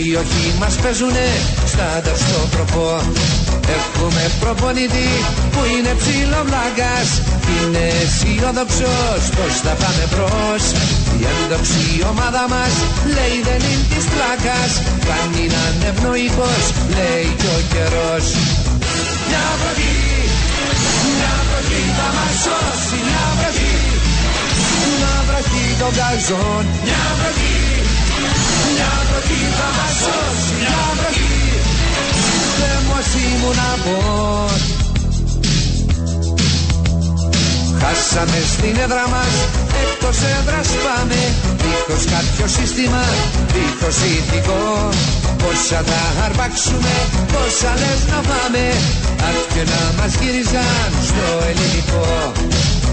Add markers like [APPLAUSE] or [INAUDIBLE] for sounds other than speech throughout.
Οι οχοί μας παίζουνε στάντα στο προπό Έχουμε προπονητή που είναι ψιλοβλάκας Είναι αισιόδοξος. Πως θα πάμε μπρος; Η έντοξη ομάδα μας λέει δεν είναι της πλάκας. Κάνει να είναι ευνοϊκός λέει κι ο καιρός. Μια βροχή, μια βροχή θα μας σώσει Μια βροχή, μια βροχή των καζών Μια βροχή, μια βροχή θα μας σώσει Μια βροχή Λέμος ήμουν από Χάσαμε στην έδρα μας, εκτός έδρας πάμε. Δίχως κάποιο σύστημα, δίχως ηθικό. Πώς θα τα αρπάξουμε, πόσα λες να πάμε Ας και να μας γύριζαν στο ελληνικό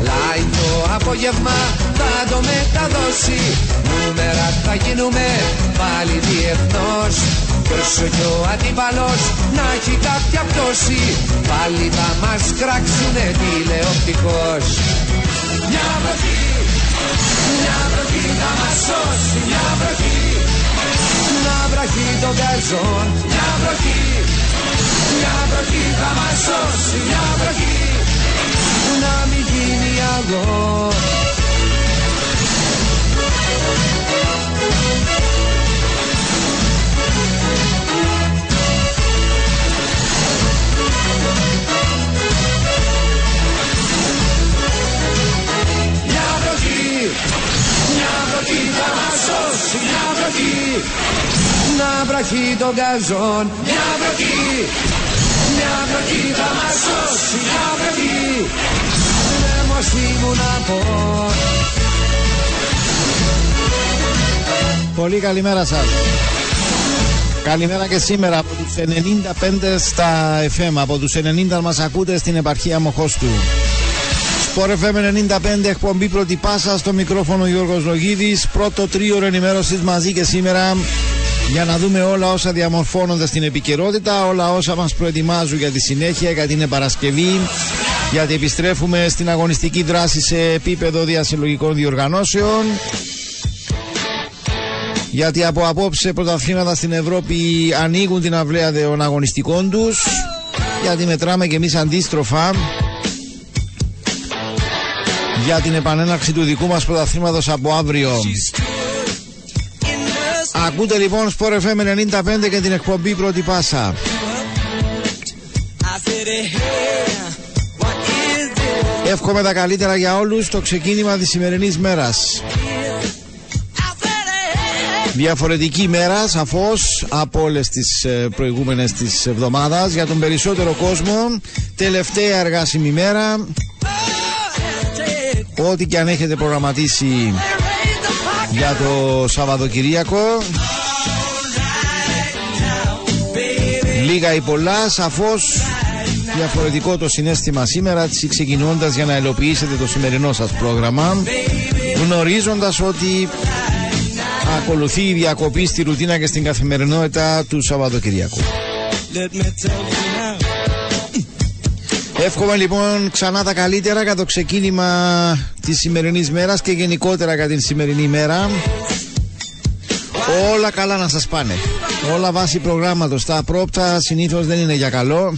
Live το απόγευμα θα το μεταδώσει. Νούμερα θα γίνουμε πάλι διεθνώς. Κι όσο κι ο αντίπαλος να έχει κάποια πτώση. Πάλι θα μας κράξουνε τηλεοπτικός Μια βροχή, μια βροχή θα μας σώσει. Μια βροχή, μια βροχή των καζών Μια βροχή, μια βροχή θα μας σώσει. Μια βροχή, να μην γίνει αγών Μια βροχή, μια βροχή θα μας σώσει Μια βροχή, να βραχεί των καζών Μια βροχή, μια βροχή θα μας σώσει. Μια βροχή, λέμος ήμουν από Πολύ καλημέρα σας. Καλημέρα και σήμερα από τους 95 στα FM, από τους 90 μας ακούτε στην επαρχία Μοχώστου. Sport FM 95 εκπομπή πρώτη πάσα στο μικρόφωνο Γιώργος Λογίδης, πρώτο τρίωρο ενημέρωσης μαζί και σήμερα για να δούμε όλα όσα διαμορφώνονται στην επικαιρότητα, όλα όσα μας προετοιμάζουν για τη συνέχεια, για την Παρασκευή, γιατί επιστρέφουμε στην αγωνιστική δράση σε επίπεδο διασυλλογικών διοργανώσεων. Γιατί από απόψε πρωταθλήματα στην Ευρώπη ανοίγουν την αυλαία των αγωνιστικών τους. Γιατί μετράμε και εμείς αντίστροφα για την επανέναρξη του δικού μας πρωταθλήματος από αύριο. Ακούτε λοιπόν Sport FM 95 και την εκπομπή πρώτη πάσα. Εύχομαι τα καλύτερα για όλους στο ξεκίνημα της σημερινής μέρας. Διαφορετική μέρα σαφώς από όλες τις ε, προηγούμενες της εβδομάδας για τον περισσότερο κόσμο. Τελευταία εργάσιμη μέρα. Ό,τι και αν έχετε προγραμματίσει για το Σαββατοκυριακό. Λίγα ή πολλά, σαφώς διαφορετικό το συνέστημα σήμερα ξεκινώντας για να ελοποιήσετε το σημερινό σας πρόγραμμα γνωρίζοντας ότι ακολουθεί η διακοπή στη ρουτίνα και στην καθημερινότητα του Σαββατοκυριακού. Εύχομαι λοιπόν ξανά τα καλύτερα για το ξεκίνημα της σημερινής μέρας και γενικότερα για την σημερινή μέρα. Όλα καλά να σας πάνε. Όλα βάσει προγράμματος. Τα πρόπτα συνήθως δεν είναι για καλό.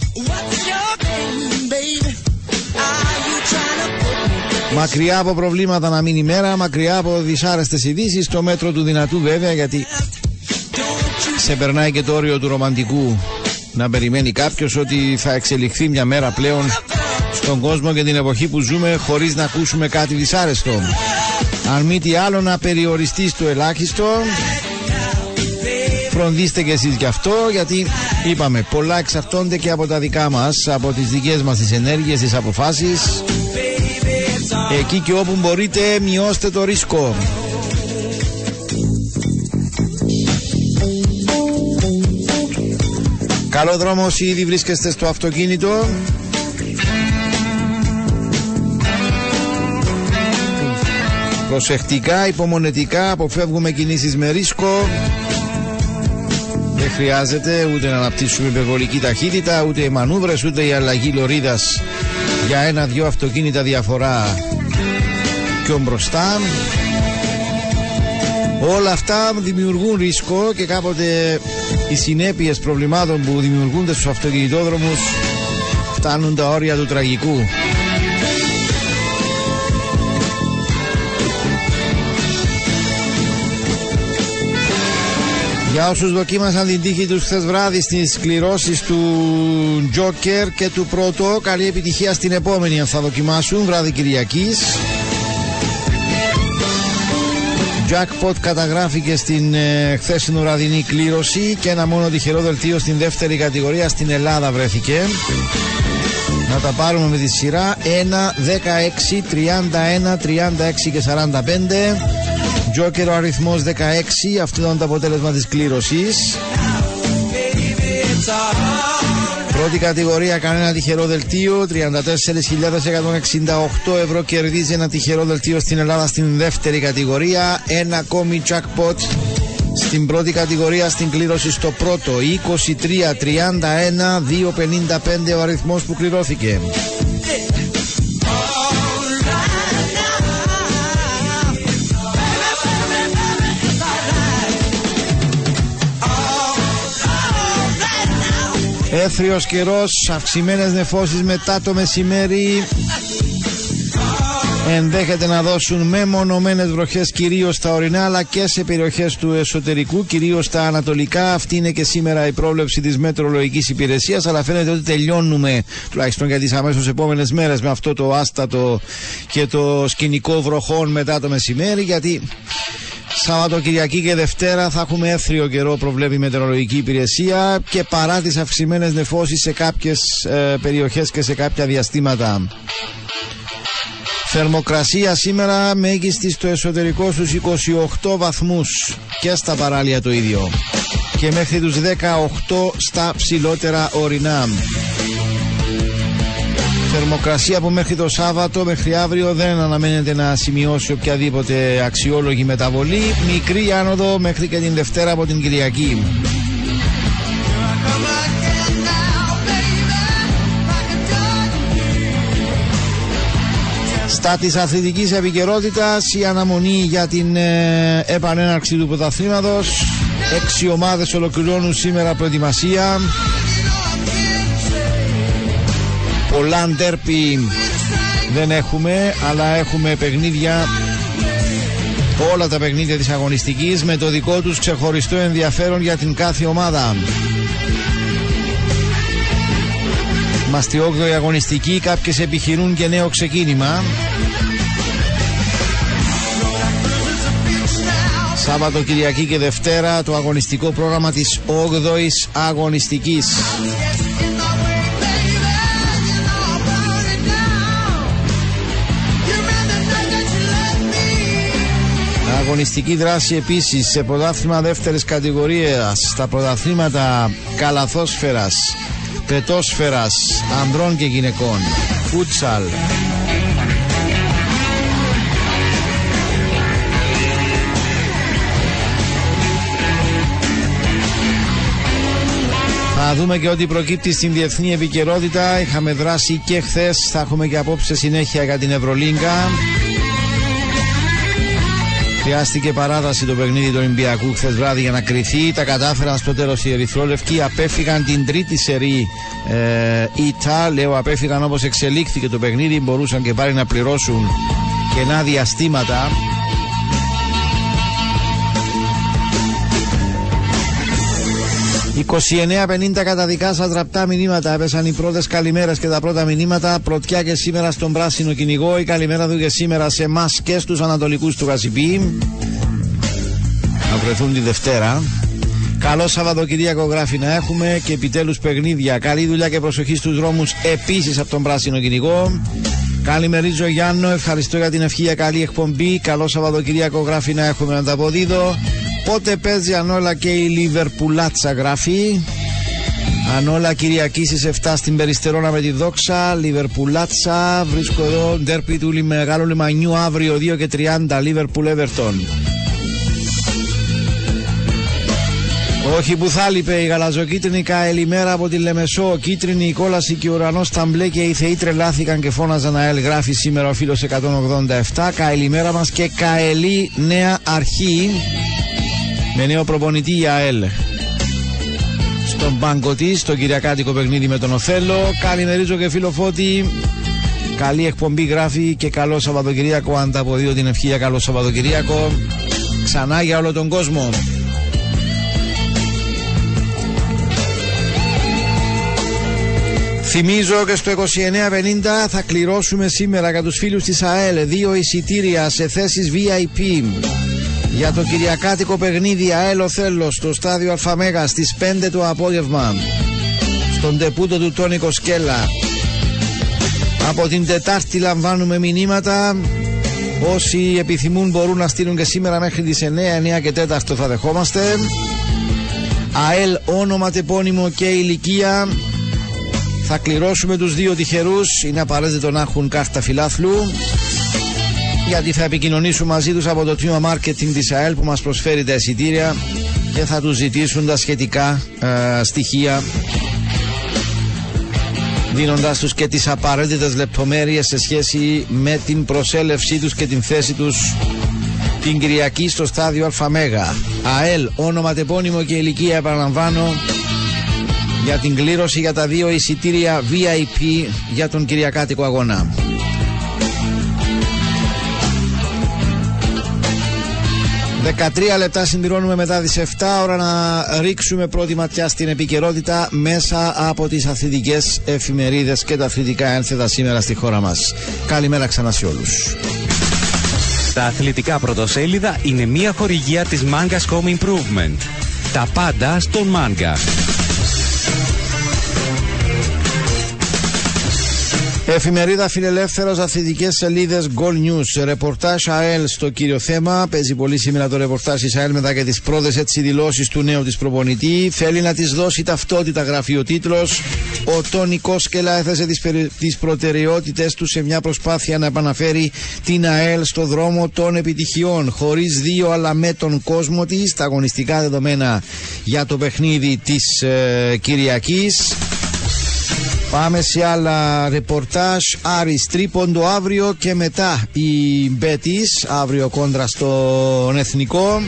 Μακριά από προβλήματα να μείνει η μέρα, μακριά από δυσάρεστες ειδήσεις, στο μέτρο του δυνατού βέβαια γιατί σε περνάει και το όριο του ρομαντικού να περιμένει κάποιος ότι θα εξελιχθεί μια μέρα πλέον στον κόσμο και την εποχή που ζούμε χωρίς να ακούσουμε κάτι δυσάρεστο. Αν μη τι άλλο να περιοριστεί στο ελάχιστο φροντίστε και εσείς γι' αυτό γιατί είπαμε πολλά εξαρτώνται και από τα δικά μας από τις δικές μας τις ενέργειες, τις αποφάσεις εκεί και όπου μπορείτε μειώστε το ρίσκο. Καλό δρόμο όσοι ήδη βρίσκεστε στο αυτοκίνητο. Προσεκτικά, υπομονετικά αποφεύγουμε κινήσεις με ρίσκο. Δεν χρειάζεται ούτε να αναπτύσσουμε υπερβολική ταχύτητα Ούτε οι μανούβρες ούτε η αλλαγή λωρίδας Για ένα-δυο αυτοκίνητα διαφορά Πιο μπροστά Όλα αυτά δημιουργούν ρίσκο και κάποτε οι συνέπειες προβλημάτων που δημιουργούνται στους αυτοκινητόδρομους φτάνουν τα όρια του τραγικού. Για όσους δοκίμασαν την τύχη τους χθες βράδυ στις κληρώσεις του Τζόκερ και του Πρωτό καλή επιτυχία στην επόμενη αν θα δοκιμάσουν βράδυ Κυριακής Jackpot καταγράφηκε στην ε, χθεσινή βραδινή κλήρωση και ένα μόνο τυχερό δελτίο στην δεύτερη κατηγορία στην Ελλάδα βρέθηκε. Να τα πάρουμε με τη σειρά 1, 16, 31, 36 και 45. Τζόκερ ο αριθμός 16, αυτό ήταν το αποτέλεσμα της κλήρωσης. Πρώτη κατηγορία κανένα τυχερό δελτίο. 34.168 ευρώ κερδίζει ένα τυχερό δελτίο στην Ελλάδα στην δεύτερη κατηγορία. Ένα ακόμη jackpot στην πρώτη κατηγορία στην κλήρωση στο πρώτο. 23, 31, 255 ο αριθμός που κληρώθηκε Έθριος καιρός, αυξημένες νεφώσεις μετά το μεσημέρι ενδέχεται να δώσουν μεμονωμένες βροχές κυρίως στα ορεινά αλλά και σε περιοχές του εσωτερικού, κυρίως στα ανατολικά. Αυτή είναι και σήμερα η πρόβλεψη της Μετρολογικής Υπηρεσίας αλλά φαίνεται ότι τελειώνουμε τουλάχιστον για τις αμέσως επόμενες μέρες με αυτό το άστατο και το σκηνικό βροχών μετά το μεσημέρι γιατί Σαββατοκυριακή και Δευτέρα θα έχουμε έθριο καιρό προβλέπει η Μετεωρολογική Υπηρεσία και παρά τις αυξημένες νεφώσεις σε κάποιες ε, περιοχές και σε κάποια διαστήματα. Θερμοκρασία σήμερα μέγιστη στο εσωτερικό στους 28 βαθμούς και στα παράλια το ίδιο και μέχρι τους 18 στα ψηλότερα ορεινά. Θερμοκρασία που μέχρι το Σάββατο, μέχρι αύριο δεν αναμένεται να σημειώσει οποιαδήποτε αξιόλογη μεταβολή. Μικρή άνοδο μέχρι και την Δευτέρα από την Κυριακή. Στα της αθλητικής επικαιρότητας η αναμονή για την ε, επανέναρξη του πρωταθλήματος. Έξι ομάδες ολοκληρώνουν σήμερα προετοιμασία. Πολλά ντέρπι δεν έχουμε, αλλά έχουμε παιχνίδια όλα τα παιχνίδια της αγωνιστικής με το δικό τους ξεχωριστό ενδιαφέρον για την κάθε ομάδα. Είμαστε 8η αγωνιστική, κάποιες επιχειρούν και νέο ξεκίνημα. Σάββατο, Κυριακή και Δευτέρα το αγωνιστικό πρόγραμμα της 8ης αγωνιστικής. Αγωνιστική δράση επίσης σε πρωτάθλημα δεύτερης κατηγορίας στα πρωταθλήματα καλαθόσφαιρας, πετόσφαιρας, ανδρών και γυναικών, φούτσαλ. Θα δούμε και ό,τι προκύπτει στην διεθνή επικαιρότητα. Είχαμε δράσει και χθες, θα έχουμε και απόψε συνέχεια για την Ευρωλίγκα. Χρειάστηκε παράταση το παιχνίδι του Ολυμπιακού χθες βράδυ για να κρυθεί. Τα κατάφεραν στο τέλος οι Ερυθρόλευκοι. Απέφυγαν την τρίτη σερή ε, ήττα. Λέω απέφυγαν όπως εξελίχθηκε το παιχνίδι. Μπορούσαν και πάλι να πληρώσουν κενά διαστήματα. 29-50 καταδικά στα τραπτά μηνύματα. Έπεσαν οι πρώτες καλημέρες και τα πρώτα μηνύματα. Πρωτιά και σήμερα στον πράσινο κυνηγό. Η καλημέρα του και σήμερα σε εμάς και στους ανατολικούς του Γασιπί. Να βρεθούν τη Δευτέρα. Καλό Σαββατοκυριακό γράφει να έχουμε και επιτέλους παιχνίδια. Καλή δουλειά και προσοχή στους δρόμους επίσης από τον πράσινο κυνηγό. Καλημερίζω Γιάννο, ευχαριστώ για την ευχή για καλή εκπομπή. Καλό Σαββατοκυριακό γράφει να έχουμε να τα αποδίδω. Πότε παίζει αν όλα και η Λιβερπουλάτσα γράφει; Αν όλα Κυριακής στις 7 στην Περιστερώνα με τη Δόξα. Λιβερπουλάτσα. Βρίσκω εδώ ντέρπι του Μεγάλου Λιμανιού αύριο 2 και 30. Λίβερπουλ Εύερτον. Όχι που θα λείπε η γαλαζοκίτρινη καελημέρα από τη Λεμεσό. Κίτρινη η κόλαση και ο ουρανός τα μπλε και οι θεοί τρελάθηκαν και φώναζαν ΑΕΛ. Γράφει σήμερα ο φίλος 187. Καελημέρα μας και καελή νέα αρχή. Με νέο προπονητή η ΑΕΛ. Στον πάγκο της, στο κυριακάτικο παιχνίδι με τον Οθέλο. Καλημερίζω και φίλο Φώτη. Καλή εκπομπή γράφει και καλό Σαββατοκυριακό. Ανταποδίδω την ευχή για καλό Σαββατοκυριακό. Ξανά για όλο τον κόσμο. Θυμίζω και στο 2950 θα κληρώσουμε σήμερα για τους φίλους της ΑΕΛ δύο εισιτήρια σε θέσεις VIP για το Κυριακάτικο παιχνίδι ΑΕΛ Οθέλος στο στάδιο Αλφαμέγα στις 5 το απόγευμα. Στον τεπούτο του Τόνικο Σκέλα. Από την Τετάρτη λαμβάνουμε μηνύματα. Όσοι επιθυμούν μπορούν να στείλουν και σήμερα μέχρι τις 9, 9 και 4 θα δεχόμαστε. ΑΕΛ όνομα, τεπώνυμο και ηλικία. Θα κληρώσουμε τους δύο τυχερούς. Είναι απαραίτητο να έχουν κάρτα φιλάθλου Γιατί θα επικοινωνήσουμε μαζί τους από το τμήμα marketing της ΑΕΛ Που μας προσφέρει τα εισιτήρια Και θα τους ζητήσουν τα σχετικά ε, στοιχεία δίνοντάς τους και τις απαραίτητες λεπτομέρειες σε σχέση με την προσέλευσή τους και την θέση τους την Κυριακή στο στάδιο ΑΜΕΓΑ. ΑΕΛ, όνομα, τεπώνυμο και ηλικία επαναλαμβάνω για την κλήρωση για τα δύο εισιτήρια VIP για τον Κυριακάτικο αγώνα. 13 λεπτά συμπληρώνουμε μετά τις 7 ώρα να ρίξουμε πρώτη ματιά στην επικαιρότητα μέσα από τις αθλητικές εφημερίδες και τα αθλητικά ένθετα σήμερα στη χώρα μας. Καλημέρα ξανά σε όλους. Τα αθλητικά πρωτοσέλιδα είναι μια χορηγία της Mangas Home Improvement. Τα πάντα στον Manga. Εφημερίδα Φιλελεύθερος, αθλητικές σελίδες Gold News. Ρεπορτάζ ΑΕΛ στο κύριο θέμα. Παίζει πολύ σήμερα το ρεπορτάζ της ΑΕΛ μετά και τις πρώτες έτσι δηλώσεις του νέου της προπονητή. Θέλει να της δώσει ταυτότητα, γράφει ο τίτλος. Ο Τόνι Κόσκελα έθεσε τις προτεραιότητες του σε μια προσπάθεια να επαναφέρει την ΑΕΛ στο δρόμο των επιτυχιών. Χωρίς δύο, αλλά με τον κόσμο της. Τα αγωνιστικά δεδομένα για το παιχνίδι της ε, Κυριακής. Πάμε σε άλλα ρεπορτάζ. Άρης Τρίποντο αύριο και μετά η Μπέτης αύριο κόντρα στον Εθνικό.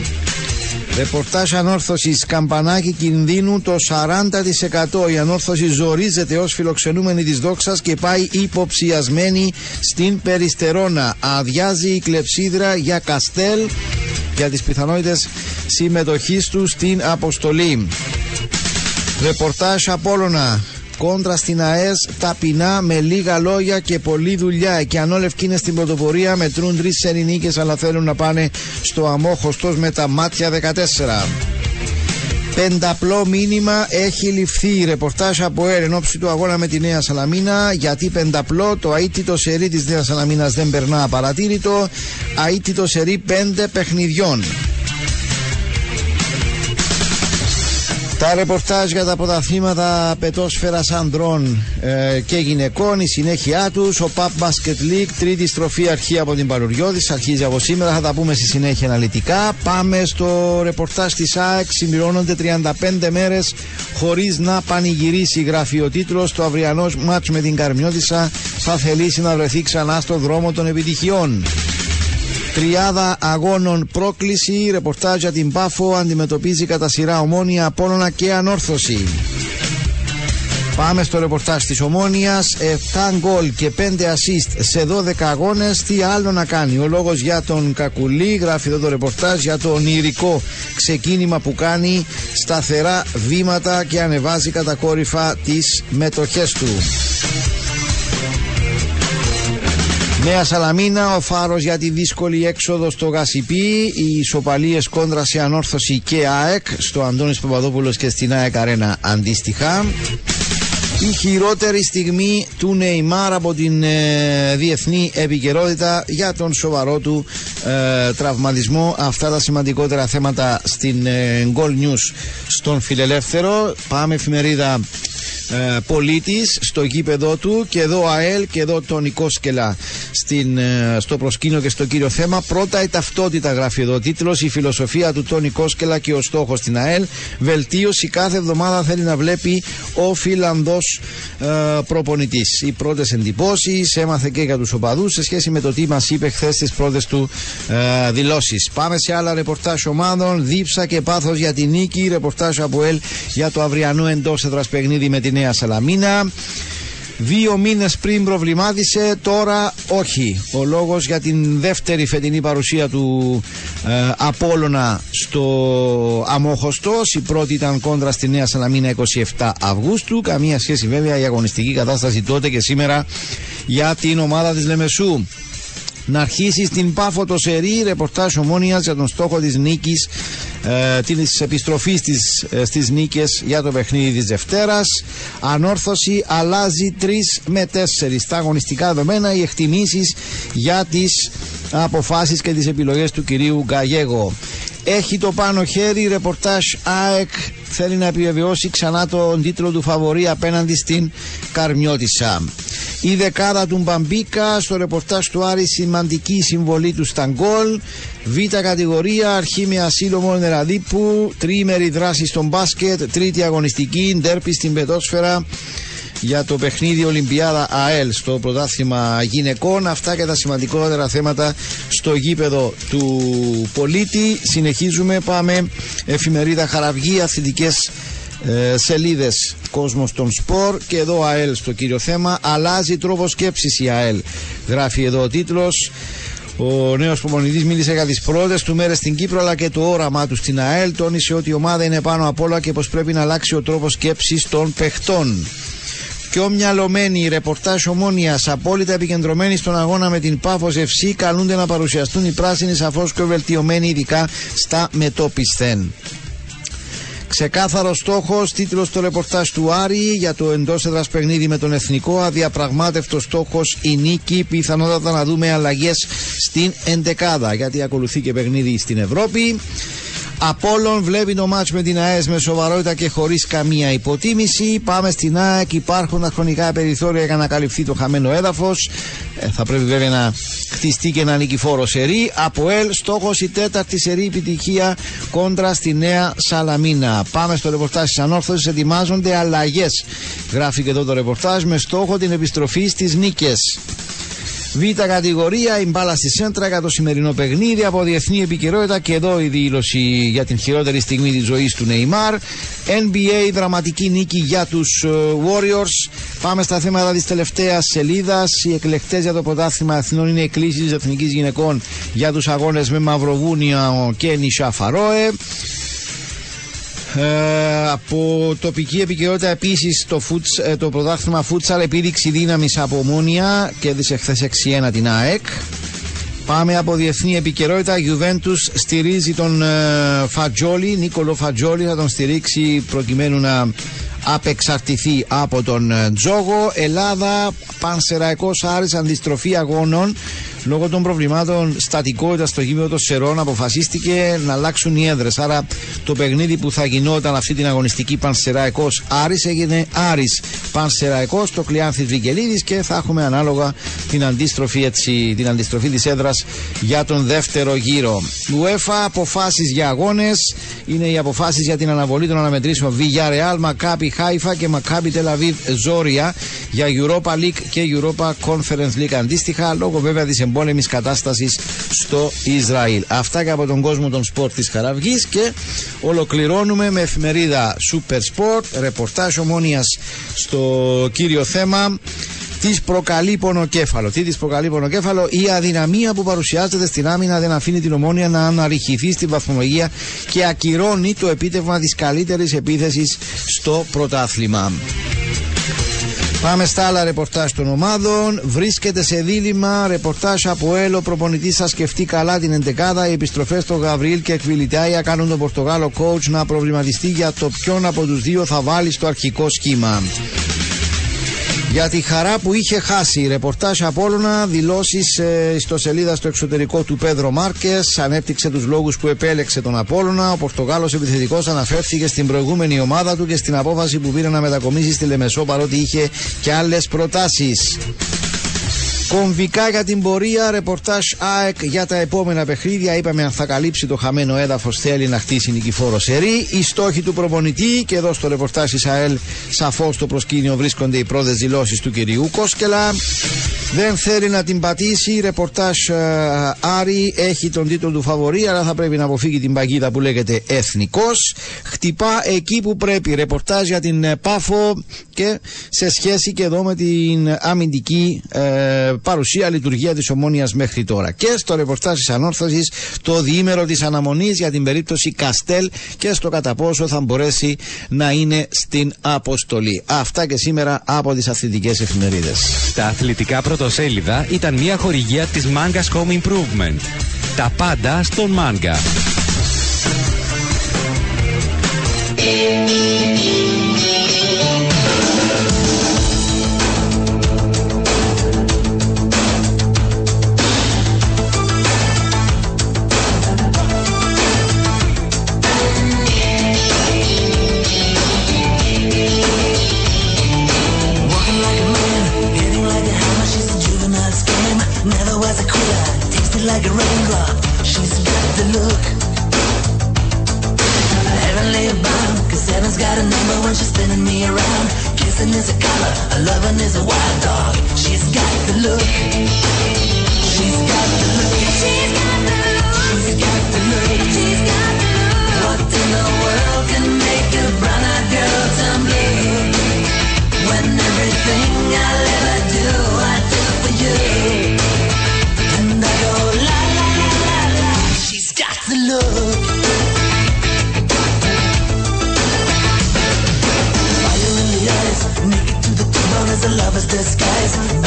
Ρεπορτάζ ανόρθωσης Καμπανάκι κινδύνου το 40%. Η ανόρθωση ζορίζεται ως φιλοξενούμενη της δόξας και πάει υποψιασμένη στην Περιστερώνα. Αδειάζει η κλεψίδρα για Καστέλ για τις πιθανότητες συμμετοχής του στην αποστολή. Ρεπορτάζ Απόλλωνα κόντρα στην ΑΕΣ ταπεινά με λίγα λόγια και πολλή δουλειά. Και αν όλοι είναι στην πρωτοπορία μετρούν τρεις Ελληνίκε αλλά θέλουν να πάνε στο αμόχωστος με τα μάτια 14. Πενταπλό μήνυμα έχει ληφθεί. Ρεπορτάζ από ΕΡ εν ώψη του αγώνα με τη Νέα Σαλαμίνα. Γιατί πενταπλό το αίτητο σερί της Νέας Σαλαμίνας δεν περνά απαρατήρητο. Αίτητο σερί πέντε παιχνιδιών. Τα ρεπορτάζ για τα πρωταθλήματα πετόσφαιρας ανδρών ε, και γυναικών, η συνέχεια τους, ο Pub Basket League, τρίτη στροφή αρχή από την Παρουριώδης, αρχίζει από σήμερα, θα τα πούμε στη συνέχεια αναλυτικά. Πάμε στο ρεπορτάζ της ΑΕΚ, συμπληρώνονται 35 μέρες χωρίς να πανηγυρίσει, γράφει ο τίτλος, το αυριανός μάτς με την Καρμιώτησα θα θελήσει να βρεθεί ξανά στο δρόμο των επιτυχιών. Τριάδα αγώνων πρόκληση, ρεπορτάζ για την Πάφο. Αντιμετωπίζει κατά σειρά ομόνια, Απόλλωνα και Ανόρθωση. Πάμε στο ρεπορτάζ της Ομόνιας. 7 γκολ και 5 assist σε 12 αγώνες. Τι άλλο να κάνει; Ο λόγος για τον Κακουλή. Γράφει εδώ το ρεπορτάζ για το ονειρικό ξεκίνημα που κάνει. Σταθερά βήματα και ανεβάζει κατακόρυφα τις μετοχές του Νέα Σαλαμίνα, ο φάρος για τη δύσκολη έξοδο στο Γασιπί, οι ισοπαλίες κόντρα σε ανόρθωση και ΑΕΚ, στο Αντώνης Παπαδόπουλος και στην ΑΕΚ Αρένα αντίστοιχα. Η χειρότερη στιγμή του Νεϊμάρ από την ε, διεθνή επικαιρότητα για τον σοβαρό του ε, τραυματισμό. Αυτά τα σημαντικότερα θέματα στην ε, Gold News στον Φιλελεύθερο. Πάμε εφημερίδα ε, πολίτης στο γήπεδο του και εδώ ΑΕΛ και εδώ τον Νικόσκελα στην, ε, στο προσκήνιο και στο κύριο θέμα. Πρώτα η ταυτότητα γράφει εδώ τίτλος, η φιλοσοφία του Τόνι Κόσκελα και ο στόχος στην ΑΕΛ. Βελτίωση κάθε εβδομάδα θέλει να βλέπει ο Φιλανδός ε, προπονητής. Οι πρώτες εντυπώσεις έμαθε και για τους οπαδούς σε σχέση με το τι μας είπε χθες στις πρώτες του ε, δηλώσεις. Πάμε σε άλλα ρεπορτάζ ομάδων. Δίψα και πάθος για την νίκη. Ρεπορτάζ από ΕΛ για το αυριανό εντός έδρας παιχνίδι με τη Νέα Σαλαμίνα. Δύο μήνες πριν προβλημάτισε, τώρα όχι. Ο λόγος για την δεύτερη φετινή παρουσία του ε, Απόλλωνα στο Αμόχωστος. Η πρώτη ήταν κόντρα στη Νέα Σαλαμίνα 27 Αυγούστου. Καμία σχέση βέβαια η αγωνιστική κατάσταση τότε και σήμερα για την ομάδα της Λεμεσού να αρχίσεις στην Πάφο το σερί ρεπορτάζ ομόνιας για τον στόχο της νίκης ε, της επιστροφής της, ε, στις νίκες για το παιχνίδι της Δευτέρας. Ανόρθωση αλλάζει 3 με 4 στα αγωνιστικά δεδομένα οι εκτιμήσεις για τις αποφάσεις και τις επιλογές του κυρίου Γκαγέγο έχει το πάνω χέρι ρεπορτάζ ΑΕΚ θέλει να επιβεβαιώσει ξανά τον τίτλο του φαβορή απέναντι στην Καρμιώτισσα. Η δεκάδα του Μπαμπίκα στο ρεπορτάζ του Άρη σημαντική συμβολή του στα γκολ. Β κατηγορία, αρχή με ασύλο μόνο Νεραδίπου, τριήμερη δράση στον μπάσκετ, τρίτη αγωνιστική, ντέρπι στην πετόσφαιρα για το παιχνίδι Ολυμπιάδα ΑΕΛ στο πρωτάθλημα γυναικών. Αυτά και τα σημαντικότερα θέματα στο γήπεδο του πολίτη. Συνεχίζουμε, πάμε εφημερίδα Χαραυγή, αθλητικές ε, σελίδες κόσμος των σπορ και εδώ ΑΕΛ στο κύριο θέμα αλλάζει τρόπο σκέψης η ΑΕΛ γράφει εδώ ο τίτλος ο νέος προπονητής μίλησε για τις πρώτε του μέρες στην Κύπρο αλλά και το όραμά του στην ΑΕΛ. Τόνισε ότι η ομάδα είναι πάνω απ' όλα και πως πρέπει να αλλάξει ο τρόπος σκέψης των παιχτών. Πιο μυαλωμένοι, ρεπορτάζ ομόνοια, απόλυτα επικεντρωμένοι στον αγώνα με την Πάφο FC, καλούνται να παρουσιαστούν οι πράσινοι σαφώς και βελτιωμένοι, ειδικά στα μετόπισθεν. Ξεκάθαρος στόχος, τίτλος στο ρεπορτάζ του Άρη για το εντός έδρας παιχνίδι με τον Εθνικό. Αδιαπραγμάτευτο στόχος η νίκη. Πιθανότατα να δούμε αλλαγές στην εντεκάδα γιατί ακολουθεί και παιχνίδι στην Ευρώπη. Απόλλων βλέπει το μάτς με την ΑΕΣ με σοβαρότητα και χωρίς καμία υποτίμηση. Πάμε στην ΑΕΚ, υπάρχουν τα χρονικά περιθώρια για να καλυφθεί το χαμένο έδαφος. Ε, θα πρέπει βέβαια να χτιστεί και ένα νικηφόρο σερί. Από ΕΛ, στόχος η τέταρτη σερί επιτυχία κόντρα στη Νέα Σαλαμίνα. Πάμε στο ρεπορτάζ της Ανόρθωσης, ετοιμάζονται αλλαγές. Γράφει και εδώ το ρεπορτάζ με στόχο την επιστροφή στις νίκες. Β' κατηγορία, η μπάλα στη σέντρα για το σημερινό παιχνίδι από διεθνή επικαιρότητα και εδώ η δήλωση για την χειρότερη στιγμή της ζωής του Νεϊμάρ. NBA, δραματική νίκη για τους ε, Warriors. Πάμε στα θέματα της τελευταίας σελίδας. Οι εκλεκτές για το πρωτάθλημα Αθηνών είναι εκκλήσεις της Εθνικής Γυναικών για τους αγώνες με Μαυροβούνια και Νησά Φαρόε. Ε, από τοπική επικαιρότητα επίσης το, ε, το πρωτάθλημα Φούτσαλ επίδειξη δύναμης από ομόνια κέρδισε χθες 6-1 την ΑΕΚ. Πάμε από διεθνή επικαιρότητα. Juventus στηρίζει τον ε, Φατζόλη, Νίκολο Φατζόλη, θα τον στηρίξει προκειμένου να απεξαρτηθεί από τον ε, Τζόγο. Ελλάδα, Πανσεραϊκός Άρης, αντιστροφή αγώνων Λόγω των προβλημάτων στατικότητας στο γήπεδο των Σερών αποφασίστηκε να αλλάξουν οι έδρες. Άρα το παιχνίδι που θα γινόταν αυτή την αγωνιστική Πανσεραϊκός Άρης έγινε Άρης Πανσεραϊκός στο Κλειάνθης Βικελίδης και θα έχουμε ανάλογα την αντίστροφη, έτσι, την αντιστροφή της έδρας για τον δεύτερο γύρο. UEFA αποφάσεις για αγώνες είναι οι αποφάσεις για την αναβολή των αναμετρήσεων Villarreal, Μακάπη Χάιφα και Μακάπη Τελαβίβ Ζόρια για Europa League και Europa Conference League αντίστοιχα λόγω βέβαια της εμπόλεμης κατάστασης στο Ισραήλ. Αυτά και από τον κόσμο των σπορ της Χαραυγής και ολοκληρώνουμε με εφημερίδα Super Sport, ρεπορτάζ ομόνοια στο κύριο θέμα. Τι προκαλεί πονοκέφαλο. Τι της προκαλεί πονοκέφαλο, η αδυναμία που παρουσιάζεται στην άμυνα δεν αφήνει την ομόνια να αναρριχηθεί στην βαθμολογία και ακυρώνει το επίτευγμα της καλύτερης επίθεσης στο πρωτάθλημα. Πάμε στα άλλα ρεπορτάζ των ομάδων. Βρίσκεται σε δίλημα ρεπορτάζ από Έλο. Προπονητής σας σκεφτεί καλά την εντεκάδα. Οι επιστροφές των Γαβρίλ και Εκβιλιτάια κάνουν τον Πορτογάλο coach να προβληματιστεί για το ποιον από τους δύο θα βάλει στο αρχικό σχήμα. Για τη χαρά που είχε χάσει. Ρεπορτάζ Απόλλωνα, δηλώσεις ε, στο σελίδα στο εξωτερικό του Πέδρο Μάρκες. Ανέπτυξε τους λόγους που επέλεξε τον Απόλλωνα. Ο Πορτογάλος επιθετικός αναφέρθηκε στην προηγούμενη ομάδα του και στην απόφαση που πήρε να μετακομίσει στη Λεμεσό παρότι είχε και άλλες προτάσεις. Κομβικά για την πορεία, ρεπορτάζ ΑΕΚ για τα επόμενα παιχνίδια. Είπαμε αν θα καλύψει το χαμένο έδαφος, θέλει να χτίσει νικηφόρο σερή. Οι στόχοι του προπονητή και εδώ στο ρεπορτάζ Ισαέλ, σαφώς στο προσκήνιο βρίσκονται οι πρώτες δηλώσεις του κυρίου Κόσκελα. Δεν θέλει να την πατήσει. Ρεπορτάζ uh, Άρη έχει τον τίτλο του φαβορή, αλλά θα πρέπει να αποφύγει την παγίδα που λέγεται Εθνικός. Χτυπά εκεί που πρέπει. Ρεπορτάζ για την ε, Πάφο και σε σχέση και εδώ με την αμυντική uh, παρουσία λειτουργία της Ομόνιας μέχρι τώρα. Και στο ρεπορτάζ της Ανόρθωσης το διήμερο της αναμονής για την περίπτωση Καστέλ και στο κατά πόσο θα μπορέσει να είναι στην αποστολή. Αυτά και σήμερα από τις αθλητικές εφημερίδες. Τα αθλητικά πρωτοσέλιδα ήταν μια χορηγία της Mangas Home Improvement. Τα πάντα στον Manga. Loving is a wild dog. She's got the look. Disguise.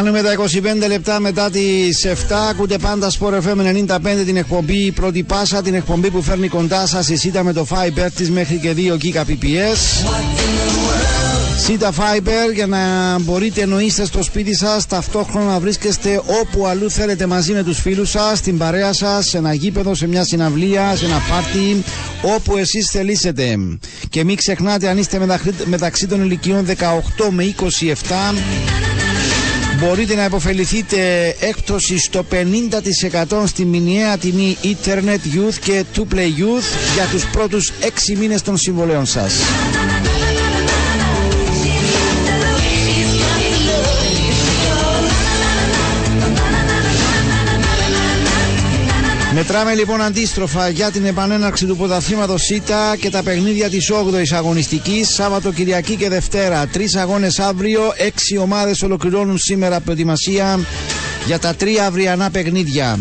Φτάνουμε τα 25 λεπτά μετά τις 7. Ακούτε πάντα Sport FM 95 την εκπομπή Πρώτη Πάσα. Την εκπομπή που φέρνει κοντά σας η ΣΥΤΑ με το Fiber της μέχρι και 2 γίγα PPS. ΣΥΤΑ Fiber για να μπορείτε να είστε στο σπίτι σας ταυτόχρονα να βρίσκεστε όπου αλλού θέλετε μαζί με τους φίλους σας, στην παρέα σας, σε ένα γήπεδο, σε μια συναυλία, σε ένα πάρτι, όπου εσείς θελήσετε. Και μην ξεχνάτε αν είστε μεταξύ- μεταξύ των ηλικιών 18 με 27 μπορείτε να υποφεληθείτε έκπτωση στο 50% στη μηνιαία τιμή Internet Youth και 2Play Youth για τους πρώτους 6 μήνες των συμβολέων σας. Μετράμε λοιπόν αντίστροφα για την επανέναρξη του πρωταθλήματος ΣΥΤΑ και τα παιχνίδια της 8η αγωνιστικής. Σάββατο, Κυριακή και Δευτέρα. Τρεις αγώνες αύριο. Έξι ομάδες ολοκληρώνουν σήμερα προετοιμασία για τα τρία αυριανά παιχνίδια.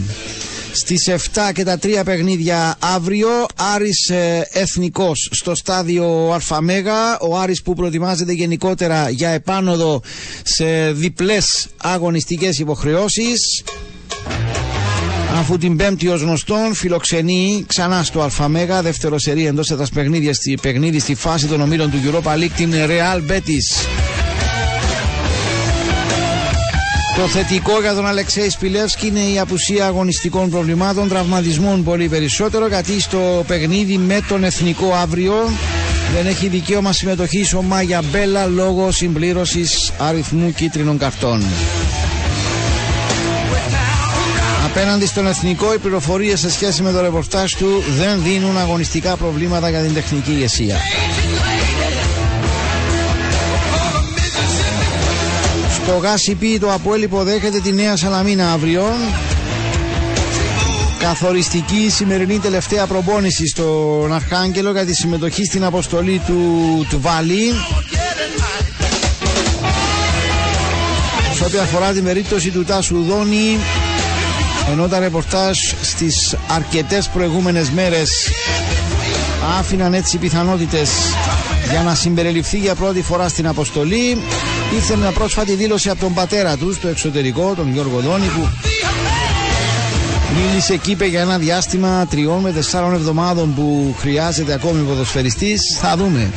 Στις 7 και τα τρία παιχνίδια αύριο Άρης ε, Εθνικός στο στάδιο Αλφαμέγα ο Άρης που προετοιμάζεται γενικότερα για επάνωδο σε διπλές αγωνιστικές υποχρεώσεις Αφού την πέμπτη ως γνωστόν φιλοξενεί ξανά στο Αλφαμέγα δεύτερο σερί εντός έδρας παιχνίδια στη, παιχνίδι στη φάση των ομίλων του Europa League την Real Betis. Το θετικό για τον Αλεξέη Σπιλεύσκη είναι η απουσία αγωνιστικών προβλημάτων, τραυματισμών πολύ περισσότερο, γιατί στο παιχνίδι με τον Εθνικό αύριο δεν έχει δικαίωμα συμμετοχής ο Μάγια Μπέλα λόγω συμπλήρωσης αριθμού κίτρινων καρτών. Απέναντι στον Εθνικό, οι πληροφορίες σε σχέση με το ρεπορτάζ του δεν δίνουν αγωνιστικά προβλήματα για την τεχνική ηγεσία. Το Γάσιπι το Αποέλ υποδέχεται τη Νέα Σαλαμίνα αύριο. Καθοριστική η σημερινή τελευταία προπόνηση στον Αρχάγγελο για τη συμμετοχή στην αποστολή του, του Βαλή. Σε ό,τι αφορά την περίπτωση του Τάσου Δόνη, ενώ τα ρεπορτάζ στις αρκετές προηγούμενες μέρες άφηναν έτσι πιθανότητες για να συμπεριληφθεί για πρώτη φορά στην αποστολή ήρθε μια πρόσφατη δήλωση από τον πατέρα τους στο εξωτερικό, τον Γιώργο Δόνη που μίλησε εκεί είπε για ένα διάστημα τριών με τεσσάρων εβδομάδων που χρειάζεται ακόμη ποδοσφαιριστής. Θα δούμε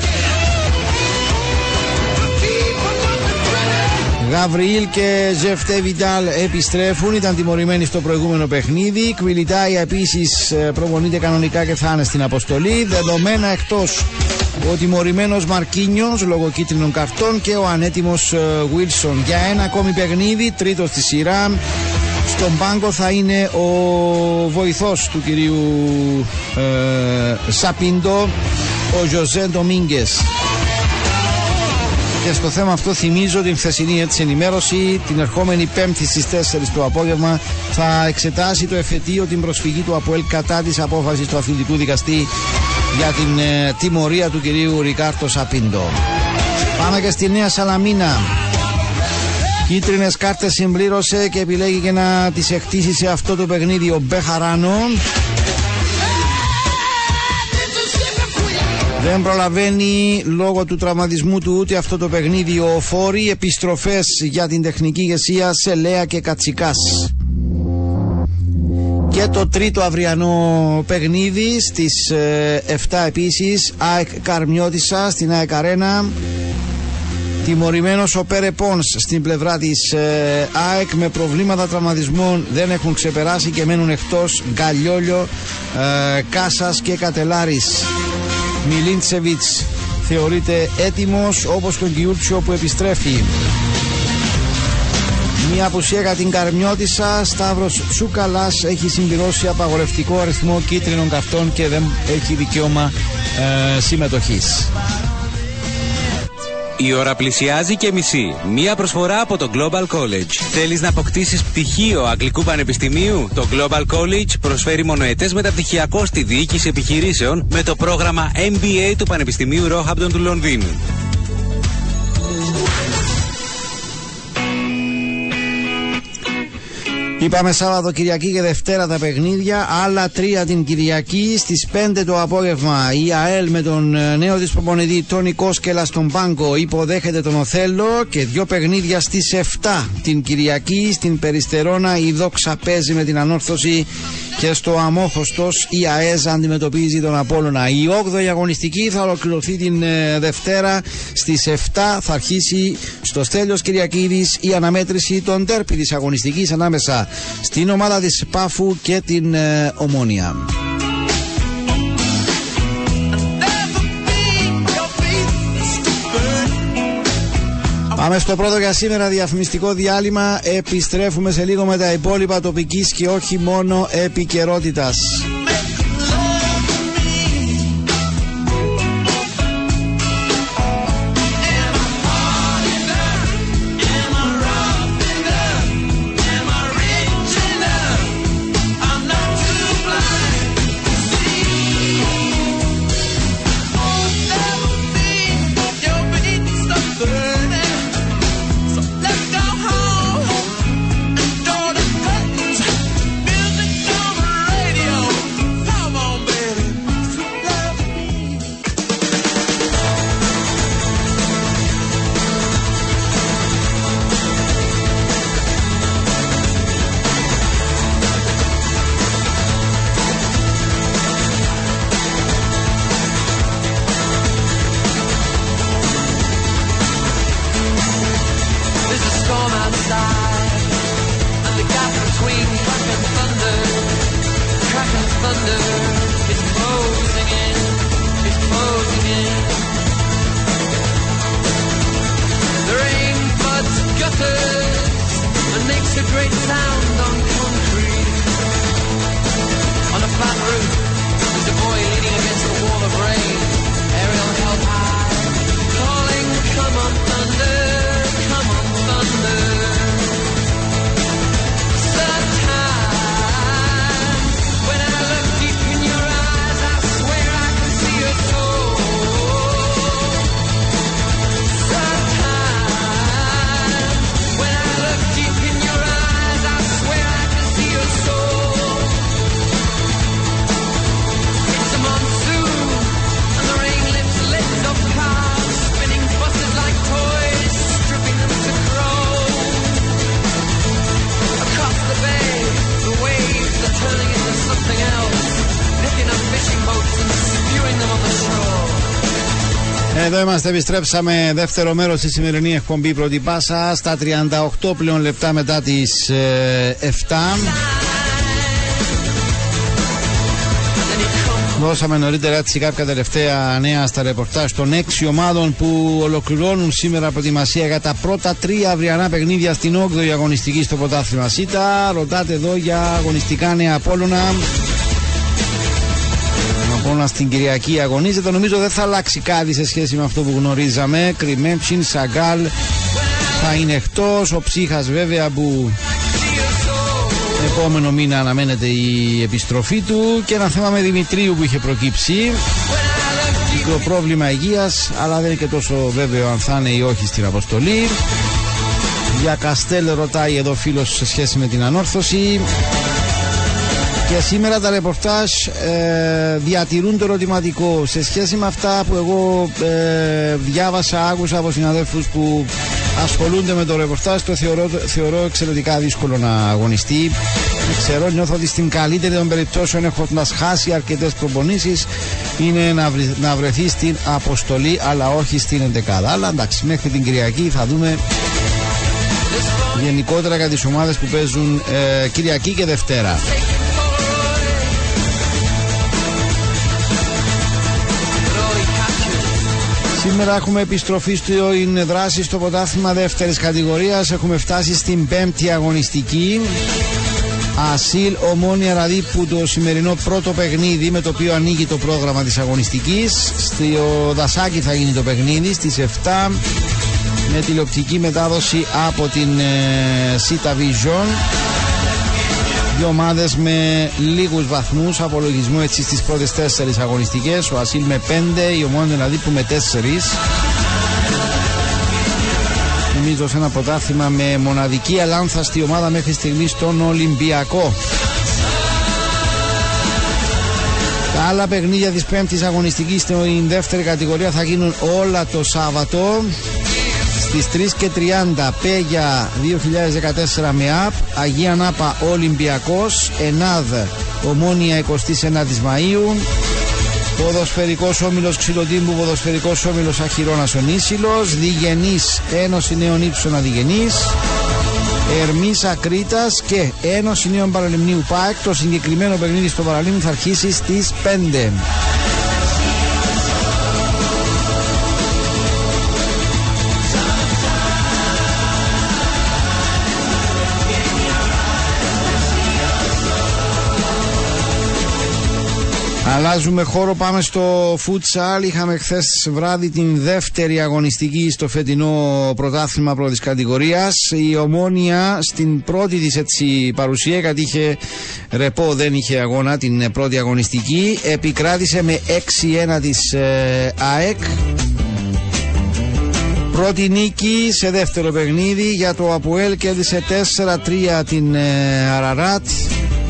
Γαβριήλ και Ζεφτέ Βιντάλ επιστρέφουν, ήταν τιμωρημένοι στο προηγούμενο παιχνίδι. Κβιλιτάι επίσης προπονείται κανονικά και θα είναι στην αποστολή. Δεδομένα εκτός ο τιμωρημένος Μαρκίνιος λόγω κίτρινων καρτών και ο ανέτοιμος Βίλσον. Για ένα ακόμη παιχνίδι, τρίτος στη σειρά. Στον πάγκο θα είναι ο βοηθός του κυρίου ε, Σαπίντο, ο Ζωζέ Ντομίνγκες. Και στο θέμα αυτό θυμίζω την χθεσινή έτσι ενημέρωση. Την ερχόμενη Πέμπτη στις 4 το απόγευμα θα εξετάσει το εφετείο την προσφυγή του ΑΠΟΕΛ κατά της απόφασης του αθλητικού δικαστή για την ε, τιμωρία του κυρίου Ρικάρτο Σαπίντο. Πάμε και στη Νέα Σαλαμίνα. Κίτρινες κάρτες συμπλήρωσε και επιλέγει και να τις εκτίσει σε αυτό το παιχνίδι ο Μπεχαράνο. Δεν προλαβαίνει λόγω του τραυματισμού του ούτε αυτό το παιχνίδι ο Φόρη. Επιστροφές για την τεχνική ηγεσία σε Λέα και Κατσικάς. Και το τρίτο αυριανό παιχνίδι στις 7 ε, επίσης ΑΕΚ Καρμιώτισσα στην ΑΕΚ Αρένα Τιμωρημένος ο Πέρε Πόνς στην πλευρά της ε, ΑΕΚ με προβλήματα τραυματισμών δεν έχουν ξεπεράσει και μένουν εκτός Γκαλιόλιο, ε, Κάσας και Κατελάρης. Μιλίντσεβιτς θεωρείται έτοιμος όπως τον Κιούρτσιο που επιστρέφει. Μια απουσία για την Καρμιώτισσα, Σταύρος Τσούκαλας έχει συμπληρώσει απαγορευτικό αριθμό κίτρινων καρτών και δεν έχει δικαίωμα ε, συμμετοχής. Η ώρα πλησιάζει και μισή. Μία προσφορά από το Global College. Θέλεις να αποκτήσεις πτυχίο Αγγλικού Πανεπιστημίου; Το Global College προσφέρει μονοετές μεταπτυχιακό στη διοίκηση επιχειρήσεων με το πρόγραμμα MBA του Πανεπιστημίου Roehampton του Λονδίνου. Είπαμε Σάββατο, Κυριακή και Δευτέρα τα παιχνίδια. Άλλα τρία την Κυριακή στις 5 το απόγευμα. Η ΑΕΛ με τον ε, νέο της προπονητή Τόνι Κόσκελα στον Πάγκο υποδέχεται τον Οθέλο. Και δύο παιχνίδια στις 7 την Κυριακή. Στην Περιστερώνα η Δόξα παίζει με την ανόρθωση και στο Αμόχωστος η ΑΕΖ αντιμετωπίζει τον Απόλλωνα. Η 8η αγωνιστική θα ολοκληρωθεί την ε, Δευτέρα στις 7 θα αρχίσει στο Στέλιος Κυριακίδης η αναμέτρηση των τέρπι της αγωνιστικής ανάμεσα στην ομάδα της Πάφου και την ε, Ομόνια. Πάμε στο πρώτο για σήμερα διαφημιστικό διάλειμμα. Επιστρέφουμε σε λίγο με τα υπόλοιπα τοπικής και όχι μόνο επικαιρότητας. Επιστρέψαμε δεύτερο μέρος στη σημερινή εκπομπή Πρώτη Πάσα στα 38 πλέον λεπτά μετά τις 7. Δώσαμε νωρίτερα έτσι κάποια τελευταία νέα στα ρεπορτάζ των έξι ομάδων που ολοκληρώνουν σήμερα προετοιμασία για τα πρώτα τρία αυριανά παιχνίδια στην 8η αγωνιστική στο πρωτάθλημα ΣΥΤΑ. Ρωτάτε εδώ για αγωνιστικά νέα Απόλλωνα. Ο Απόλλωνα στην Κυριακή αγωνίζεται. Νομίζω δεν θα αλλάξει κάτι σε σχέση με αυτό που γνωρίζαμε. Κρυμέμψιν, Σαγκάλ θα είναι εκτός. Ο Ψύχας βέβαια που επόμενο μήνα αναμένεται η επιστροφή του. Και ένα θέμα με Δημητρίου που είχε προκύψει. Μικρό πρόβλημα υγείας, αλλά δεν είναι και τόσο βέβαιο αν θα είναι ή όχι στην αποστολή. Για Καστέλ ρωτάει εδώ φίλος σε σχέση με την ανόρθωση. Και σήμερα τα ρεπορτάζ ε, διατηρούν το ερωτηματικό σε σχέση με αυτά που εγώ ε, διάβασα, άκουσα από συναδέλφους που ασχολούνται με το ρεπορτάζ το θεωρώ, θεωρώ εξαιρετικά δύσκολο να αγωνιστεί. Δεν ξέρω, νιώθω ότι στην καλύτερη των περιπτώσεων έχοντα χάσει αρκετές προπονήσεις είναι να, βρει- να βρεθεί στην αποστολή αλλά όχι στην εντεκάδα. Αλλά εντάξει, μέχρι την Κυριακή θα δούμε γενικότερα για τις ομάδες που παίζουν ε, Κυριακή και Δευτέρα. Σήμερα έχουμε επιστροφή στην δράση στο πρωτάθλημα δεύτερης κατηγορίας. Έχουμε φτάσει στην πέμπτη αγωνιστική. Ασίλ Ομόνια δηλαδή που το σημερινό πρώτο παιχνίδι με το οποίο ανοίγει το πρόγραμμα της αγωνιστικής. Στο Δασάκι θα γίνει το παιχνίδι στις 7 με τηλεοπτική μετάδοση από την ε, Sita Vision. Δύο ομάδες με λίγους βαθμούς απολογισμού έτσι στις πρώτες τέσσερις αγωνιστικές. Ο Ασίλ με πέντε, η Ομόνια δηλαδή που με τέσσερις. Νομίζω σε ένα πρωτάθλημα με μοναδική αλάνθαστη ομάδα μέχρι στιγμής στον Ολυμπιακό. Τα άλλα παιχνίδια της πέμπτης αγωνιστικής στην δεύτερη κατηγορία θα γίνουν όλα το Σάββατο στις 3 και 30 Πέγια 2014 με ΑΠ Αγία Νάπα Ολυμπιακός Ενάδ Ομόνια 29 Μαΐου Ποδοσφαιρικός Όμιλος Ξυλοτύμπου Ποδοσφαιρικός Όμιλος Αχυρώνας Ονίσιλος Διγενής Ένωση Νέων Ήψων Αδιγενής Ερμής Ακρίτας και Ένωση Νέων Παραλιμνίου ΠΑΕΚ το συγκεκριμένο παιχνίδι στο Παραλίμνη θα αρχίσει στις 5 Αλλάζουμε χώρο, πάμε στο futsal. Είχαμε χθες βράδυ την δεύτερη αγωνιστική στο φετινό πρωτάθλημα πρώτης κατηγορίας. Η Ομόνια στην πρώτη της έτσι παρουσία, γιατί είχε ρεπό, δεν είχε αγώνα την πρώτη αγωνιστική. Επικράτησε με 6-1 της ε, ΑΕΚ. Πρώτη νίκη σε δεύτερο παιχνίδι για το Αποέλ κέρδισε 4-3 την ε, Αραράτ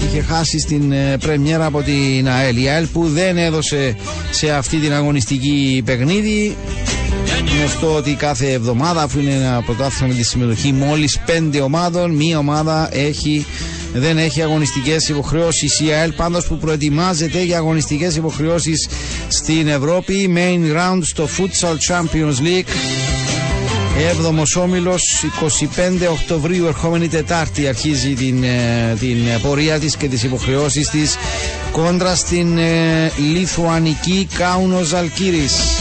είχε χάσει στην ε, πρεμιέρα από την ΑΕΛ. Η ΑΕΛ που δεν έδωσε σε αυτή την αγωνιστική παιχνίδι. Γνωστό ότι κάθε εβδομάδα, αφού είναι ένα πρωτάθλημα με τη συμμετοχή μόλις πέντε ομάδων, μία ομάδα έχει, δεν έχει αγωνιστικές υποχρεώσεις. Η ΑΕΛ πάντως που προετοιμάζεται για αγωνιστικές υποχρεώσεις στην Ευρώπη. Main round στο Futsal Champions League. Έβδομος όμιλος 25 Οκτωβρίου ερχόμενη Τετάρτη αρχίζει την, ε, την πορεία της και τις υποχρεώσεις της κόντρα στην ε, Λιθουανική Κάουνος Ζαλκύρης.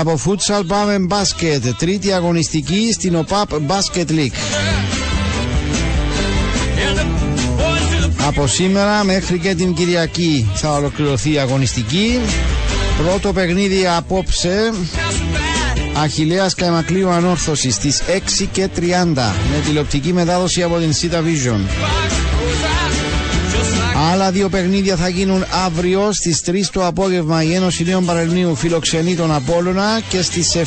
Από φούτσαλ πάμε μπάσκετ. Τρίτη αγωνιστική στην ΟΠΑΠ Basket League. Από σήμερα μέχρι και την Κυριακή θα ολοκληρωθεί η αγωνιστική. Πρώτο παιχνίδι απόψε. Αχιλέας Καϊμακλείου Ανόρθωσης στις 6 και 30 με τηλεοπτική μετάδοση από την Sita Vision. Άλλα δύο παιχνίδια θα γίνουν αύριο στις 3 το απόγευμα η Ένωση Νέων Παρελνίου φιλοξενεί τον Απόλλωνα και στις 7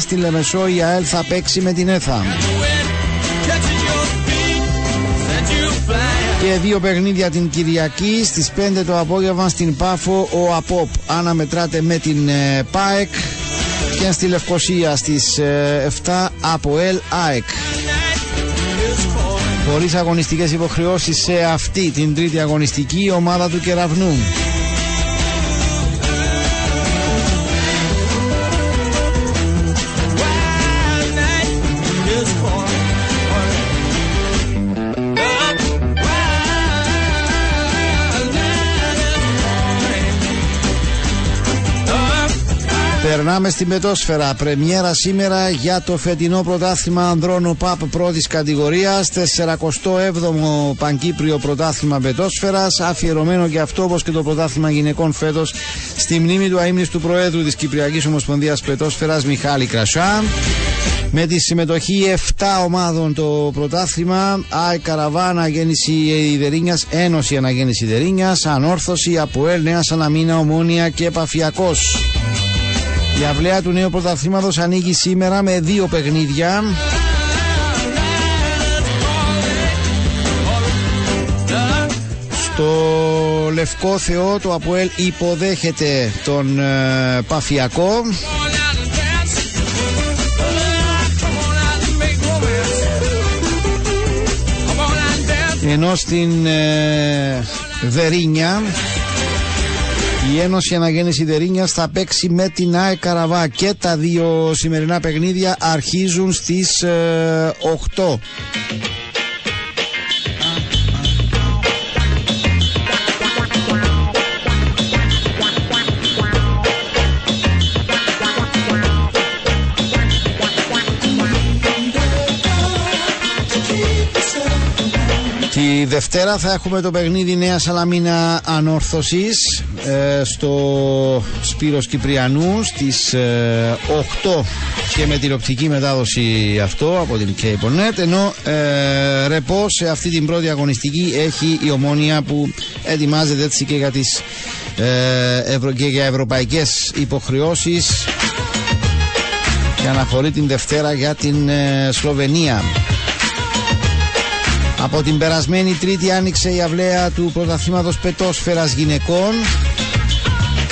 στη Λεμεσό η ΑΕΛ θα παίξει με την ΕΘΑ. Και δύο παιχνίδια την Κυριακή στις 5 το απόγευμα στην Πάφο ο ΑΠΟΠ αναμετράται με την ε, ΠΑΕΚ και στη Λευκοσία στις ε, 7 από ΕΛ ΑΕΚ. Χωρίς αγωνιστικές υποχρεώσεις σε αυτή την τρίτη αγωνιστική η ομάδα του Κεραυνού. Περνάμε στην πετόσφαιρα. Πρεμιέρα σήμερα για το φετινό πρωτάθλημα ανδρών ΟΠΑΠ πρώτης κατηγορίας. 47ο Παγκύπριο Πρωτάθλημα Πετόσφαιρα. Αφιερωμένο και αυτό όπως και το πρωτάθλημα γυναικών φέτος στη μνήμη του αίμνη του Προέδρου της Κυπριακής Ομοσπονδίας Πετόσφαιρας Μιχάλη Κρασά. Με τη συμμετοχή 7 ομάδων το πρωτάθλημα, ΑΕ Καραβάνα, Γέννηση Ιδερίνιας, Ένωση Αναγέννηση Ιδερίνιας, Ανόρθωση, Αποέλ, Νέας Αναμίνα, Ομόνια και Παφιακό. Η αυλαία του νέου πρωταθλήματος ανοίγει σήμερα με δύο παιχνίδια. Στο Λευκό Θεό το Αποέλ υποδέχεται τον ε, Παφιακό. Ενώ στην ε, Δερίνια η Ένωση Αναγέννησης Δερίνιας θα παίξει με την ΑΕ Καραβά και τα δύο σημερινά παιχνίδια αρχίζουν στις ε, 8. Τη Δευτέρα θα έχουμε το παιχνίδι Νέας Σαλαμίνα Ανόρθωσης ε, στο Σπύρος Κυπριανού στις ε, 8 και με τηλεοπτική μετάδοση αυτό από την Caponet ενώ ε, ρεπό σε αυτή την πρώτη αγωνιστική έχει η Ομόνια που ετοιμάζεται έτσι και για τις ε, ευρω, και για ευρωπαϊκές υποχρεώσεις και αναχωρεί την Δευτέρα για την ε, Σλοβενία. Από την περασμένη Τρίτη άνοιξε η αυλαία του πρωταθλήματος πετόσφαιρας γυναικών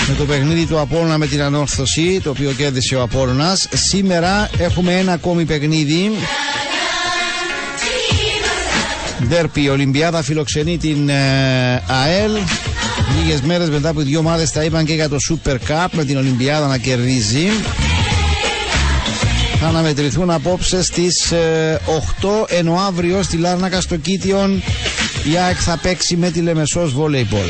με το παιχνίδι του Απόλλωνα με την ανόρθωση το οποίο κέρδισε ο Απόλλωνας. Σήμερα έχουμε ένα ακόμη παιχνίδι Ντέρπι, η Ολυμπιάδα φιλοξενεί την ε, ΑΕΛ. Λίγες μέρες μετά που οι δύο ομάδες τα είπαν και για το Super Cup με την Ολυμπιάδα να κερδίζει θα αναμετρηθούν απόψες στις 8 ενώ αύριο στη Λάρνακα στο Κίτιον η ΑΕΚ θα παίξει με τη Λεμεσός Βολέιμπολ.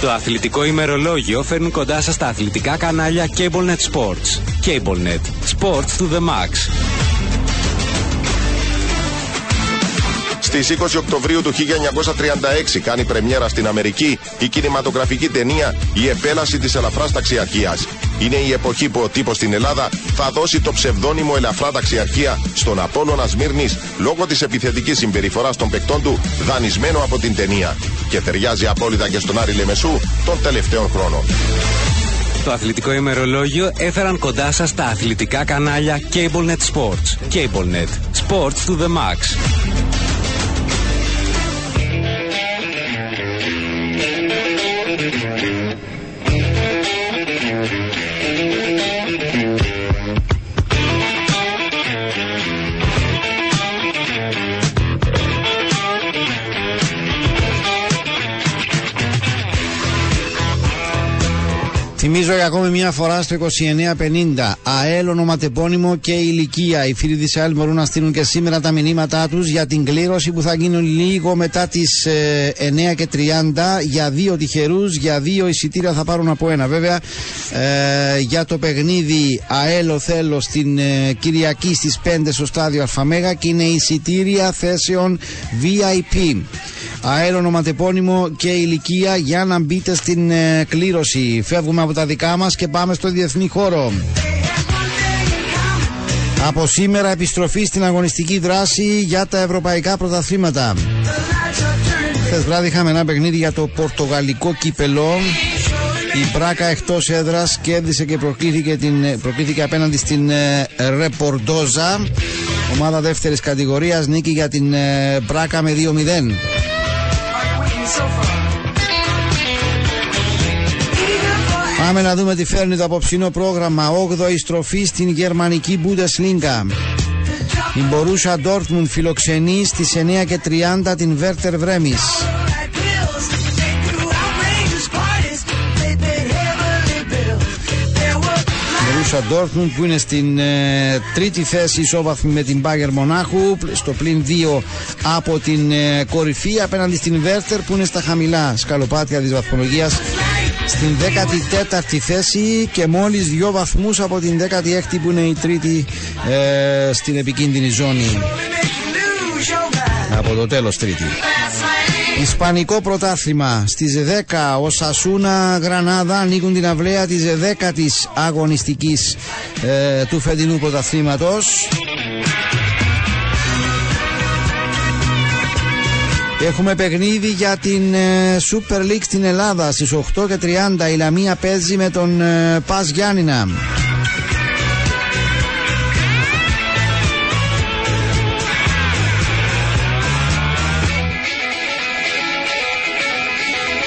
Το αθλητικό ημερολόγιο φέρνουν κοντά σας τα αθλητικά κανάλια CableNet Sports. CableNet. Sports to the max. Στις 20 Οκτωβρίου του 1936 κάνει πρεμιέρα στην Αμερική η κινηματογραφική ταινία «Η επέλαση της ελαφράς ταξιαρχίας». Είναι η εποχή που ο τύπος στην Ελλάδα θα δώσει το ψευδόνυμο ελαφρά ταξιαρχία στον Απόλλωνα Σμύρνης λόγω της επιθετικής συμπεριφοράς των παικτών του δανεισμένο από την ταινία. Και ταιριάζει απόλυτα και στον Άρη Λεμεσού των τελευταίων χρόνων. Το αθλητικό ημερολόγιο έφεραν κοντά σας τα αθλητικά κανάλια CableNet Sports. CableNet. Sports to the max. Θυμίζω για ακόμη μια φορά στο 2950 ΑΕΛ ονοματεπώνυμο και ηλικία. Οι φίλοι της ΑΕΛ μπορούν να στείλουν και σήμερα τα μηνύματά τους για την κλήρωση που θα γίνει λίγο μετά τις ε, 9 και 30 για δύο τυχερούς. Για δύο εισιτήρια θα πάρουν από ένα. Βέβαια ε, για το παιχνίδι ΑΕΛ Οθέλο στην ε, Κυριακή στις 5 στο στάδιο Αλφαμέγα και είναι εισιτήρια θέσεων VIP. ΑΕΛ ονοματεπώνυμο και ηλικία για να μπείτε στην ε, κλήρωση. Φεύγουμε από τα δικά μας και πάμε στο διεθνή χώρο. Από σήμερα επιστροφή στην αγωνιστική δράση για τα ευρωπαϊκά πρωταθλήματα. Χθες βράδυ είχαμε ένα παιχνίδι για το πορτογαλικό κύπελο. Η Πράκα εκτός έδρας κέρδισε και προκλήθηκε, την, προκλήθηκε απέναντι στην ε, Ρεπορντόζα. Ομάδα δεύτερης κατηγορίας νίκη για την ε, Πράκα με 2-0. Πάμε να δούμε τι φέρνει το απόψινό πρόγραμμα. 8η στροφή στην γερμανική Bundesliga. Η Μπορούσα Dortmund φιλοξενεί στις 9 και 30 την Werther Βρέμις. Μπορούσα Dortmund που είναι στην ε, τρίτη θέση ισόβαθμη με την Bayern Μονάχου στο πλην 2 από την ε, κορυφή απέναντι στην Werther που είναι στα χαμηλά σκαλοπάτια της βαθμολογίας. Στην 14η θέση και μόλις δύο βαθμούς από την 16η που είναι η τρίτη ε, στην επικίνδυνη ζώνη. Από το τέλος τρίτη Ισπανικό πρωτάθλημα στις 10 ο Σασούνα Γρανάδα ανοίγουν την αυλαία της 10ης αγωνιστικής ε, του φετινού πρωταθλήματος Έχουμε παιχνίδι για την ε, Super League στην Ελλάδα στις 8 και 30 η Λαμία παίζει με τον ε, Πας Γιάννηνα.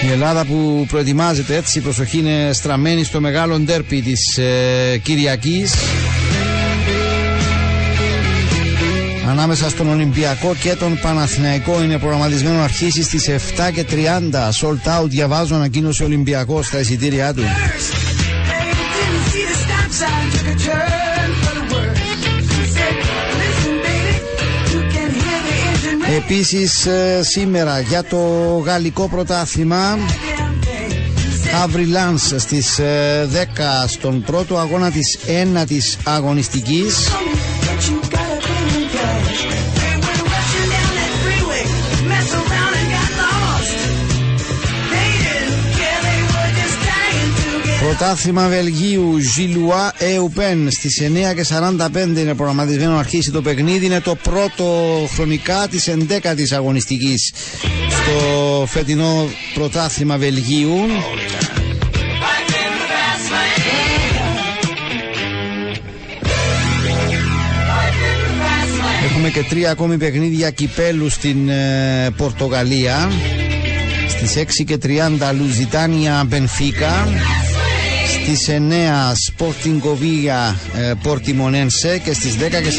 Η Ελλάδα που προετοιμάζεται έτσι, η προσοχή είναι στραμμένη στο μεγάλο ντέρπι της ε, Κυριακής. Ανάμεσα στον Ολυμπιακό και τον Παναθηναϊκό είναι προγραμματισμένο να αρχίσει στις 7 και 30. Sold out διαβάζω ανακοίνωσε ο Ολυμπιακός στα εισιτήριά του. Επίσης ε, σήμερα για το γαλλικό πρωτάθλημα Αύρι Λάνς στις ε, 10 στον πρώτο αγώνα της ένατης αγωνιστικής Πρωτάθλημα Βελγίου Ζιλουά Εουπέν στις 9 και 45 είναι προγραμματισμένο να αρχίσει το παιχνίδι. Είναι το πρώτο χρονικά της 11ης αγωνιστικής στο φετινό πρωτάθλημα Βελγίου. Έχουμε και τρία ακόμη παιχνίδια κυπέλου στην ε, Πορτογαλία. Στις 6 και 30 Λουζιτάνια Μπενφίκα στις 9 Sporting Villa Portimonense και στις 10 και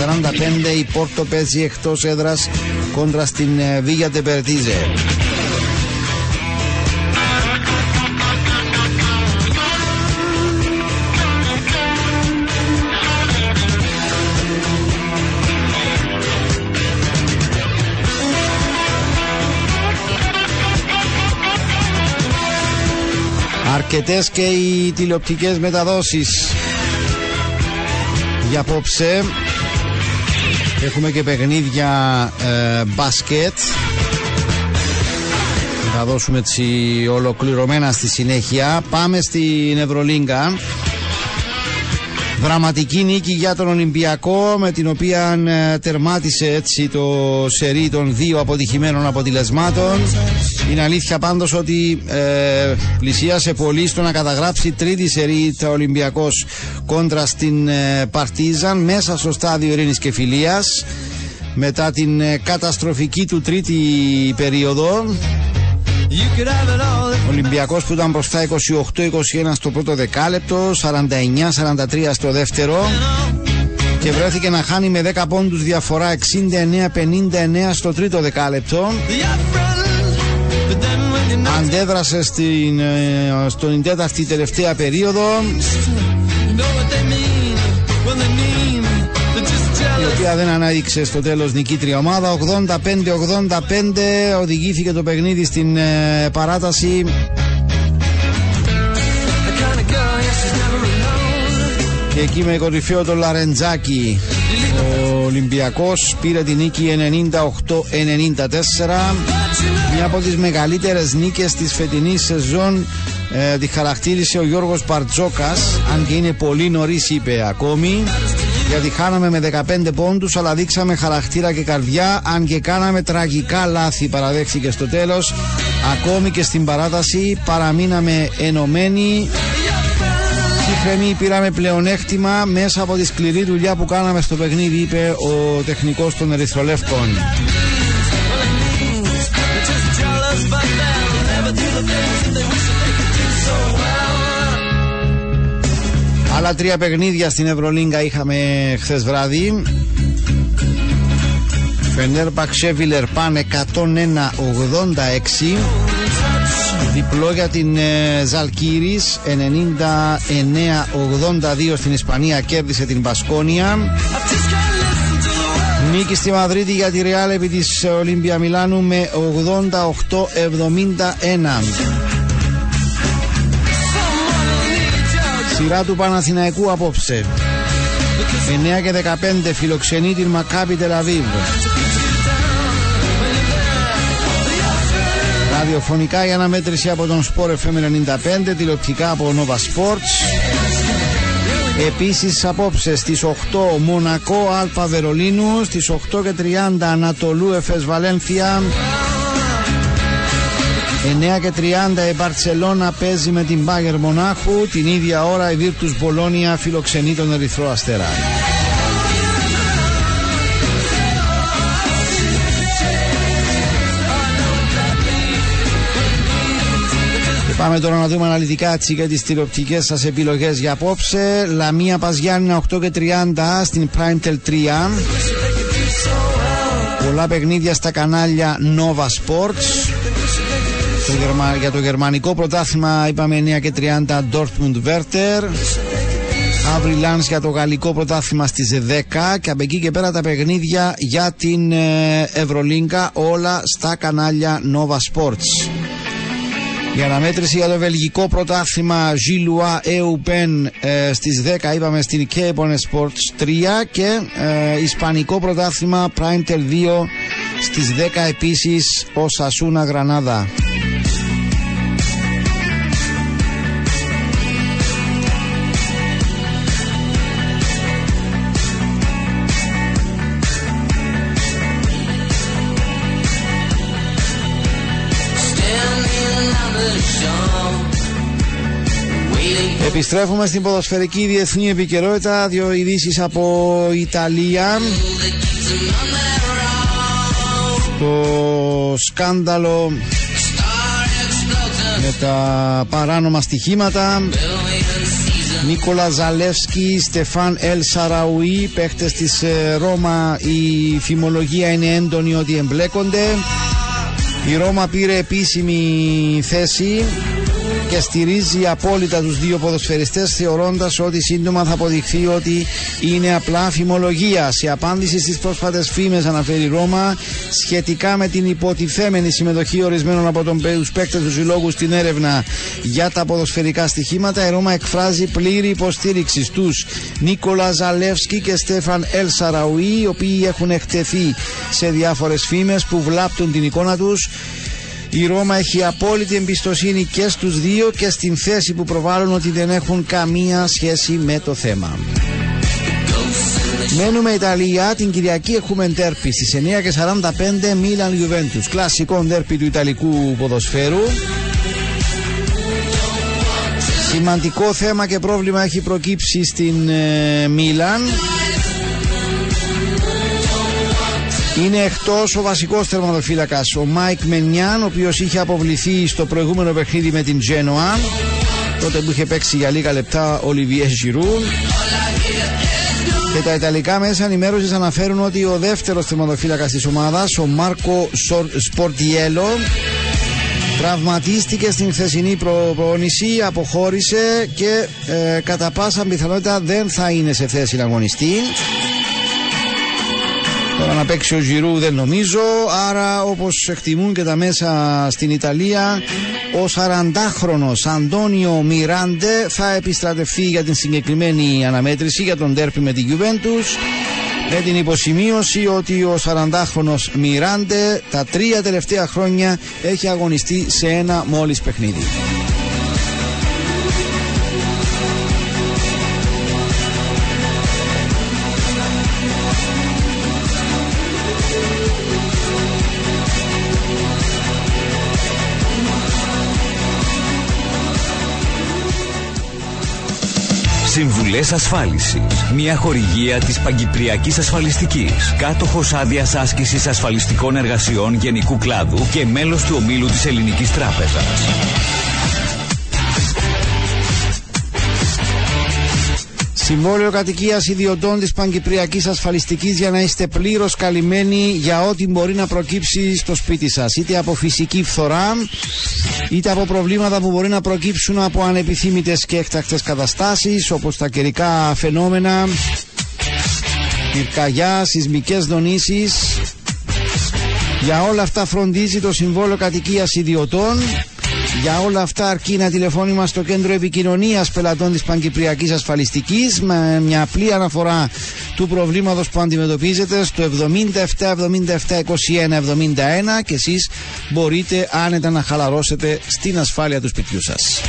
45 η Πόρτο παίζει εκτός έδρας κόντρα στην Villa de Pertize. Αρκετές και οι τηλεοπτικές μεταδόσεις για απόψε Έχουμε και παιχνίδια ε, μπάσκετ. Θα δώσουμε έτσι ολοκληρωμένα στη συνέχεια. Πάμε στην Ευρωλίγκα. Δραματική νίκη για τον Ολυμπιακό με την οποία ε, τερμάτισε έτσι το σερί των δύο αποτυχημένων αποτελεσμάτων. Είναι αλήθεια πάντως ότι ε, πλησίασε πολύ στο να καταγράψει τρίτη σερί τα Ολυμπιακός κόντρα στην ε, Παρτίζαν μέσα στο στάδιο ειρήνης και φιλίας μετά την ε, καταστροφική του τρίτη περίοδο. Ο Ολυμπιακός που ήταν μπροστά 28-21 στο πρώτο δεκάλεπτο 49-43 στο δεύτερο. Και βρέθηκε να χάνει με 10 πόντους διαφορά 69-59 στο τρίτο δεκάλεπτο αντέδρασε στην, ε, στον τέταρτη τελευταία περίοδο. Η οποία δεν ανάδειξε στο τέλος νικήτρια ομάδα. 85-85 οδηγήθηκε το παιχνίδι στην ε, παράταση. Και εκεί με κορυφαίο το Λαρεντζάκι ο Ολυμπιακός πήρε την νίκη 98-94 μια από τις μεγαλύτερες νίκες της φετινής σεζόν ε, τη χαρακτήρισε ο Γιώργος Παρτζόκας αν και είναι πολύ νωρίς είπε ακόμη. Γιατί χάναμε με 15 πόντους αλλά δείξαμε χαρακτήρα και καρδιά αν και κάναμε τραγικά λάθη παραδέχθηκε στο τέλος. Ακόμη και στην παράταση παραμείναμε ενωμένοι Ψυχρεμοί πήραμε πλεονέκτημα μέσα από τη σκληρή δουλειά που κάναμε στο παιχνίδι είπε ο τεχνικός των Ερυθρολεύκων Άλλα τρία παιχνίδια στην Ευρωλίγκα είχαμε χθες βράδυ. Φενέρ Μπαξέβιλερ πάνε 101-86. Διπλό για την ε, Ζαλκύρης 99-82 στην Ισπανία κέρδισε την Μπασκόνια. Νίκη στη Μαδρίτη για τη Ρεάλ επί της Ολύμπια Μιλάνου με 88-71. Σειρά του Παναθηναϊκού απόψε 9 και 15 φιλοξενεί την Μακάπη Τελαβίβ Ραδιοφωνικά η αναμέτρηση από τον Sport FM 95 Τηλεοπτικά από Nova Sports Επίσης απόψε στις 8 Μονακό Αλφα Βερολίνου Στις 8 και 30 Ανατολού Εφες Βαλένθια 9 και 30 η Μπαρτσελώνα παίζει με την Μπάγερ Μονάχου. Την ίδια ώρα η Βίρτους Μπολόνια φιλοξενεί τον Ερυθρό Αστέρα. Πάμε τώρα να δούμε αναλυτικά έτσι και τις τηλεοπτικές σας επιλογές για απόψε. Λαμία Παζιάννηνα 8 και 30 στην Primetel 3. Πολλά παιχνίδια στα κανάλια Nova Sports. Το γερμα... Για το γερμανικό πρωτάθλημα είπαμε 9 και 30 Dortmund Werther. Αύριο Λάνς για το γαλλικό πρωτάθλημα στις 10 και από εκεί και πέρα τα παιχνίδια για την ε, Ευρωλίνκα όλα στα κανάλια Nova Sports. Η αναμέτρηση για το βελγικό πρωτάθλημα Gillois Eupen ε, στις 10 είπαμε στην Kepone Sports 3 και ε, ισπανικό πρωτάθλημα Primetel 2 στις 10 επίσης ο Σασούνα Γρανάδα. Επιστρέφουμε στην ποδοσφαιρική διεθνή επικαιρότητα. Δύο ειδήσεις από Ιταλία. Το σκάνδαλο με τα παράνομα στοιχήματα. Νίκολα Ζαλεύσκι, Στεφάν Ελ Σαραουί, παίχτες της ε, Ρώμα, η φημολογία είναι έντονη ότι εμπλέκονται. Η Ρώμα πήρε επίσημη θέση και στηρίζει απόλυτα τους δύο ποδοσφαιριστές θεωρώντας ότι σύντομα θα αποδειχθεί ότι είναι απλά φημολογία. Σε απάντηση στις πρόσφατες φήμες αναφέρει η Ρώμα σχετικά με την υποτιθέμενη συμμετοχή ορισμένων από τον τους παίκτες τους συλλόγους στην έρευνα για τα ποδοσφαιρικά στοιχήματα η Ρώμα εκφράζει πλήρη υποστήριξη στους Νίκολα Ζαλεύσκι και Στέφαν Ελ Σαραουί οι οποίοι έχουν εκτεθεί σε διάφορες φήμες που βλάπτουν την εικόνα τους η Ρώμα έχει απόλυτη εμπιστοσύνη και στους δύο και στην θέση που προβάλλουν ότι δεν έχουν καμία σχέση με το θέμα. Μένουμε Ιταλία, την Κυριακή έχουμε ντέρπι στις 9.45 Μίλαν Ιουβέντους. Κλασικό ντέρπι του Ιταλικού ποδοσφαίρου. Σημαντικό θέμα και πρόβλημα έχει προκύψει στην ε, Μίλαν. Είναι εκτός ο βασικός τερματοφύλακας, ο Μάικ Μενιάν, ο οποίος είχε αποβληθεί στο προηγούμενο παιχνίδι με την Τζένοα. Τότε που είχε παίξει για λίγα λεπτά ο Ολιβιέ Ζιρού. Και τα Ιταλικά μέσα ενημέρωσης αναφέρουν ότι ο δεύτερος τερματοφύλακα της ομάδας, ο Μάρκο Σπορτιέλο, τραυματίστηκε στην χθεσινή προπόνηση, αποχώρησε και ε, κατά πάσα πιθανότητα δεν θα είναι σε θέση να αγωνιστεί. Τώρα να παίξει ο Ζιρού δεν νομίζω, άρα όπως εκτιμούν και τα μέσα στην Ιταλία, ο 40χρονος Αντώνιο Μιράντε θα επιστρατευτεί για την συγκεκριμένη αναμέτρηση για τον τέρπι με την Juventus με την υποσημείωση ότι ο 40χρονος Μιράντε τα τρία τελευταία χρόνια έχει αγωνιστεί σε ένα μόλις παιχνίδι. Συμβουλέ ασφάλισης. Μια χορηγία της Παγκυπριακής Ασφαλιστικής. Κάτοχος άδειας άσκησης ασφαλιστικών εργασιών γενικού κλάδου και μέλος του ομίλου της Ελληνικής Τράπεζας. Συμβόλαιο κατοικίας ιδιωτών της Παγκυπριακή Ασφαλιστικής για να είστε πλήρως καλυμμένοι για ό,τι μπορεί να προκύψει στο σπίτι σας. Είτε από φυσική φθορά, είτε από προβλήματα που μπορεί να προκύψουν από ανεπιθύμητες και έκτακτες καταστάσεις, όπως τα καιρικά φαινόμενα, πυρκαγιά, σεισμικές δονήσεις. Για όλα αυτά φροντίζει το Συμβόλαιο Κατοικίας Ιδιωτών για όλα αυτά αρκεί ένα τηλεφώνημα στο κέντρο επικοινωνίας πελατών της Παγκυπριακής Ασφαλιστικής με μια απλή αναφορά του προβλήματος που αντιμετωπίζετε στο 77 77 21 71 και εσείς μπορείτε άνετα να χαλαρώσετε στην ασφάλεια του σπιτιού σας.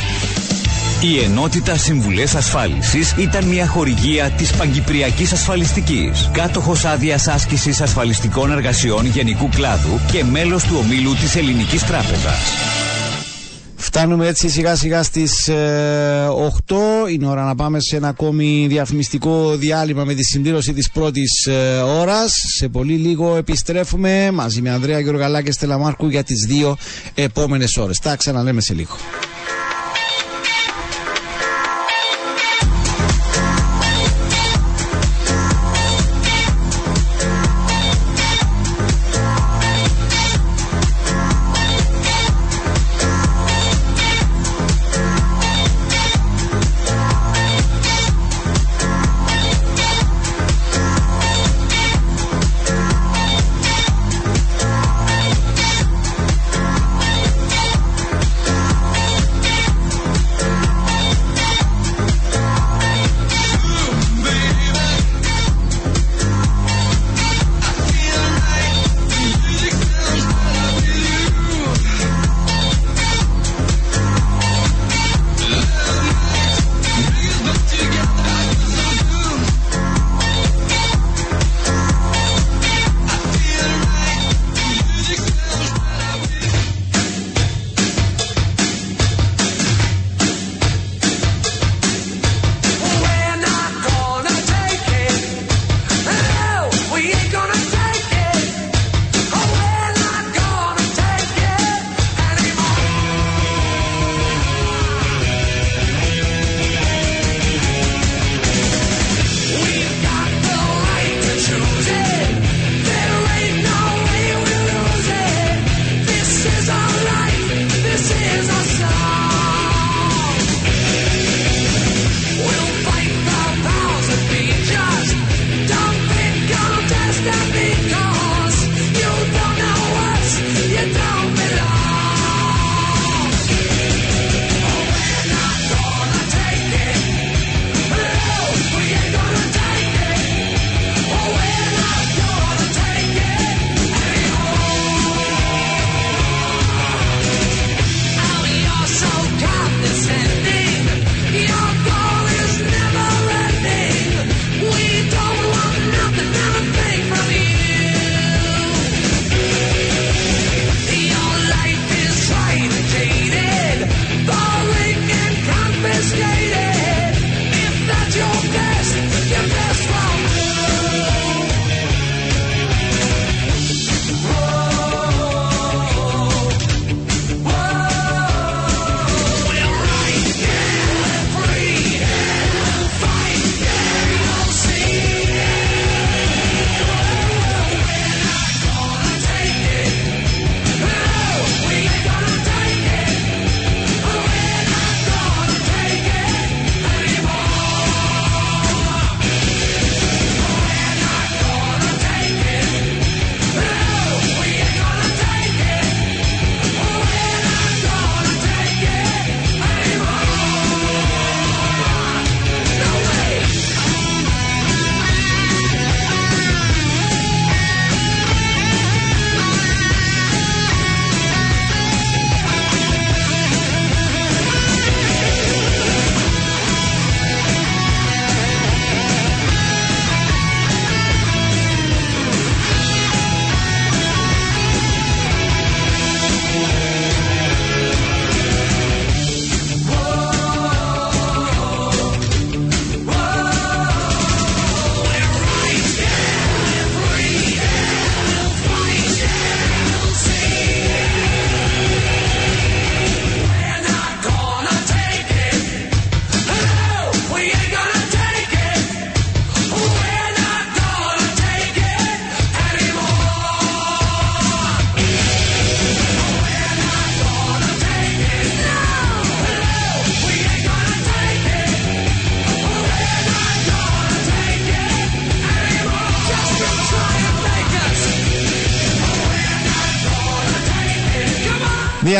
Η Ενότητα Συμβουλές Ασφάλισης ήταν μια χορηγία της Παγκυπριακής Ασφαλιστικής, κάτοχος άδειας άσκησης ασφαλιστικών εργασιών γενικού κλάδου και μέλος του ομίλου της Ελληνικής Τράπεζας. Φτάνουμε έτσι σιγά σιγά στις ε, 8. Είναι ώρα να πάμε σε ένα ακόμη διαφημιστικό διάλειμμα με τη συμπλήρωση της πρώτης ε, ώρας. Σε πολύ λίγο επιστρέφουμε μαζί με Ανδρέα Γεωργαλά και Στελαμάρκου για τις δύο επόμενες ώρες. Τα ξαναλέμε σε λίγο.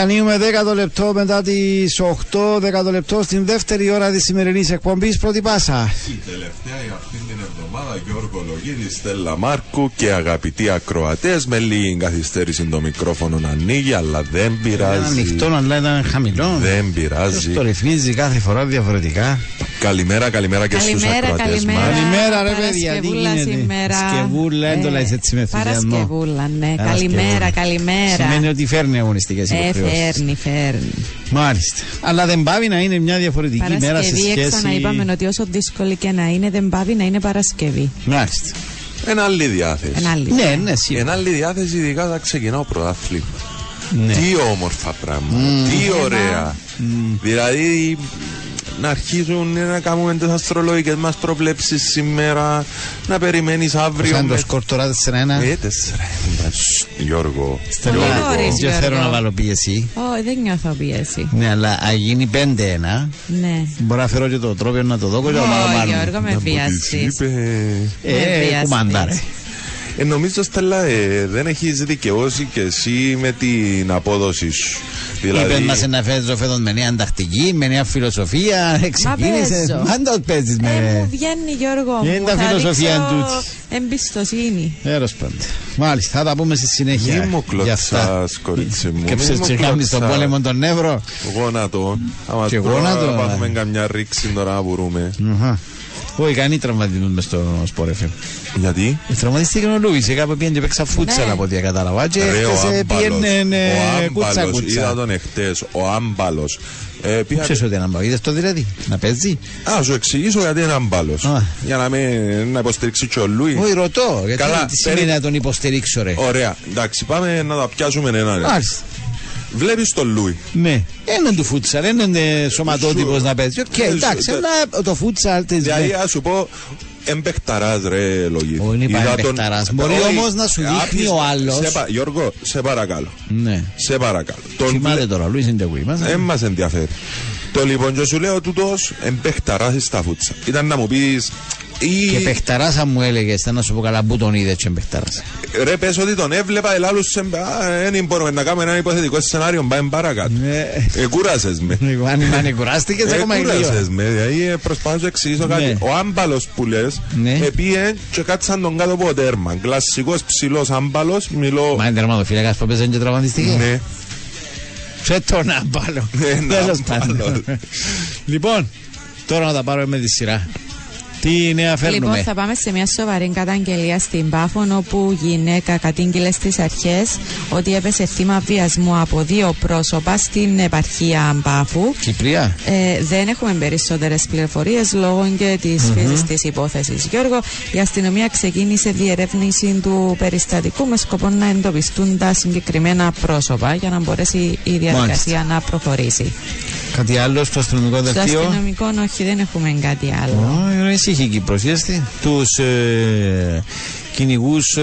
Διανύουμε 10 λεπτό μετά τις 8, 10 λεπτό στην δεύτερη ώρα της σημερινής εκπομπής. Πρώτη πάσα. Η τελευταία για αυτήν την εβδομάδα Γιώργο Λογίδης, Στέλλα Μάρκου και αγαπητοί ακροατές. Με λίγη καθυστέρηση το μικρόφωνο να ανοίγει, αλλά δεν Ήταν πειράζει. ανοιχτό, αλλά ήταν χαμηλό. Δεν Ποιος πειράζει. Το ρυθμίζει κάθε φορά διαφορετικά. Καλημέρα, καλημέρα και στους Καλημέρα, ακροατές καλημέρα. μας. Καλημέρα, ρε παιδιά, τι Παρασκευούλα γίνεται; σήμερα. Σκευούλα, δεν το Ε, λες έτσι με ενθουσιασμό. Παρασκευούλα, ναι. Παρασκευούλα. Καλημέρα, καλημέρα. Σημαίνει ότι φέρνει αγωνιστικές Ε, υποχρεώσεις. φέρνει, φέρνει. Μάλιστα. Αλλά δεν πάβει να είναι μια διαφορετική μέρα σε Παρασκευή, σχέση. ξαναείπαμε ότι όσο δύσκολη και να είναι, δεν πάβει να είναι Παρασκευή. Μάλιστα. Ένα άλλη διάθεση. Ένα άλλο. Ναι, ναι, σίγουρα. Ένα άλλη διάθεση, ειδικά θα ξεκινάω πρωτάθλημα. Ναι. Τι όμορφα πράγματα. Τι ωραία. Δηλαδή να αρχίσουν να κάνουμε τις αστρολογικές μας προβλέψεις σήμερα, να περιμένεις αύριο. Σαν το με- σκορ τώρα 4-1. Ε, τέσσερα. ένα. Σ, Γιώργο. Στέλλα, Πολύ νωρίς, Δεν θέλω Γιώργο. να βάλω πίεση. Ω, δεν νιώθω πίεση. Ναι, αλλά αν γίνει 5-1, Ναι. μπορώ να φέρω και το τρόπιο να το δω και να το Ω, πάρω. Γιώργο, με Να μου τις βιάσεις. είπες. με Ε, βιαστείς. κουμαντά ρε. Ε, νομίζω, Στέλλα, ε, δεν έχεις δικαιώσει και εσύ με την απόδοση σου. Δηλαδή, Είπε μας να φέρεις το φέτος με νέα τακτική, με νέα φιλοσοφία, ε, ξεκίνησε. παίζω. Μαν το παίζεις Ε, μου με... βγαίνει Γιώργο Είναι μου. τα Θα φιλοσοφία δείξω τούτη. Εμπιστοσύνη. Τέλος πάντων. Μάλιστα, θα τα πούμε στη συνέχεια. Μη μου για αυτά. κλωτσάς, κορίτσι μου. Και Μη ψες μου τσεκάμεις στον κλωτσάς. πόλεμο των Εύρω. Γόνατο. Άμα Και τώρα γόνατο, Πάθουμε ε. καμιά ρήξη τώρα να μπορούμε. Αχα. Όχι, κανεί τραυματισμούς μες στο σπορ FM. Γιατί; Τραυματίστηκε ο Λούις, κάπου πήγαινε και παίξα φούτσαλ Ναι. από ό,τι κατάλαβα. Και Ρε, ο χθες, ε, άμπαλος. πήγαινε ε, Ο κούτσα άμπαλος. Είδα κούτσα. τον εχθές. Ο άμπαλος. Ε, πήγα- Ξέρεις ότι είναι άμπαλος, είδες το δηλαδή, να παίζει; Α, σου εξηγήσω γιατί είναι άμπαλος. Α. Για να με να υποστηρίξει και ο Λούι. Όχι, ρωτώ, γιατί Καλά, τι σημαίνει περι- να τον υποστηρίξω ρε; Ωραία. Εντάξει, πάμε να τα πιάσουμε έναν. Μάλιστα. Βλέπεις τον Λούι. Ναι, έναν του φούτσαλ, έναν ε, σωματότυπος Σου- να παίζει. Οκ, Ε, σου- εντάξει, τε- αλλά το φούτσαλ της... Δηλαδή, ναι. ας σου πω, εμπεχταράς ρε λογή. Όχι, είναι Είδα τον- εμπεχταράς. Μπορεί Όχι, όμως να σου δείχνει άπλης- ο άλλος. σε πα- Γιώργο, σε παρακαλώ. Ναι. Σε παρακαλώ. Τον Θυμάται βλέ- τώρα, Λουίς είναι και εγώ είμαστε. Δεν μας ενδιαφέρει. Το λοιπόν και σου λέω τούτος εμπεχταράς στα φούτσα. Ήταν να μου πεις ή... Και παιχταράσα μου έλεγες, θα να σου πω καλά που τον είδες και παιχταράσα. Ρε πες ότι τον έβλεπα ελάλους σε... Α, δεν μπορούμε να κάνουμε ένα υποθετικό σενάριο, πάμε παρακάτω. Ναι. Ε, κούρασες με. Αν αν κουράστηκες Ε, ακόμα κούρασες δύο. με, δηλαδή ε, προσπάθω να εξηγήσω κάτι. Ναι. Ο άμπαλος που λες, Ναι. επίε και κάτσαν τον κάτω από τέρμα. Κλασσικός ψηλός άμπαλος, μιλώ... Μα είναι τερματοφύλακας που παίζανε και τραυματιστήκε. Ναι. Σε τον άμπαλο. Ναι, Τέλος άμπαλο. πάντων. Λοιπόν, τώρα να τα πάρουμε με τη σειρά. Τι νέα φέρνουμε. Λοιπόν, θα πάμε σε μια σοβαρή καταγγελία στην Πάφων, όπου γυναίκα κατήγγειλε στις αρχές ότι έπεσε θύμα βιασμού από δύο πρόσωπα στην επαρχία Πάφου. Κυπρία. Ε, δεν έχουμε περισσότερες πληροφορίες λόγω και της φύσης της υπόθεσης. Γιώργο, η αστυνομία ξεκίνησε διερεύνηση του περιστατικού με σκοπό να εντοπιστούν τα συγκεκριμένα πρόσωπα για να μπορέσει η διαδικασία να προχωρήσει. Κάτι άλλο στο αστυνομικό Στο δελτίο; αστυνομικό, όχι, δεν έχουμε κάτι άλλο. Ω, ησύχη η Κύπρος, είδες Τους ε, κυνηγούς ε,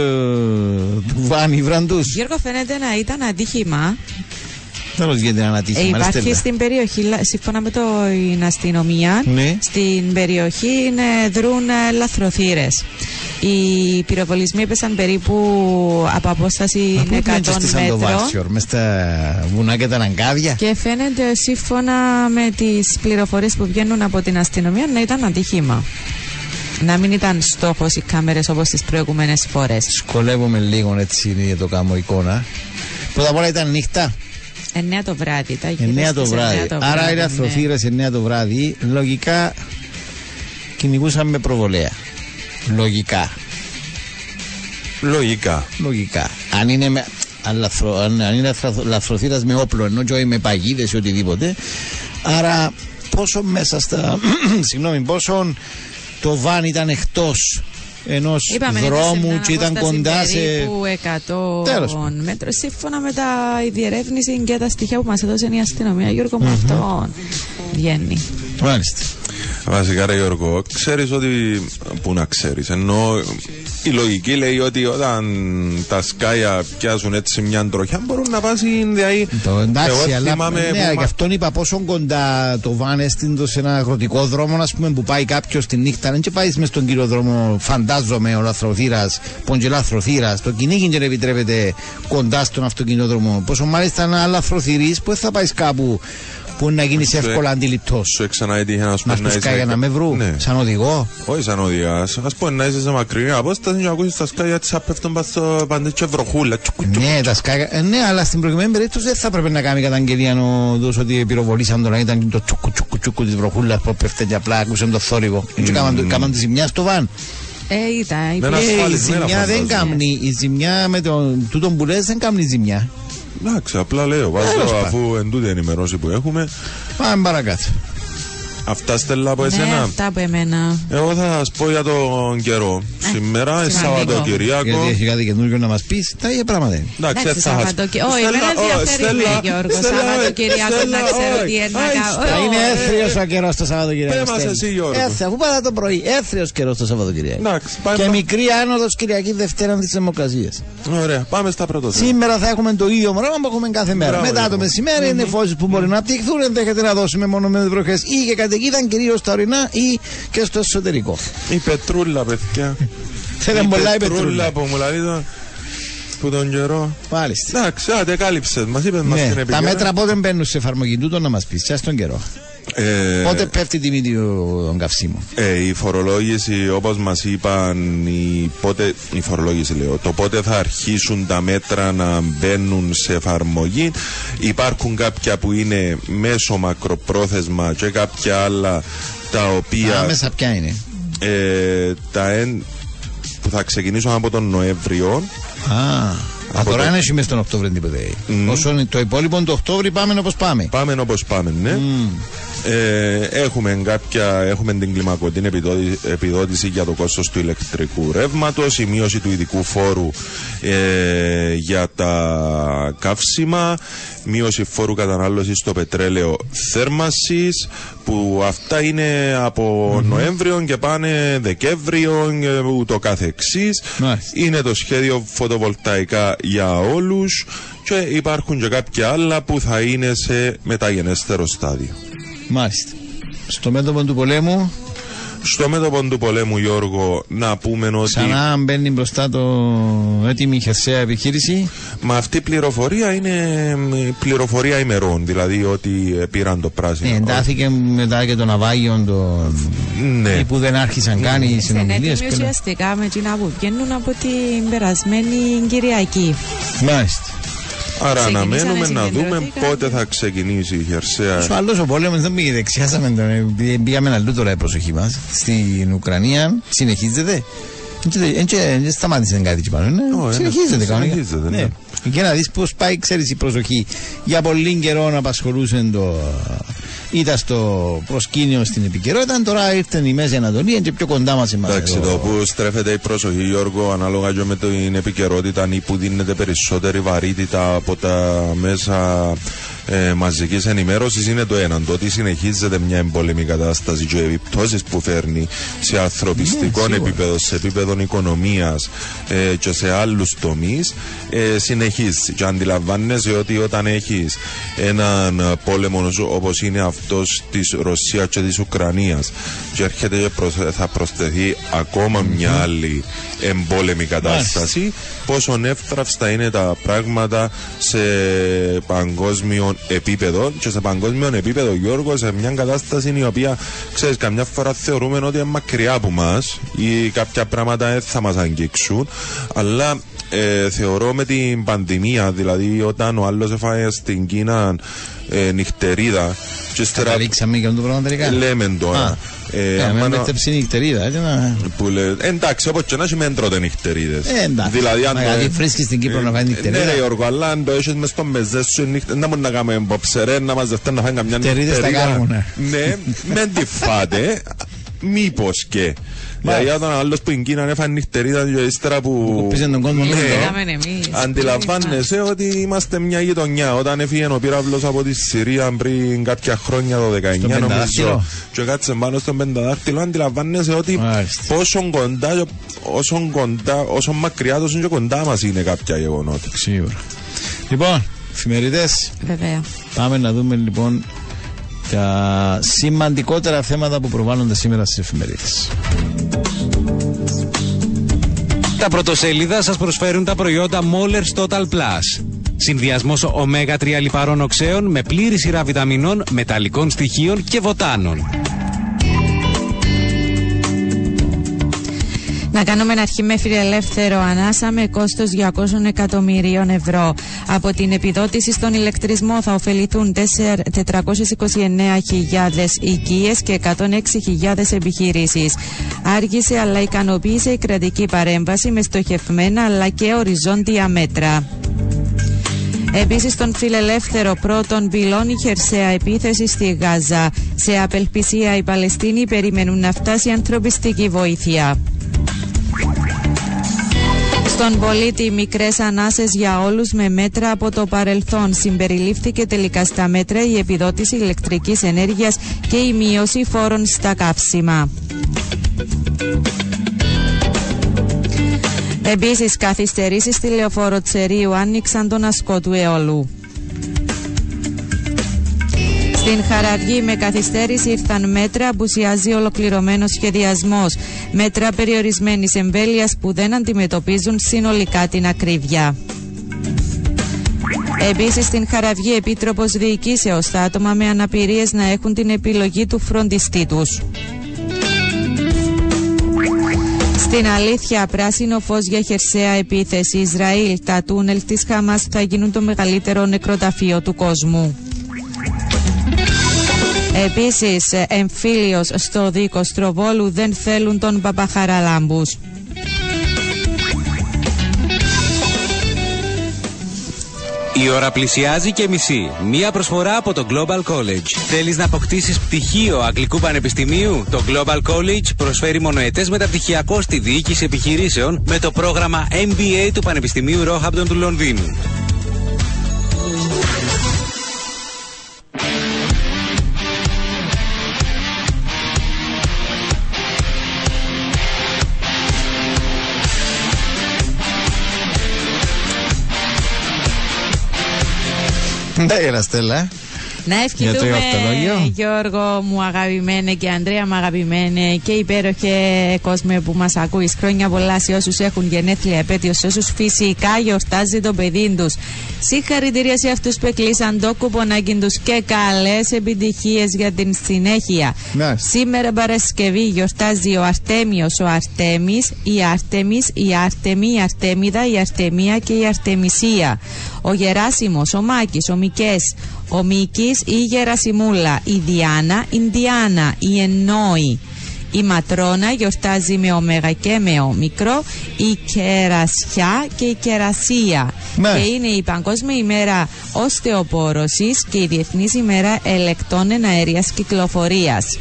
του Βάνη βραντούς. Γιώργο, φαίνεται να ήταν ατύχημα. Τέλος γιατί είναι ένα Ε, ατύχημα. υπάρχει Στέλλα. στην περιοχή, λα- σύμφωνα με την αστυνομία, Ναι. στην περιοχή είναι, δρούν ε, λαθροθύρες. Οι πυροβολισμοί έπεσαν περίπου από απόσταση Μα πού 100 είναι και στη Σαντοβάσιο, μέτρων. μες στα βουνά και τα αναγκάδια; Και φαίνεται σύμφωνα με τις πληροφορίες που βγαίνουν από την αστυνομία να ήταν ατύχημα. Να μην ήταν στόχος οι κάμερες όπως τις προηγούμενες φορές. Σκολεύομαι λίγο έτσι για το κάνω εικόνα. Πρώτα απ' όλα ήταν νύχτα, 9 το βράδυ. Τα 9 το βράδυ. Άρα είναι ναι. αθροθύρες 9 το βράδυ. Λογικά κυνηγούσαν με προβολέα. Λογικά. Λογικά. Λογικά. Αν είναι, με, αν λαθρο, αν, αν είναι λαθρο- λαθροθύρας με όπλο ενώ και όχι με παγίδες ή οτιδήποτε. Άρα πόσο μέσα στα... [CLEARS THROAT] συγγνώμη, πόσο το βαν ήταν εκτός ενός Είπαμε, ήταν σε δρόμου μια και ήταν απόσταση κοντά σε... περίπου 100 Τέλος πάντων. μέτρων. Σύμφωνα με τα η διερεύνηση και τα στοιχεία που μας έδωσε η αστυνομία, Γιώργο, με αυτό βγαίνει. Μάλιστα. Βασικά, ρε Γιώργο, ξέρεις ότι. Πού να ξέρεις. Ενώ η λογική λέει ότι όταν τα σκάια πιάσουν έτσι μια τροχιά μπορούν να πάσουν. Δηλαδή, Το εντάξει, εγώ αλλά θυμάμαι ναι, που γι' μα- αυτόν είπα πόσο κοντά το βαν έστειλε σε ένα αγροτικό δρόμο, ας πούμε, που πάει κάποιος τη νύχτα. Δεν και πάεις μες στον κύριο δρόμο, φαντάζομαι, ο λαθροθύρας, ποντζε λαθροθύρας. Το κυνήγι δεν επιτρέπεται κοντά στον αυτοκινητόδρομο. Πόσο μάλιστα ένα λαθροθυρής που δεν θα πάει κάπου που να γίνεις Σου- εύκολα αντιληπτός; Σου έξανα έτυχε να σου Να πει σου σκάει για να με βρουν, Ναι. σαν οδηγό; Όχι σαν οδηγάς. Α πούμε να είσαι σε μακρινή απόσταση και να ακούσεις τα σκάλια της απέφτουν πας στο παντέ βροχούλα. Τσουκου, τσουκου. Ναι, τα σκάγια. Ε, ναι, αλλά στην προηγουμένη περίπτωση δεν θα έπρεπε να κάνει καταγγελία ο δός ότι πυροβολήσαν τον, ήταν το τσουκου τσουκου τσουκου της βροχούλας που πέφτει και απλά άκουσε το θόρυβο. Έτσι κάμαν το- κάμαν τη ζημιά στο βαν. Ε, ήταν. Με υπήρχε- ένα Ε, η ασφαλισμένα ζημιά δεν φαντάζομαι. κάνει. Η ζημιά με τον τούτο που λες δεν κάνει ζημιά. Εντάξει, απλά λέω. Τέλος Βάζω πάντων. αφού εν τούτη ενημερώσει που έχουμε. Πάμε παρακάτω. Αυτά στέλνω από Ναι, εσένα. αυτά από εμένα. Εγώ θα σας πω για τον καιρό. Σήμερα είναι σημαντικό. Σαββατοκυριακό. Γιατί έχει κάτι καινούργιο να μας πεις, τα ίδια πράγματα είναι. Εντάξει, Εντάξει, θα σας- Σαββατοκυ- Όχι, Στέλλα, εμένα ω, ενδιαφέρει Στέλλα, με, Γιώργο. Στέλλα, Σαββατοκυριακό, Στέλλα, να ξέρω όχι. τι είναι να Άι, κάνω. στα- Θα είναι Όχι. έθριο ο καιρός το Σαββατοκυριακό. Πες μας Στέλιο. εσύ, Γιώργο. Έθριο, αφού πάτα το πρωί; Έθριο καιρός το Σαββατοκυριακό. Εντάξει, πάμε Και πα- μικρή άνοδος Κυριακή Δευτέρα τη Δημοκρασία. Ωραία, πάμε στα πρώτα. θέματα. Σήμερα θα έχουμε το ίδιο πράγμα που έχουμε κάθε μέρα. Μπράβο, Μετά το Γιώργο. μεσημέρι είναι φώσει που μπορεί να απτυχθούν, ενδέχεται να δώσουμε μόνο με βροχές ή και καταιγίδα κυρίως στα ορεινά ή και στο εσωτερικό. Η πετρούλα, παιδιά. Θέλει πολλά η πετρούλα. που μου λέει το- που τον καιρό. Μάλιστα. Εντάξει, άντε κάλυψε. Μας είπες μας Ναι, την τα επικαιρία. μέτρα πότε μπαίνουν σε εφαρμογή τούτο να μας πεις, σε τον καιρό. Ε, Πότε πέφτει η τιμή του- των καυσίμων. Ε, η φορολόγηση, όπως μας είπαν, η, πότε, η φορολόγηση λέω, το πότε θα αρχίσουν τα μέτρα να μπαίνουν σε εφαρμογή. Υπάρχουν κάποια που είναι μέσω μακροπρόθεσμα και κάποια άλλα τα οποία Άμεσα ποια είναι; ε, τα εν, που θα ξεκινήσουν από τον Νοέμβριο. Α, Α, Από τώρα το- δεν έχει μέσα στον Οκτώβριο τίποτε. Όσο είναι το υπόλοιπο το Οκτώβριο πάμε όπως πάμε. Πάμε όπως πάμε, ναι. Ε, έχουμε, κάποια, έχουμε την κλιμακωτή επιδότη- επιδότηση για το κόστος του ηλεκτρικού ρεύματος, η μείωση του ειδικού φόρου ε, για τα καύσιμα, μείωση φόρου κατανάλωσης στο πετρέλαιο θέρμασης, που αυτά είναι από Νοέμβριο και πάνε Δεκέμβριο και ούτω κάθε εξής. Μάλιστα. Είναι το σχέδιο φωτοβολταϊκά για όλους και υπάρχουν και κάποια άλλα που θα είναι σε μεταγενέστερο στάδιο. Μάλιστα. Στο μέτωπο του πολέμου, Στο μέτωπο του πολέμου, Γιώργο, να πούμε ότι ξανά μπαίνει μπροστά το έτοιμη χερσαία επιχείρηση. με αυτή η πληροφορία είναι μ, πληροφορία ημερών, δηλαδή ότι ε, πήραν το πράσινο. Ε, εντάθηκε μετά και το ναυάγιο το... Ναι. που δεν άρχισαν καν οι Είναι συνομιλίες. έτοιμοι ουσιαστικά με εκείνα που βγαίνουν από την περασμένη Κυριακή. Μάλιστα. Άρα Ξεκινήσανε, αναμένουμε να δούμε συγκεντρωθήκαν. πότε θα ξεκινήσει η χερσαία. Ο άλλος ο πόλεμος δεν πήγε δεξιάσαμε τον. επειδή Πήγαμε αλλού τώρα η προσοχή μας. Στην Ουκρανία συνεχίζεται. Δεν σταμάτησε κάτι εκεί πάνω. ναι. Ω, ένα- Συνεχίζεται κανονικά. συνεχίζεται, ναι. Και να δεις πώς πάει, ξέρεις η προσοχή. Για πολύ καιρό να απασχολούσε το. Ήταν στο προσκήνιο στην επικαιρότητα, τώρα ήρθε η Μέση Ανατολή και πιο κοντά μας εμάς Εντάξει, εδώ. το που στρέφεται η προσοχή, Γιώργο, ανάλογα και με την επικαιρότητα ή που δίνεται περισσότερη βαρύτητα από τα μέσα ε, μαζική ενημέρωση είναι το έναν. Το ότι συνεχίζεται μια εμπόλεμη κατάσταση και οι επιπτώσεις που φέρνει σε ανθρωπιστικό Ναι, σίγουρα. επίπεδο, σε επίπεδο οικονομίας ε, και σε άλλους τομείς, ε, συνεχίζει. Και αντιλαμβάνεσαι ότι όταν έχεις έναν πόλεμο όπως είναι αυτός της Ρωσίας και της Ουκρανίας, και έρχεται και προσ- θα προσθεθεί ακόμα μια άλλη εμπόλεμη κατάσταση, πόσο εύθραυστα είναι τα πράγματα σε παγκόσμιο επίπεδο. Και σε παγκόσμιο επίπεδο, Γιώργο, σε μια κατάσταση η οποία, ξέρεις, καμιά φορά θεωρούμε ότι είναι μακριά από μας ή κάποια πράγματα δεν θα μας αγγίξουν, αλλά ε, θεωρώ με την πανδημία, δηλαδή όταν ο άλλος έφαγε στην Κίνα ε, νυχτερίδα και ύστερα Καταλήξαμε και αυτό το πράγμα τελικά. λέμε τώρα. Ε, Ε, με άμα να- μέτρεψε η νυχτερίδα. έτσι να- που λέ, εντάξει, όπως και να έχει μεν τρώτε νυχτερίδες. Ε, εντάξει. Δηλαδή, αν Μα γιατί βρίσκεις στην Κύπρο να φάει νυχτερίδα. Ναι, ρε Γιώργο, αλλά αν το έχεις μες στο μεζέ σου, νυχ- δεν μπορεί να κάνουμε μποψερέ, να μαζευτεί να φάει καμιά Νυχτερίδες τα νυχτερίδα. κάνουμε. Ναι, μεν τη φάτε, μήπως και. Δηλαδή, όταν ο άλλος που είναι Κίνα έφανε νυχτερίδα και ύστερα που... κοπήσε τον κόσμο Ναι. όλο. Είδαμε εμείς. Αντιλαμβάνεσαι ότι είμαστε μια γειτονιά. Όταν έφυγε ο πύραυλος από τη Συρία πριν κάποια χρόνια, το 19 πενταδάχτυλο. νομίζω, και κάτσε πάνω στον πενταδάχτυλο, αντιλαμβάνεσαι ότι Μάλιστα. πόσο κοντά, όσο κοντά, όσο μακριά, τόσο και κοντά μας είναι κάποια γεγονότα. Σίγουρα. Λοιπόν, εφημερίδες. Βέβαια. Πάμε να δούμε λοιπόν τα σημαντικότερα θέματα που προβάλλονται σήμερα στις εφημερίδες. Τα πρωτοσέλιδα σας προσφέρουν τα προϊόντα Mollers Total Plus. Συνδυασμός ω3 λιπαρών οξέων με πλήρη σειρά βιταμινών, μεταλλικών στοιχείων και βοτάνων. Να κάνουμε αρχή με φιλελεύθερο ανάσα με κόστος 200 εκατομμυρίων ευρώ. Από την επιδότηση στον ηλεκτρισμό θα ωφεληθούν 429.000 οικίες και 106.000 επιχειρήσεις. Άργησε αλλά ικανοποίησε η κρατική παρέμβαση με στοχευμένα αλλά και οριζόντια μέτρα. Επίσης, στον φιλελεύθερο πρώτον πυλώνει χερσαία επίθεση στη Γάζα. Σε απελπισία οι Παλαιστίνοι περιμένουν να φτάσει ανθρωπιστική βοήθεια. Στον πολίτη μικρές ανάσες για όλους με μέτρα από το παρελθόν συμπεριλήφθηκε τελικά στα μέτρα η επιδότηση ηλεκτρικής ενέργειας και η μείωση φόρων στα καύσιμα. Επίσης καθυστερήσεις στη λεωφόρο Τσερίου άνοιξαν τον ασκό του αιώλου. Στην Χαραυγή με καθυστέρηση ήρθαν μέτρα, απουσιάζει ολοκληρωμένος σχεδιασμός. Μέτρα περιορισμένης εμβέλειας που δεν αντιμετωπίζουν συνολικά την ακρίβεια. Επίσης, στην Χαραυγή, Επίτροπος Διοικήσεως τα άτομα με αναπηρίες να έχουν την επιλογή του φροντιστή τους. Στην αλήθεια, πράσινο φως για χερσαία επίθεση. Ισραήλ, τα τούνελ της Χαμάς θα γίνουν το μεγαλύτερο νεκροταφείο του κόσμου. Επίσης, εμφύλιος στο δίκο Στροβόλου δεν θέλουν τον Παπαχαραλάμπους. Η ώρα πλησιάζει και μισή. Μία προσφορά από το Global College. Θέλεις να αποκτήσεις πτυχίο Αγγλικού Πανεπιστημίου; Το Global College προσφέρει μονοετές μεταπτυχιακό στη διοίκηση επιχειρήσεων με το πρόγραμμα MBA του Πανεπιστημίου Roehampton του Λονδίνου. Ναι, η Στέλλα. Ε. Να Για το ευχηθούμε, εορτολόγιο. Γιώργο μου αγαπημένε και Ανδρέα μου αγαπημένε και υπέροχε κόσμο που μας ακούεις χρόνια πολλά σε όσους έχουν γενέθλια επέτειος, σε όσους φυσικά γιορτάζει το παιδί τους. Συγχαρητήρια σε αυτούς που εκλείσαν το κουπονάκι τους και καλές επιτυχίες για την συνέχεια. Ναι. Σήμερα Παρασκευή γιορτάζει ο Αρτέμιος, ο Αρτέμις, η Άρτεμις, η Άρτεμη, η Αρτέμιδα, η Αρτεμία και η Αρτεμισία. Ο Γεράσιμος, ο Μάκης, ο Μικές, ο Μίκης, η Γερασιμούλα, η Διάνα, η Ντιάνα, η Ενόη. Η Ματρόνα γιορτάζει με ωμέγα και με όμικρο, η Κερασιά και η Κερασία. Ναι. Και είναι η Παγκόσμια ημέρα οστεοπόρωσης και η Διεθνής ημέρα ελεκτών εναέριας κυκλοφορίας.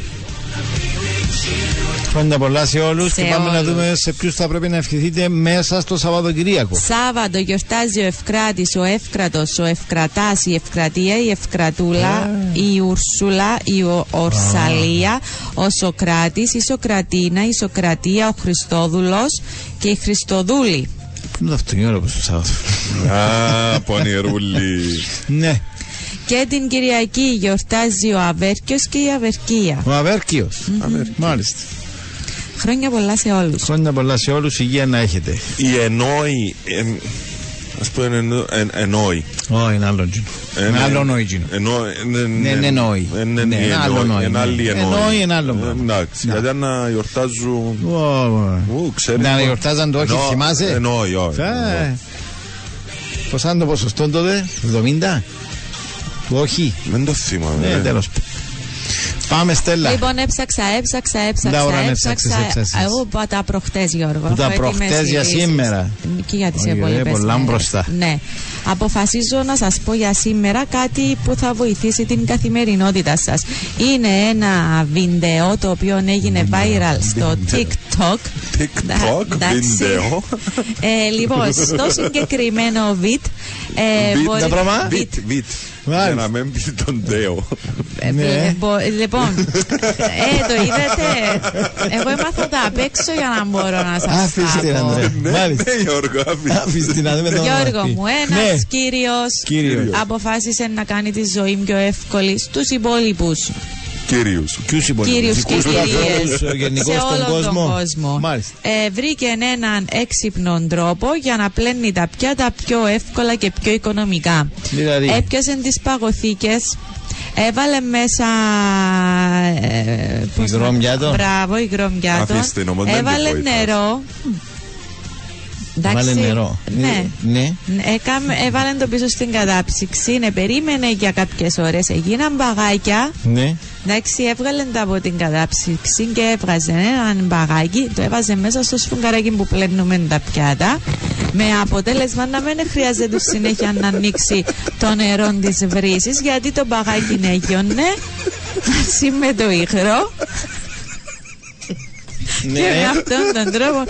Χρόνια πολλά σε όλους Σε και πάμε να όλους. δούμε σε ποιους θα πρέπει να ευχηθείτε μέσα στο Σαββατοκυριακό. Σάββατο γιορτάζει ο Ευκράτης, ο Εύκρατος, ο Ευκρατάς, η Ευκρατία, η Ευκρατούλα, η Ουρσούλα, η Ο- Ορσαλία, ο Σοκράτης, η Σοκρατίνα, η Σοκρατία, ο Χριστόδουλος και η Χριστοδούλη. Πού είναι το αυτοκίνητο που στο Σάββατο; Α, πονηρούλη. Ναι, Και την Κυριακή γιορτάζει ο Αβέρκιος και η Αβερκία. ο Αβέρκιος. Μάλιστα. Χρόνια πολλά σε όλους. Χρόνια πολλά σε όλους, υγεία να έχετε. Η ενόη. Α πούμε, εννο- εν- ενόη. Όχι, είναι άλλο τζινο. Είναι άλλο νόη τζινο. Ενόη. Ναι, ναι, ενόη. Ναι, είναι άλλο νόη, Ένα ναι. άλλη ενόη. Ενόη είναι άλλο Ε, πράγμα. Εντάξει, Ναι. γιατί να γιορτάζουν. Ου, ξέρεις Να πώς- γιορτάζαν το όχι, Εννό- θυμάσαι; Ενόη, όχι. Ε, Πώς ήταν το ποσοστό τότε, 70? Του όχι; Δεν το θυμάμαι. Ναι, ε. τέλος. Πάμε Στέλλα. Λοιπόν, έψαξα, έψαξα, έψαξα. Τα ώρα να έψαξα. έψαξες, έψαξες. Εγώ είπα τα προχτές, Γιώργο. Που τα Έχω έτοιμες προχτές για λύσεις. σήμερα. Και για τις Όχι, υπόλοιπες. ρε, πολλά μπροστά. Ναι. Αποφασίζω να σας πω για σήμερα κάτι που θα βοηθήσει την καθημερινότητα σας. Είναι ένα βίντεο το οποίο έγινε viral στο TikTok. TikTok, Ντα- εντάξει. βίντεο. Ε, λοιπόν, στο συγκεκριμένο βιτ. Ε, Βιτ, μπορεί- τα πράγμα; βιτ. Βιτ, βιτ. Μάλιστα. Για να μην πει τον Τέο. Ε, Ναι. ε, μπο- Λοιπόν, [LAUGHS] ε, το είδατε. Εγώ έμαθα τα απ' έξω για να μπορώ να σας Άφησε την τα πω. Ανδρέα. Ναι, Μάλιστα. ναι, Γιώργο, άφησε. Άφησε την να δούμε το Γιώργο όνομα. μου, ένας Ναι, κύριος Κύριος. αποφάσισε να κάνει τη ζωή πιο εύκολη στους υπόλοιπους Κυρίους. Ποιους υπολείπους; κύριους και Δικούς του κυρίες ανθρώπους, γενικώς σε στον όλο κόσμο. τον κόσμο. Μάλιστα. Ε, βρήκε έναν έξυπνο τρόπο για να πλένει τα πιάτα πιο εύκολα και πιο οικονομικά. Δηλαδή; Έπιασε τις παγωθήκες, έβαλε μέσα... Ε, πώς να- Υγρό πιάτο. Μπράβο, υγρό πιάτο. Αφήστε την, όμως, δεν Έβαλε τη βοηθάς. νερό. Εντάξει, Βάλε νερό. Ναι. Ναι. Έκαμε, έβαλε το πίσω στην κατάψυξη, ναι, περίμενε για κάποιες ώρες, έγιναν μπαγάκια. Ναι. Εντάξει, έβγαλε τα από την κατάψυξη και έβγαζε έναν μπαγάκι, το έβαζε μέσα στο σφουγγαράκι που πλένουμε τα πιάτα. Με αποτέλεσμα να μην χρειάζεται συνέχεια να ανοίξει το νερό της βρύσης, γιατί το μπαγάκι έγιωνε μαζί με το υγρό. Και με Ναι. αυτόν τον τρόπο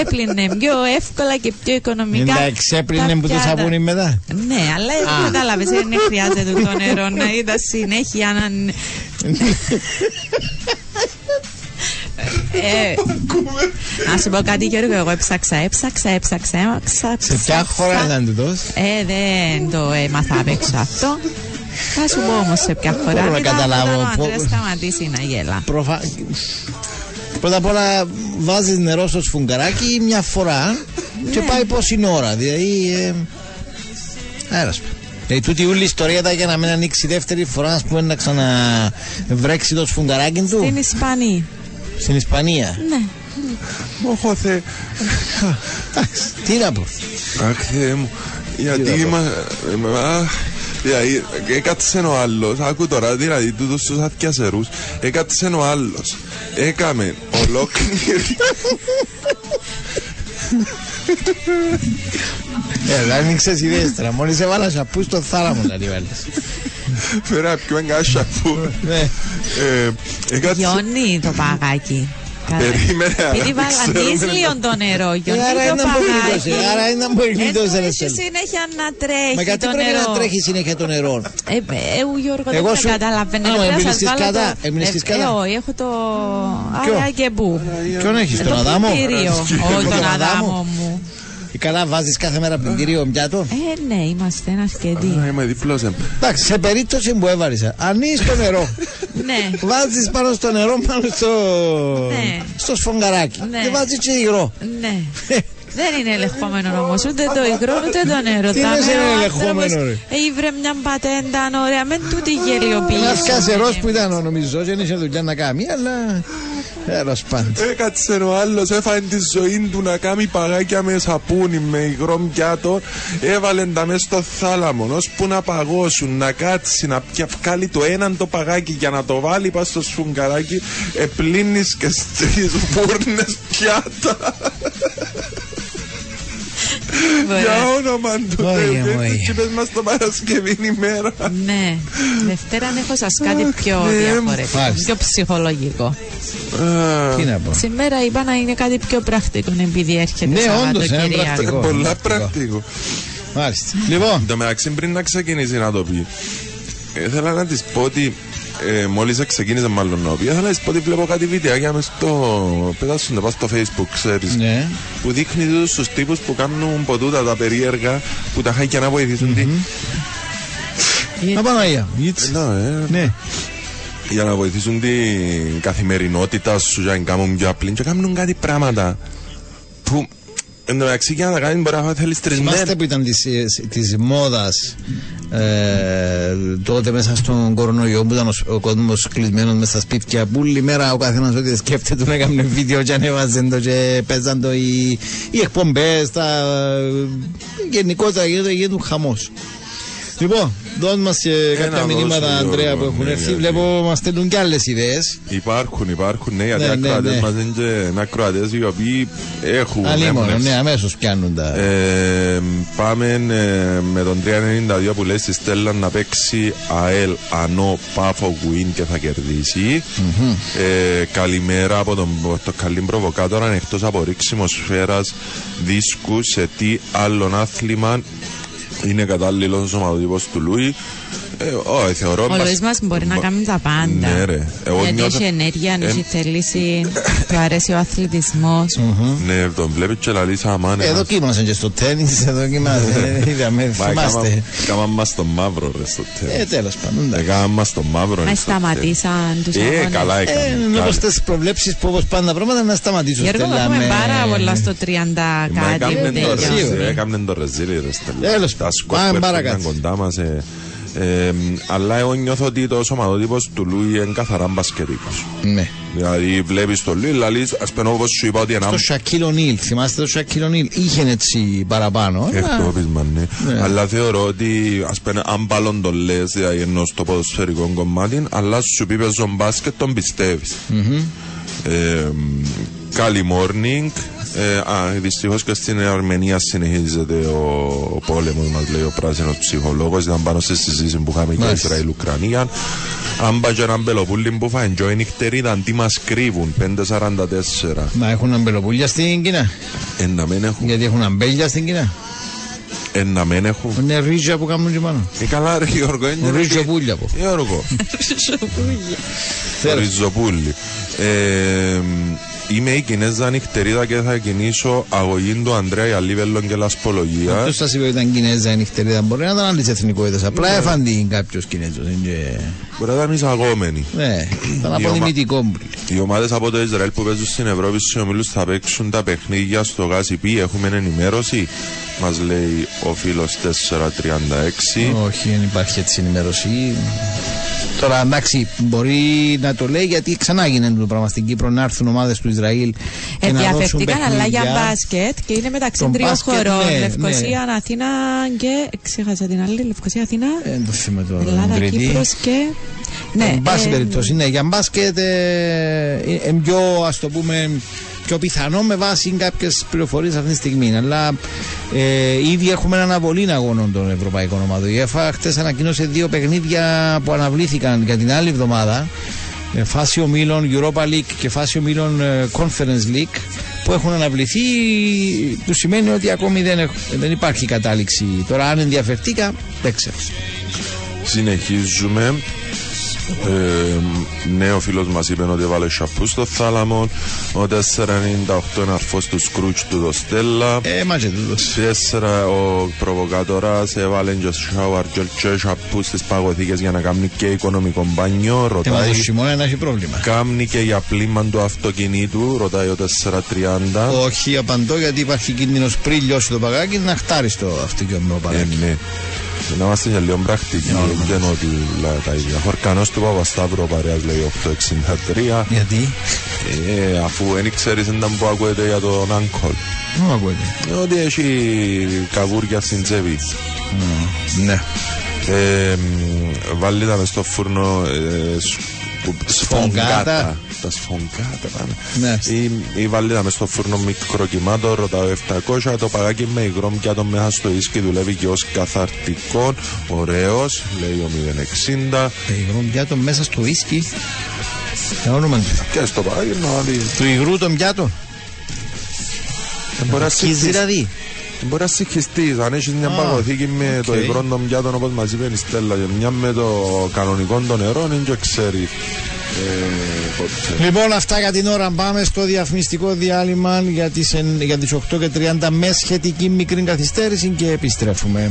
έπλυνε πιο εύκολα και πιο οικονομικά. Εντάξει, έπλυνε τα που το πιάτα. σαπούνι μετά. Ναι, αλλά κατάλαβες, δεν χρειάζεται το νερό να είδα συνέχεια να. Ε, να σου πω κάτι Γιώργο, εγώ έψαξα, έψαξα, έψαξα, έψαξα. Σε ποια χώρα ήταν τούτος; Ε, δεν το έμαθα απ' έξω αυτό. Θα σου πω όμως σε ποια χώρα. μπορώ να Μετά καταλάβω όταν ο πο- Αντρέας σταματήσει να γέλα. Προφα... Πρώτα απ' όλα βάζεις νερό στο σφουγγαράκι μια φορά και Ναι. πάει πόση ώρα. Δηλαδή. Ε, αέρας. Δηλαδή τούτη όλη η ιστορία ήταν για να μην ανοίξει δεύτερη φορά, ας πούμε, να ξαναβρέξει το σφουγγαράκι του Στην Ισπανία. στην Ισπανία. Ναι. Όχι, Θεέ. Εντάξει, τι να πω. Αχ, Θεέ μου. Γιατί να πω. είμα... αχ, Δηλαδή, έκατσε ο άλλος, άκου τώρα, δηλαδή, τούτος τους αθιασερούς, έκατσε ο άλλος, έκαμε ολόκληρη, Ε, δεν ανοίξες ιδιαίτερα. Μόλις έβαλα σαπού στο θάλαμο να τη βάλεις. φέρα πιο εγκάσια που, Ναι. ε, έκατσε, Γιώνει το παγάκι. Περίμενε, αλλά Επειδή δεν βάλαντής ξέρουμε λίγο το νερό, Ε, γιώνει Άρα το είναι πολύ παγάκι. γλιτώσει, άρα είναι πολύ γλιτώσει, ρε Εννοείς Στέλλα. συνέχεια να Μα τρέχει γιατί το πρέπει νερό. να τρέχει συνέχεια το νερό; Ε, ε, ο Γιώργο δεν Εγώ τα σου- καταλαβαίνω. Α, Πρέπει να έμεινες σας της βάλω κατά, το- έμεινες Ε, της ε, κατά. όχι, έχω το Ποιο; Άρα και πού. Ποιον έχεις, τον Το Αδάμο; πλυντήριο. Όχι, τον Τον Αδάμο. Αδάμο μου. Καλά, βάζεις κάθε μέρα πλυντήριο πιάτο. Ε, ναι, είμαστε αρκετοί. Α, Είμαι διπλός εμ. Εντάξει, σε περίπτωση που έβαλες, ανοίγει το νερό. [LAUGHS] ναι. Βάζεις πάνω στο νερό, πάνω στο, Ναι. στο σφογγαράκι. Ναι. Και βάζεις και υγρό. Ναι. Δεν είναι ελεγχόμενο όμω ούτε το υγρό ούτε το νερό. Τι Τα λες νερό είναι ο ελεγχόμενο, άνθρωπος ρε. Ήβρε μια πατέντα ωραία, με τούτη γελιοποίηση. Ένας κασερό που ήταν, νομίζω, δεν είχε δουλειά να κάνει, αλλά. Τέλο πάντων. Έκατσε ο άλλος, έφαγε τη ζωή του να κάνει παγάκια με σαπούνι, με υγρό πιάτο. Έβαλε τα μέσα στο θάλαμο, ώσπου να παγώσουν, να κάτσει, να πια βγάλει το έναν το παγάκι για να το βάλει πας στο σφουγγαράκι. Επλύνεις και στις φούρνες πιάτα. Για όνομα του Ωι, Θεού, ωι. και πες μας το Παρασκευή ημέρα. Ναι. Δευτέρα έχω σας κάτι πιο ναι. διαφορετικό, Μάλιστα. πιο ψυχολογικό. Α, Τι να πω. Σήμερα είπα να είναι κάτι πιο πρακτικό επειδή έρχεται Ναι, όντως, είναι Σαββατοκύριακο. πρακτικό. Πολλά πρακτικό. πρακτικό. Μάλιστα. Λοιπόν, Εν τω μεταξύ πριν να ξεκινήσει να το πει Ήθελα να της πω ότι ε, μόλις ξεκίνησε μάλλον να το πει Ήθελα να της πω ότι βλέπω κάτι βιντεάκια μες στο Πέτασουν πας στο facebook ξέρεις ναι. Που δείχνει τούτους τους τύπους που κάνουν ποτούτα τα περίεργα Που τα χάκια να βοηθήσουν τη Να Παναγία. Ιτς. Ναι, ε, Ναι. για να βοηθήσουν την καθημερινότητα σου για να κάνουν πιο απλή και κάνουν κάτι πράγματα που εν τω μεταξύ για να τα κάνεις μπορεί να θέλεις τρεις μέρες. Θυμάστε που ήταν της, της μόδας ε, τότε μέσα στον κορονοϊό που ήταν ο, ο κόσμος κλεισμένος μέσα στα σπίτια που όλη μέρα ο καθένας ό,τι σκέφτεται να έκανε βίντεο και ανέβαζε το και παίζαν το οι, οι εκπομπές τα, γενικότερα γίνεται, γίνεται χαμός Λοιπόν, δώσ' μας και κάποια δώσ' μηνύματα Γιώργο, Ανδρέα που έχουν ναι, έρθει γιατί- Βλέπω μας στέλνουν και άλλες ιδέες Υπάρχουν, υπάρχουν, ναι, γιατί Ναι, ναι, ναι, ακροατές ναι. μας είναι και ακροατές οι οποίοι έχουν. Αλίμονο, έχουν ναι αμέσως πιάνουν τα Ε, πάμε ε, με τον 392 που λέει στη Στέλλα να παίξει ΑΕΛ Ανώ Πάφο Γουίν και θα κερδίσει. Ε, καλημέρα από τον το καλή προβοκάτορα εκτός από ρίξιμο σφαίρας δίσκου σε τι άλλον άθλημα είναι κατάλληλος ο σωματοτύπος του Λούι. Ε, όχι, θεωρώ Ο μας- Λουίς μας μπορεί να κάνει τα πάντα. Ναι, ρε. Εγώ Γιατί νιώθω- έχει ενέργεια, Ε, έχει θέληση, του αρέσει ο αθλητισμός. Ναι, τον βλέπεις και λαλείς αμάν. Εδώ δοκίμασαν και στο τέννις, εδώ δοκίμασαν. Είδαμε, θυμάστε. Κάμα μας το μαύρο ρε στο Ε, τέλος. τέλος πάντων. εντάξει. Έκανα μας το μαύρο. Μα ρε, στο σταματήσαν τους τέλος. Ε, αγώνες. καλά Ε, έκανε. είναι όπως τις προβλέψεις που όπως πάνε τα πράγματα να σταματήσουν. Γιώργο, Στέλλα, έχουμε με- πάρα πολλά στο 30 Μα κάτι έκαμνε που το τελειώνει. ρεζίλι, τελειώνει. έκαμνε το ρεζίλι ρε Στέλλα. Τέλος Τα πάντων. σκορ Πάμε που παρακάτω. Έρχονταν κοντά μας. ε, ε, αλλά εγώ νιώθω ότι το σωματότυπος του Λούι είναι καθαρά μπασκετικός. Ναι. Δηλαδή βλέπεις το Λούι, λαλείς, ας πούμε όπως σου είπα ότι ένα Το Σακίλ Ονίλ, θυμάστε το Σακίλ Ονίλ, είχε έτσι παραπάνω. αλλά- Εκτόπισμα, ναι. Ναι. Αλλά θεωρώ ότι ας πούμε αν πάλον το λες δηλαδή ενώ στο ποδοσφαιρικό κομμάτι αλλά σου πει παίζω μπάσκετ τον πιστευεις Ε, Καλή morning ε, Α, δυστυχώς και στην Αρμενία συνεχίζεται ο, ο πόλεμος μας λέει ο πράσινος ψυχολόγος ήταν πάνω στη συζήτηση που είχαμε για Μάλιστα. Ισραήλ-Ουκρανία αν πάει και έναν πελοπούλι που θα enjoy νυχτερίδα τι μας κρύβουν 5.44 Μα έχουν αμπελοπούλια στην Κίνα; ε, να μην έχουν Γιατί έχουν αμπέλια στην Κίνα; ε, να μην έχουν Είναι ρίζα που κάνουν και πάνω. Ε, καλά ρε Γιώργο, είναι Ριζοπούλια που. Γιώργο, Τέλος. Ριζοπούλη. Ε, είμαι η Κινέζα νυχτερίδα και θα κινήσω αγωγή του Ανδρέα Ιαλίβελον και Λασπολογία. Ποιος σας είπε ότι ήταν Κινέζα η νυχτερίδα, μπορεί να ήταν άλλης εθνικότητας. Απλά έφαν την κάποιος Κινέζος. είναι- Μπορεί να ήταν εισαγόμενοι. Ναι, ήταν Η ομα- αποδημητικό μου. Οι ομάδες από το Ισραήλ που παίζουν στην Ευρώπη στους ομίλους θα παίξουν τα παιχνίδια στο ΓΑΣΥΠ. Έχουμε ενημέρωση. Μας λέει ο φίλος 436. Όχι, δεν υπάρχει έτσι ενημέρωση. Τώρα εντάξει, μπορεί να το λέει γιατί ξανά γίνεται το πράγμα στην Κύπρο να έρθουν ομάδες του Ισραήλ και Ε, να δώσουν διαφεύτηκαν αλλά για παιχνίδια. μπάσκετ και είναι μεταξύ Το τριών μπάσκετ, χωρών. ναι, Λευκοσία, Αθήνα και. Ξέχασα την άλλη. Λευκοσία, Αθήνα, Ε, Δεν το θυμάμαι τώρα. Ελλάδα, Τρίτη. Κύπρος και. Ναι, Εν πάση ε, περιπτώσει, ναι, για μπάσκετ ε, ε, ε, πιο ας το πούμε πιο πιθανό με βάση κάποιες πληροφορίες αυτή τη στιγμή. Αλλά ε, ήδη έχουμε αναβολή αγώνων των Ευρωπαϊκών Ομάδων. Η ΕΦΑ χτες ανακοίνωσε δύο παιχνίδια που αναβλήθηκαν για την άλλη εβδομάδα. ε, Φάση ομίλων Europa League και φάση ομίλων ε, Conference League που έχουν αναβληθεί που σημαίνει ότι ακόμη δεν, έχ- δεν υπάρχει κατάληξη τώρα αν ενδιαφερθήκα δεν ξέρω Συνεχίζουμε. Ε, ναι, ο φίλος μας είπε ότι έβαλε σαπού στο θάλαμο. Ο 498 είναι αρφός του Σκρούτς του Δοστέλλα. Ε, μα και τούτος. 4 ο προβοκάτορας έβαλε και σάουαρ γελ και σαπού στις παγωθήκες για να κάνει και οικονομικό μπάνιο. Θέμα Ρωτάει, του χειμώνα να έχει πρόβλημα. κάμνει και για πλήμα του αυτοκινήτου. Ρωτάει ο 430. Όχι, απαντώ γιατί υπάρχει κίνδυνος πριν λιώσει το παγάκι να χτάρει το αυτοκίνητο Ε, παγάκι. ναι. Να είμαστε για λίγο πρακτικοί, δεν είναι ότι λέει τα ίδια. Χορκανός του Παπασταύρου ο Παρέας λέει 863. Γιατί; Ε, αφού δεν ξέρεις δεν που ακούεται για τον Άγκολ. Δεν μου ακούτε. Ε, Ότι έχει καβούρια στην τσέπη. Ναι. Ε, μ, βάλει τα μες στο φούρνο ε, σ- που- σφογγάτα. Τα σφογγάτα πάνε. Ναι. Ή, ή βάλει τα μες στο φούρνο μικροκυμάτο, ρωτάω 700, το παγάκι με υγρό πιάτο μέσα στο ίσκι δουλεύει και ως καθαρτικός. Ωραίος, λέει ο 060. Το υγρό πιάτο μέσα στο ίσκι. Για όνομα του. Και στο παγάκι να βάλει. Του υγρού των πιάτων. Δεν μπορεί να Κι συγχυστείς. δηλαδή. Δεν Μπορεί να συγχυστείς. Αν έχεις μια Α, παγωθήκη με το οκ. υγρό των πιάτων όπως μας είπε η Στέλλα και μια με το κανονικό των νερών, δεν και ξέρει. Ε, πότε. Λοιπόν, αυτά για την ώρα. Πάμε στο διαφημιστικό διάλειμμα για τις, εν- για τις 8 και 30 με σχετική μικρή καθυστέρηση και επιστρέφουμε.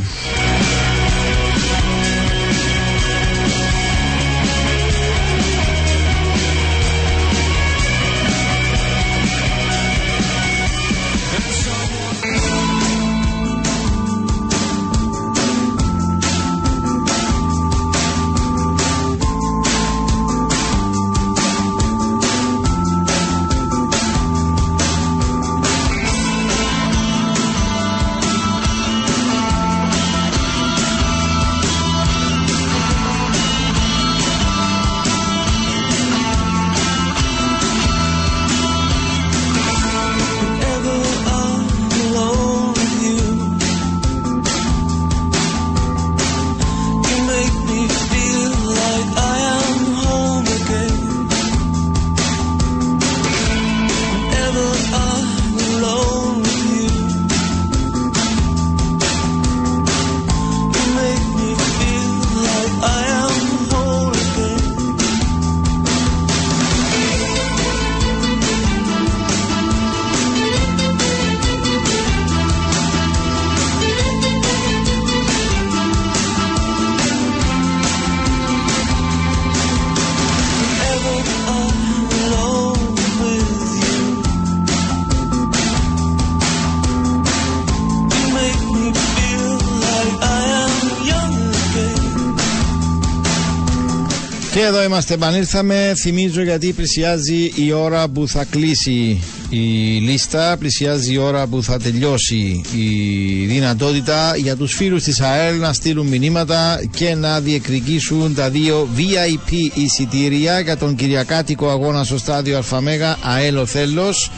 Είμαστε, επανήλθαμε. Θυμίζω γιατί πλησιάζει η ώρα που θα κλείσει η λίστα, πλησιάζει η ώρα που θα τελειώσει η δυνατότητα για τους φίλους της ΑΕΛ να στείλουν μηνύματα και να διεκδικήσουν τα δύο VIP εισιτήρια για τον Κυριακάτικο αγώνα στο στάδιο Αλφαμέγα ΑΕΛ ο Θέλος.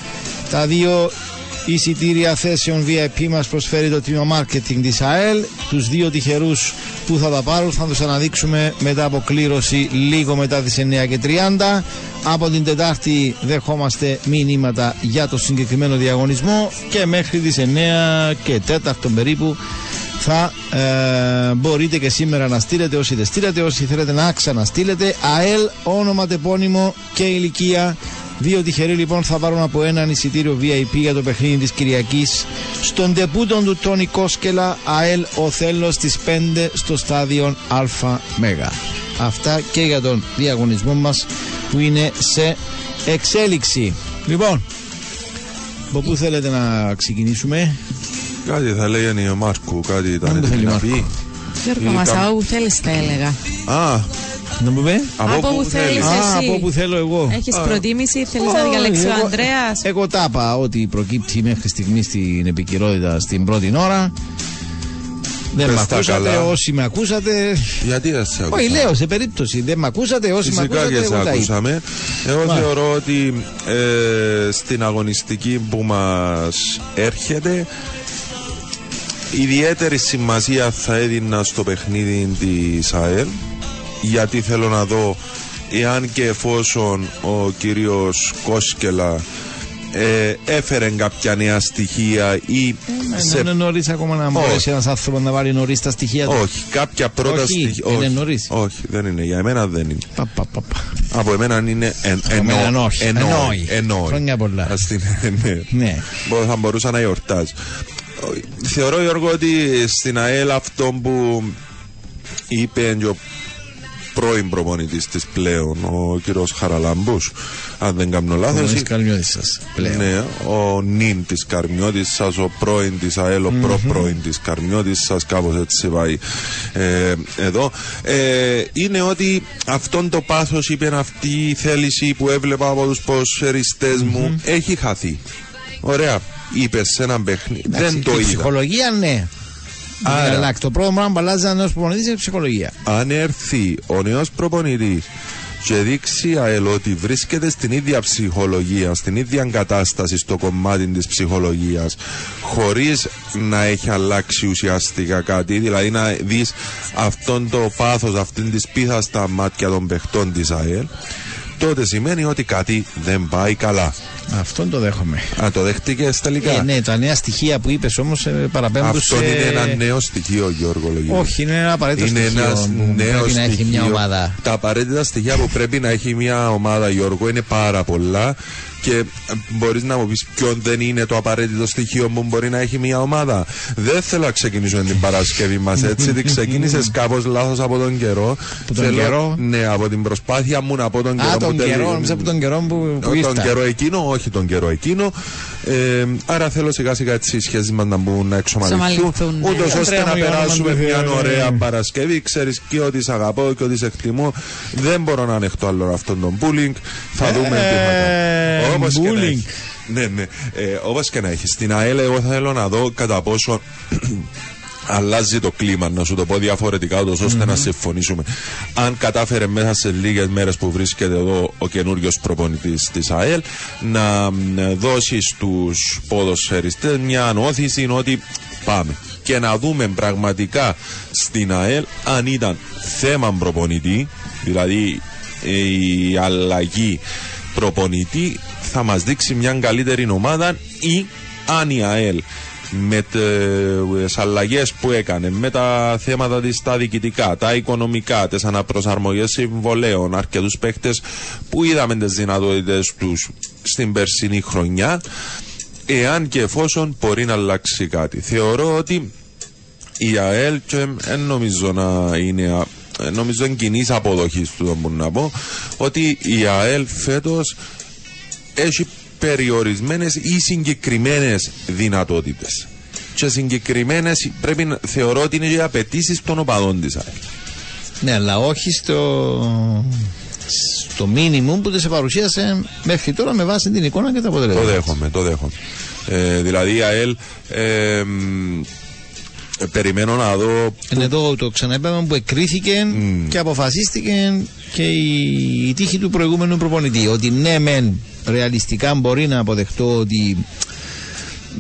Τα δύο εισιτήρια θέσεων VIP μας προσφέρει το τμήμα marketing της ΑΕΛ. Τους δύο τυχερούς που θα τα πάρουν θα τους αναδείξουμε μετά από κλήρωση λίγο μετά τις 9 και 30. Από την Τετάρτη δεχόμαστε μηνύματα για το συγκεκριμένο διαγωνισμό και μέχρι τις 9 και 4 περίπου θα ε, μπορείτε και σήμερα να στείλετε όσοι δεν στείλετε, όσοι θέλετε να ξαναστείλετε. ΑΕΛ, όνομα, τεπώνυμο και ηλικία. Δύο τυχεροί λοιπόν θα πάρουν από έναν εισιτήριο VIP για το παιχνίδι της Κυριακής στον τεπούτον του Τόνι Κόσκελα ΑΕΛ ο Θέλος στις 5 στο στάδιο Α Μέγα. Αυτά και για τον διαγωνισμό μας που είναι σε εξέλιξη. Λοιπόν, από πού θέλετε να ξεκινήσουμε; Κάτι θα λέγανε ο Μάρκου, κάτι ήταν Δεν μου έτοιμη θέλει να Μάρκο. πει. Γιώργο Ή μας, κα- από που θέλεις τα έλεγα. Α, Να μου πεις; από Από πού που θέλεις. θέλεις. Α, εσύ. από όπου θέλω εγώ. Έχεις προτίμηση, θέλεις να Όχι, διαλέξει ο εγώ- Ανδρέας; Εγώ τα είπα ότι προκύπτει μέχρι στιγμής στην επικαιρότητα στην πρώτη ώρα. Δεν Πες με τα ακούσατε, καλά. όσοι με ακούσατε. Γιατί δεν σε Όχι, άκουσα. λέω σε περίπτωση. Δεν με ακούσατε, όσοι με Φυσικά ακούσατε. και σε εγώ τα είπα. ακούσαμε. Εγώ Μάλιστα. θεωρώ ότι ε, στην αγωνιστική που μας έρχεται ιδιαίτερη σημασία θα έδινα στο παιχνίδι της ΑΕΛ γιατί θέλω να δω εάν και εφόσον ο κύριος Κόσκελα ε, έφερε κάποια νέα στοιχεία ή Σε... Είναι νωρίς ακόμα να μπορέσει ένας άνθρωπος να βάλει νωρίς τα στοιχεία του. Όχι, κάποια πρώτα Όχι, στοιχεία. είναι νωρίς. όχι, δεν είναι. Για εμένα δεν είναι. Πα, πα, πα, πα. Από εμένα είναι εν, εμένα εννό- όχι. εννοεί. Εννοεί. εννοεί. Χρόνια πολλά. Ας την- [LAUGHS] ναι. Ναι. Μπο- Θα μπορούσα να γιορτάζω. Θεωρώ Γιώργο ότι στην ΑΕΛ αυτό που είπε και ο πρώην προπονητής της πλέον, ο κύριος Χαραλάμπους, αν δεν κάνω λάθος, Χωρίς ή- καλμιώτη σας πλέον. ναι, ο νυν της Καρμιώτης σας, ο πρώην της ΑΕΛ, ο προ-πρώην της Καρμιώτης σας, κάπως έτσι πάει ε, εδώ. Ε, είναι ότι αυτόν το πάθος, είπε αυτή η θέληση που έβλεπα από τους ποσεριστές μου, έχει χαθεί. Ωραία, είπες σε έναν παιχνίδι. Εντάξει, Δεν το η είδα. ψυχολογία ναι. Άρα. Αλλά το πρώτο πράγμα που αλλάζει ένα νέος προπονητής είναι η ψυχολογία. αν έρθει ο νέος προπονητής και δείξει η ΑΕΛ ότι βρίσκεται στην ίδια ψυχολογία, στην ίδια κατάσταση στο κομμάτι της ψυχολογίας χωρίς να έχει αλλάξει ουσιαστικά κάτι, δηλαδή να δεις αυτόν το πάθος, αυτήν της σπίθα στα μάτια των παιχτών της ΑΕΛ τότε σημαίνει ότι κάτι δεν πάει καλά. Αυτόν το δέχομαι. Αν το δέχτηκες τελικά; Ε, ναι, τα νέα στοιχεία που είπες όμως παραπέμπουν Αυτό σε... είναι ένα νέο στοιχείο, Γιώργο Λογίδη. Όχι, είναι ένα απαραίτητο είναι στοιχείο ένας που νέος πρέπει να έχει στοιχείο. μια ομάδα. Τα απαραίτητα στοιχεία που πρέπει να έχει μια ομάδα, Γιώργο, είναι πάρα πολλά. Και μπορείς να μου πεις ποιον δεν είναι το απαραίτητο στοιχείο που μπορεί να έχει μια ομάδα. Δεν θέλω να ξεκινήσουμε την Παρασκευή μας έτσι. ότι [LAUGHS] ξεκίνησες κάπως λάθος από τον καιρό. Από τον Θέλω- καιρό; Ναι, από την προσπάθεια μου να πω τον καιρό. Α, που τον τελεί- καιρό, νόμιζα από τον καιρό που, που τον ήρθα. καιρό εκείνο, όχι τον καιρό εκείνο. Ε, άρα θέλω σιγά σιγά έτσι οι σχέσει μας να μπουν να εξομαλυνθούν. Εξομαλυνθούν, ναι. Ούτω ώστε Αντρέα να μου, η όνομα περάσουμε του μια Θεού, ωραία ναι. Παρασκευή. Ξέρεις και ότι σε αγαπώ και ότι σε εκτιμώ. Δεν μπορώ να ανεχτώ άλλο αυτόν τον bullying. Θα δούμε τι θα Ε, κάνει. Όπως και να bullying. έχει. Ναι, ναι. Ε, Όπως και να έχει. Στην ΑΕΛ, εγώ θέλω να δω κατά πόσο αλλάζει το κλίμα, να σου το πω διαφορετικά, ούτως ώστε να συμφωνήσουμε. Αν κατάφερε μέσα σε λίγες μέρες που βρίσκεται εδώ ο καινούριος προπονητής της ΑΕΛ να μ, δώσει στους ποδοσφαιριστές μια ανώθηση ότι πάμε και να δούμε πραγματικά στην ΑΕΛ αν ήταν θέμα προπονητή, δηλαδή η αλλαγή προπονητή θα μας δείξει μια καλύτερη ομάδα ή αν η ΑΕΛ με τι αλλαγές που έκανε, με τα θέματα της τα διοικητικά, τα οικονομικά, τις αναπροσαρμογές συμβολέων, αρκετούς παίχτες που είδαμε τις δυνατότητες τους στην περσινή χρονιά, εάν και εφόσον μπορεί να αλλάξει κάτι. Θεωρώ ότι η ΑΕΛ και δεν νομίζω να είναι α- ε, νομίζω είναι κοινής αποδοχής του το μπορώ να πω ότι η ΑΕΛ φέτος έχει περιορισμένες ή συγκεκριμένες δυνατότητες. Και συγκεκριμένες πρέπει να θεωρώ ότι είναι οι απαιτήσεις των οπαδών της ΑΕΛ Ναι, αλλά όχι στο, στο μήνυμο που σε παρουσίασε μέχρι τώρα με βάση την εικόνα και τα το αποτελέσματα. δέχομαι, το δέχομαι. Ε, δηλαδή η ΑΕΛ ε, μ, ε, περιμένω να δω Είναι εδώ το ξαναείπαμε που εκκρίθηκε και αποφασίστηκε και η, η τύχη του προηγούμενου προπονητή. Ότι ναι, μεν ρεαλιστικά μπορεί να αποδεχτώ ότι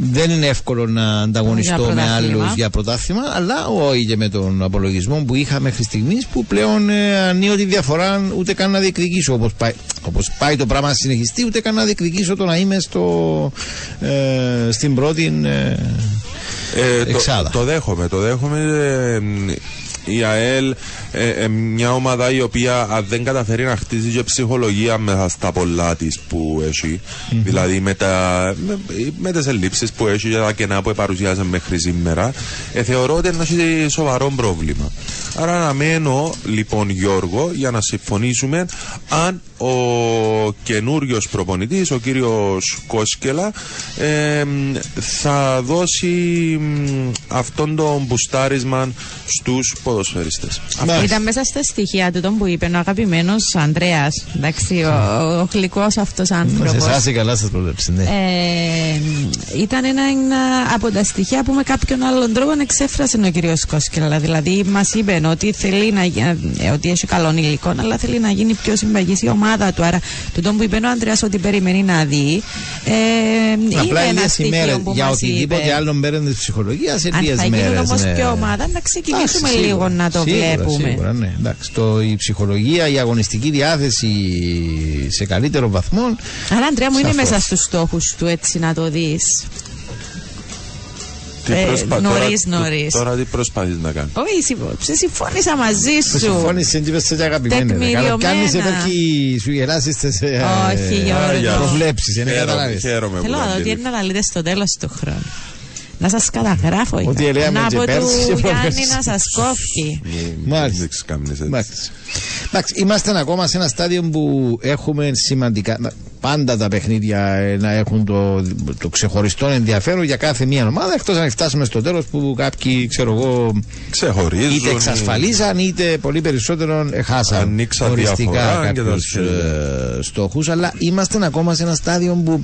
δεν είναι εύκολο να ανταγωνιστώ Για με πρωτάθλημα. άλλους για πρωτάθλημα, αλλά όχι και με τον απολογισμό που είχα μέχρι στιγμής που πλέον ε, ανοίγει διαφορά ούτε καν να διεκδικήσω. Όπως πάει, όπως πάει το πράγμα να συνεχιστεί, ούτε καν να διεκδικήσω το να είμαι στο, ε, στην πρώτη. Ε, Ε, το, Εξάδα. το δέχομαι, το δέχομαι. Ε, μ, η ΑΕΛ ε, ε, μια ομάδα η οποία αν δεν καταφέρει να χτίσει και ψυχολογία μέσα στα πολλά της που εχει δηλαδή με, τα, με, με τις ελλείψεις που έχει και τα κενά που παρουσιάζει μέχρι σήμερα ε, θεωρώ ότι έχει σοβαρό πρόβλημα. Άρα αναμένω λοιπόν Γιώργο για να συμφωνήσουμε αν ο καινούριος προπονητής ο κύριος Κόσκελα ε, μ, θα δώσει μ, αυτόν τον μπουστάρισμα στους ποδοσφαιριστές. Μάλιστα. Ήταν μέσα στα στοιχεία του τον που είπε ο αγαπημένος Ανδρέας. Εντάξει, ο, ο, ο γλυκός αυτός σε άνθρωπο. εσάς η καλά σας προβλέψει, ναι. Ε, ήταν ένα, ένα από τα στοιχεία που με κάποιον άλλον τρόπο εξέφρασε ο κύριος Κόσκελα. Δηλαδή, μας είπε ότι θέλει να, γι- ε, ότι έχει καλό υλικό, αλλά θέλει να γίνει πιο συμπαγής η ομάδα. ομάδα του. Άρα, το τον που είπε ο Άντρεα ότι περιμένει να δει. Ε, Απλά είναι ένα λίγε στοιχείο ημέρες. που Για μας οτιδήποτε είπε. άλλο μέρε της ψυχολογίας, σε Αν λίγε θα μέρε. γίνουν όμως και ομάδα, να ξεκινήσουμε Εντάξει, λίγο σίγουρα, να το σίγουρα, βλέπουμε. Σίγουρα, ναι. Εντάξει, το, η ψυχολογία, η αγωνιστική διάθεση σε καλύτερο βαθμό. Αλλά Αντρέα μου είναι Σαφώς. μέσα στους στόχους του έτσι να το δεις. Τι Ε, προσπα- νωρίς, τώρα- νωρίς. Τώρα τι προσπαθείς να κάνεις; Όχι, συμφω- σε συμφώνησα μαζί σου. Συμφώνησες και είπες σε αγαπημένη. Τεκμηριωμένα. Κάνεις επαρκή σου γελάσεις στις ε, Όχι, ε, Γιώργο. προβλέψεις, δεν Χαίρομαι, καταλάβεις. χαίρομαι που Θέλω να τα δω τι δίνεις. είναι να λαλείτε στο τέλος του χρόνου. Να σας καταγράφω. Ότι είπα. ελέγαμε Να και από πέρσι και του Γιάννη προπέρσι. να σας κόφει. Μάλιστα. Δεν ξέρεις έτσι. Εντάξει. Εντάξει, είμαστε ακόμα σε ένα στάδιο που έχουμε σημαντικά. να- Πάντα τα παιχνίδια ε, να έχουν το, το ξεχωριστό ενδιαφέρον για κάθε μία ομάδα. Εκτός αν φτάσουμε στο τέλος που κάποιοι, ξέρω εγώ, Ξεχωρίζουν. είτε εξασφαλίζαν είτε πολύ περισσότερο χάσαν Ανοίξαν οριστικά διαφορά και τα κάποιους σχέδια. στόχους. Αλλά είμαστε ακόμα σε ένα στάδιο που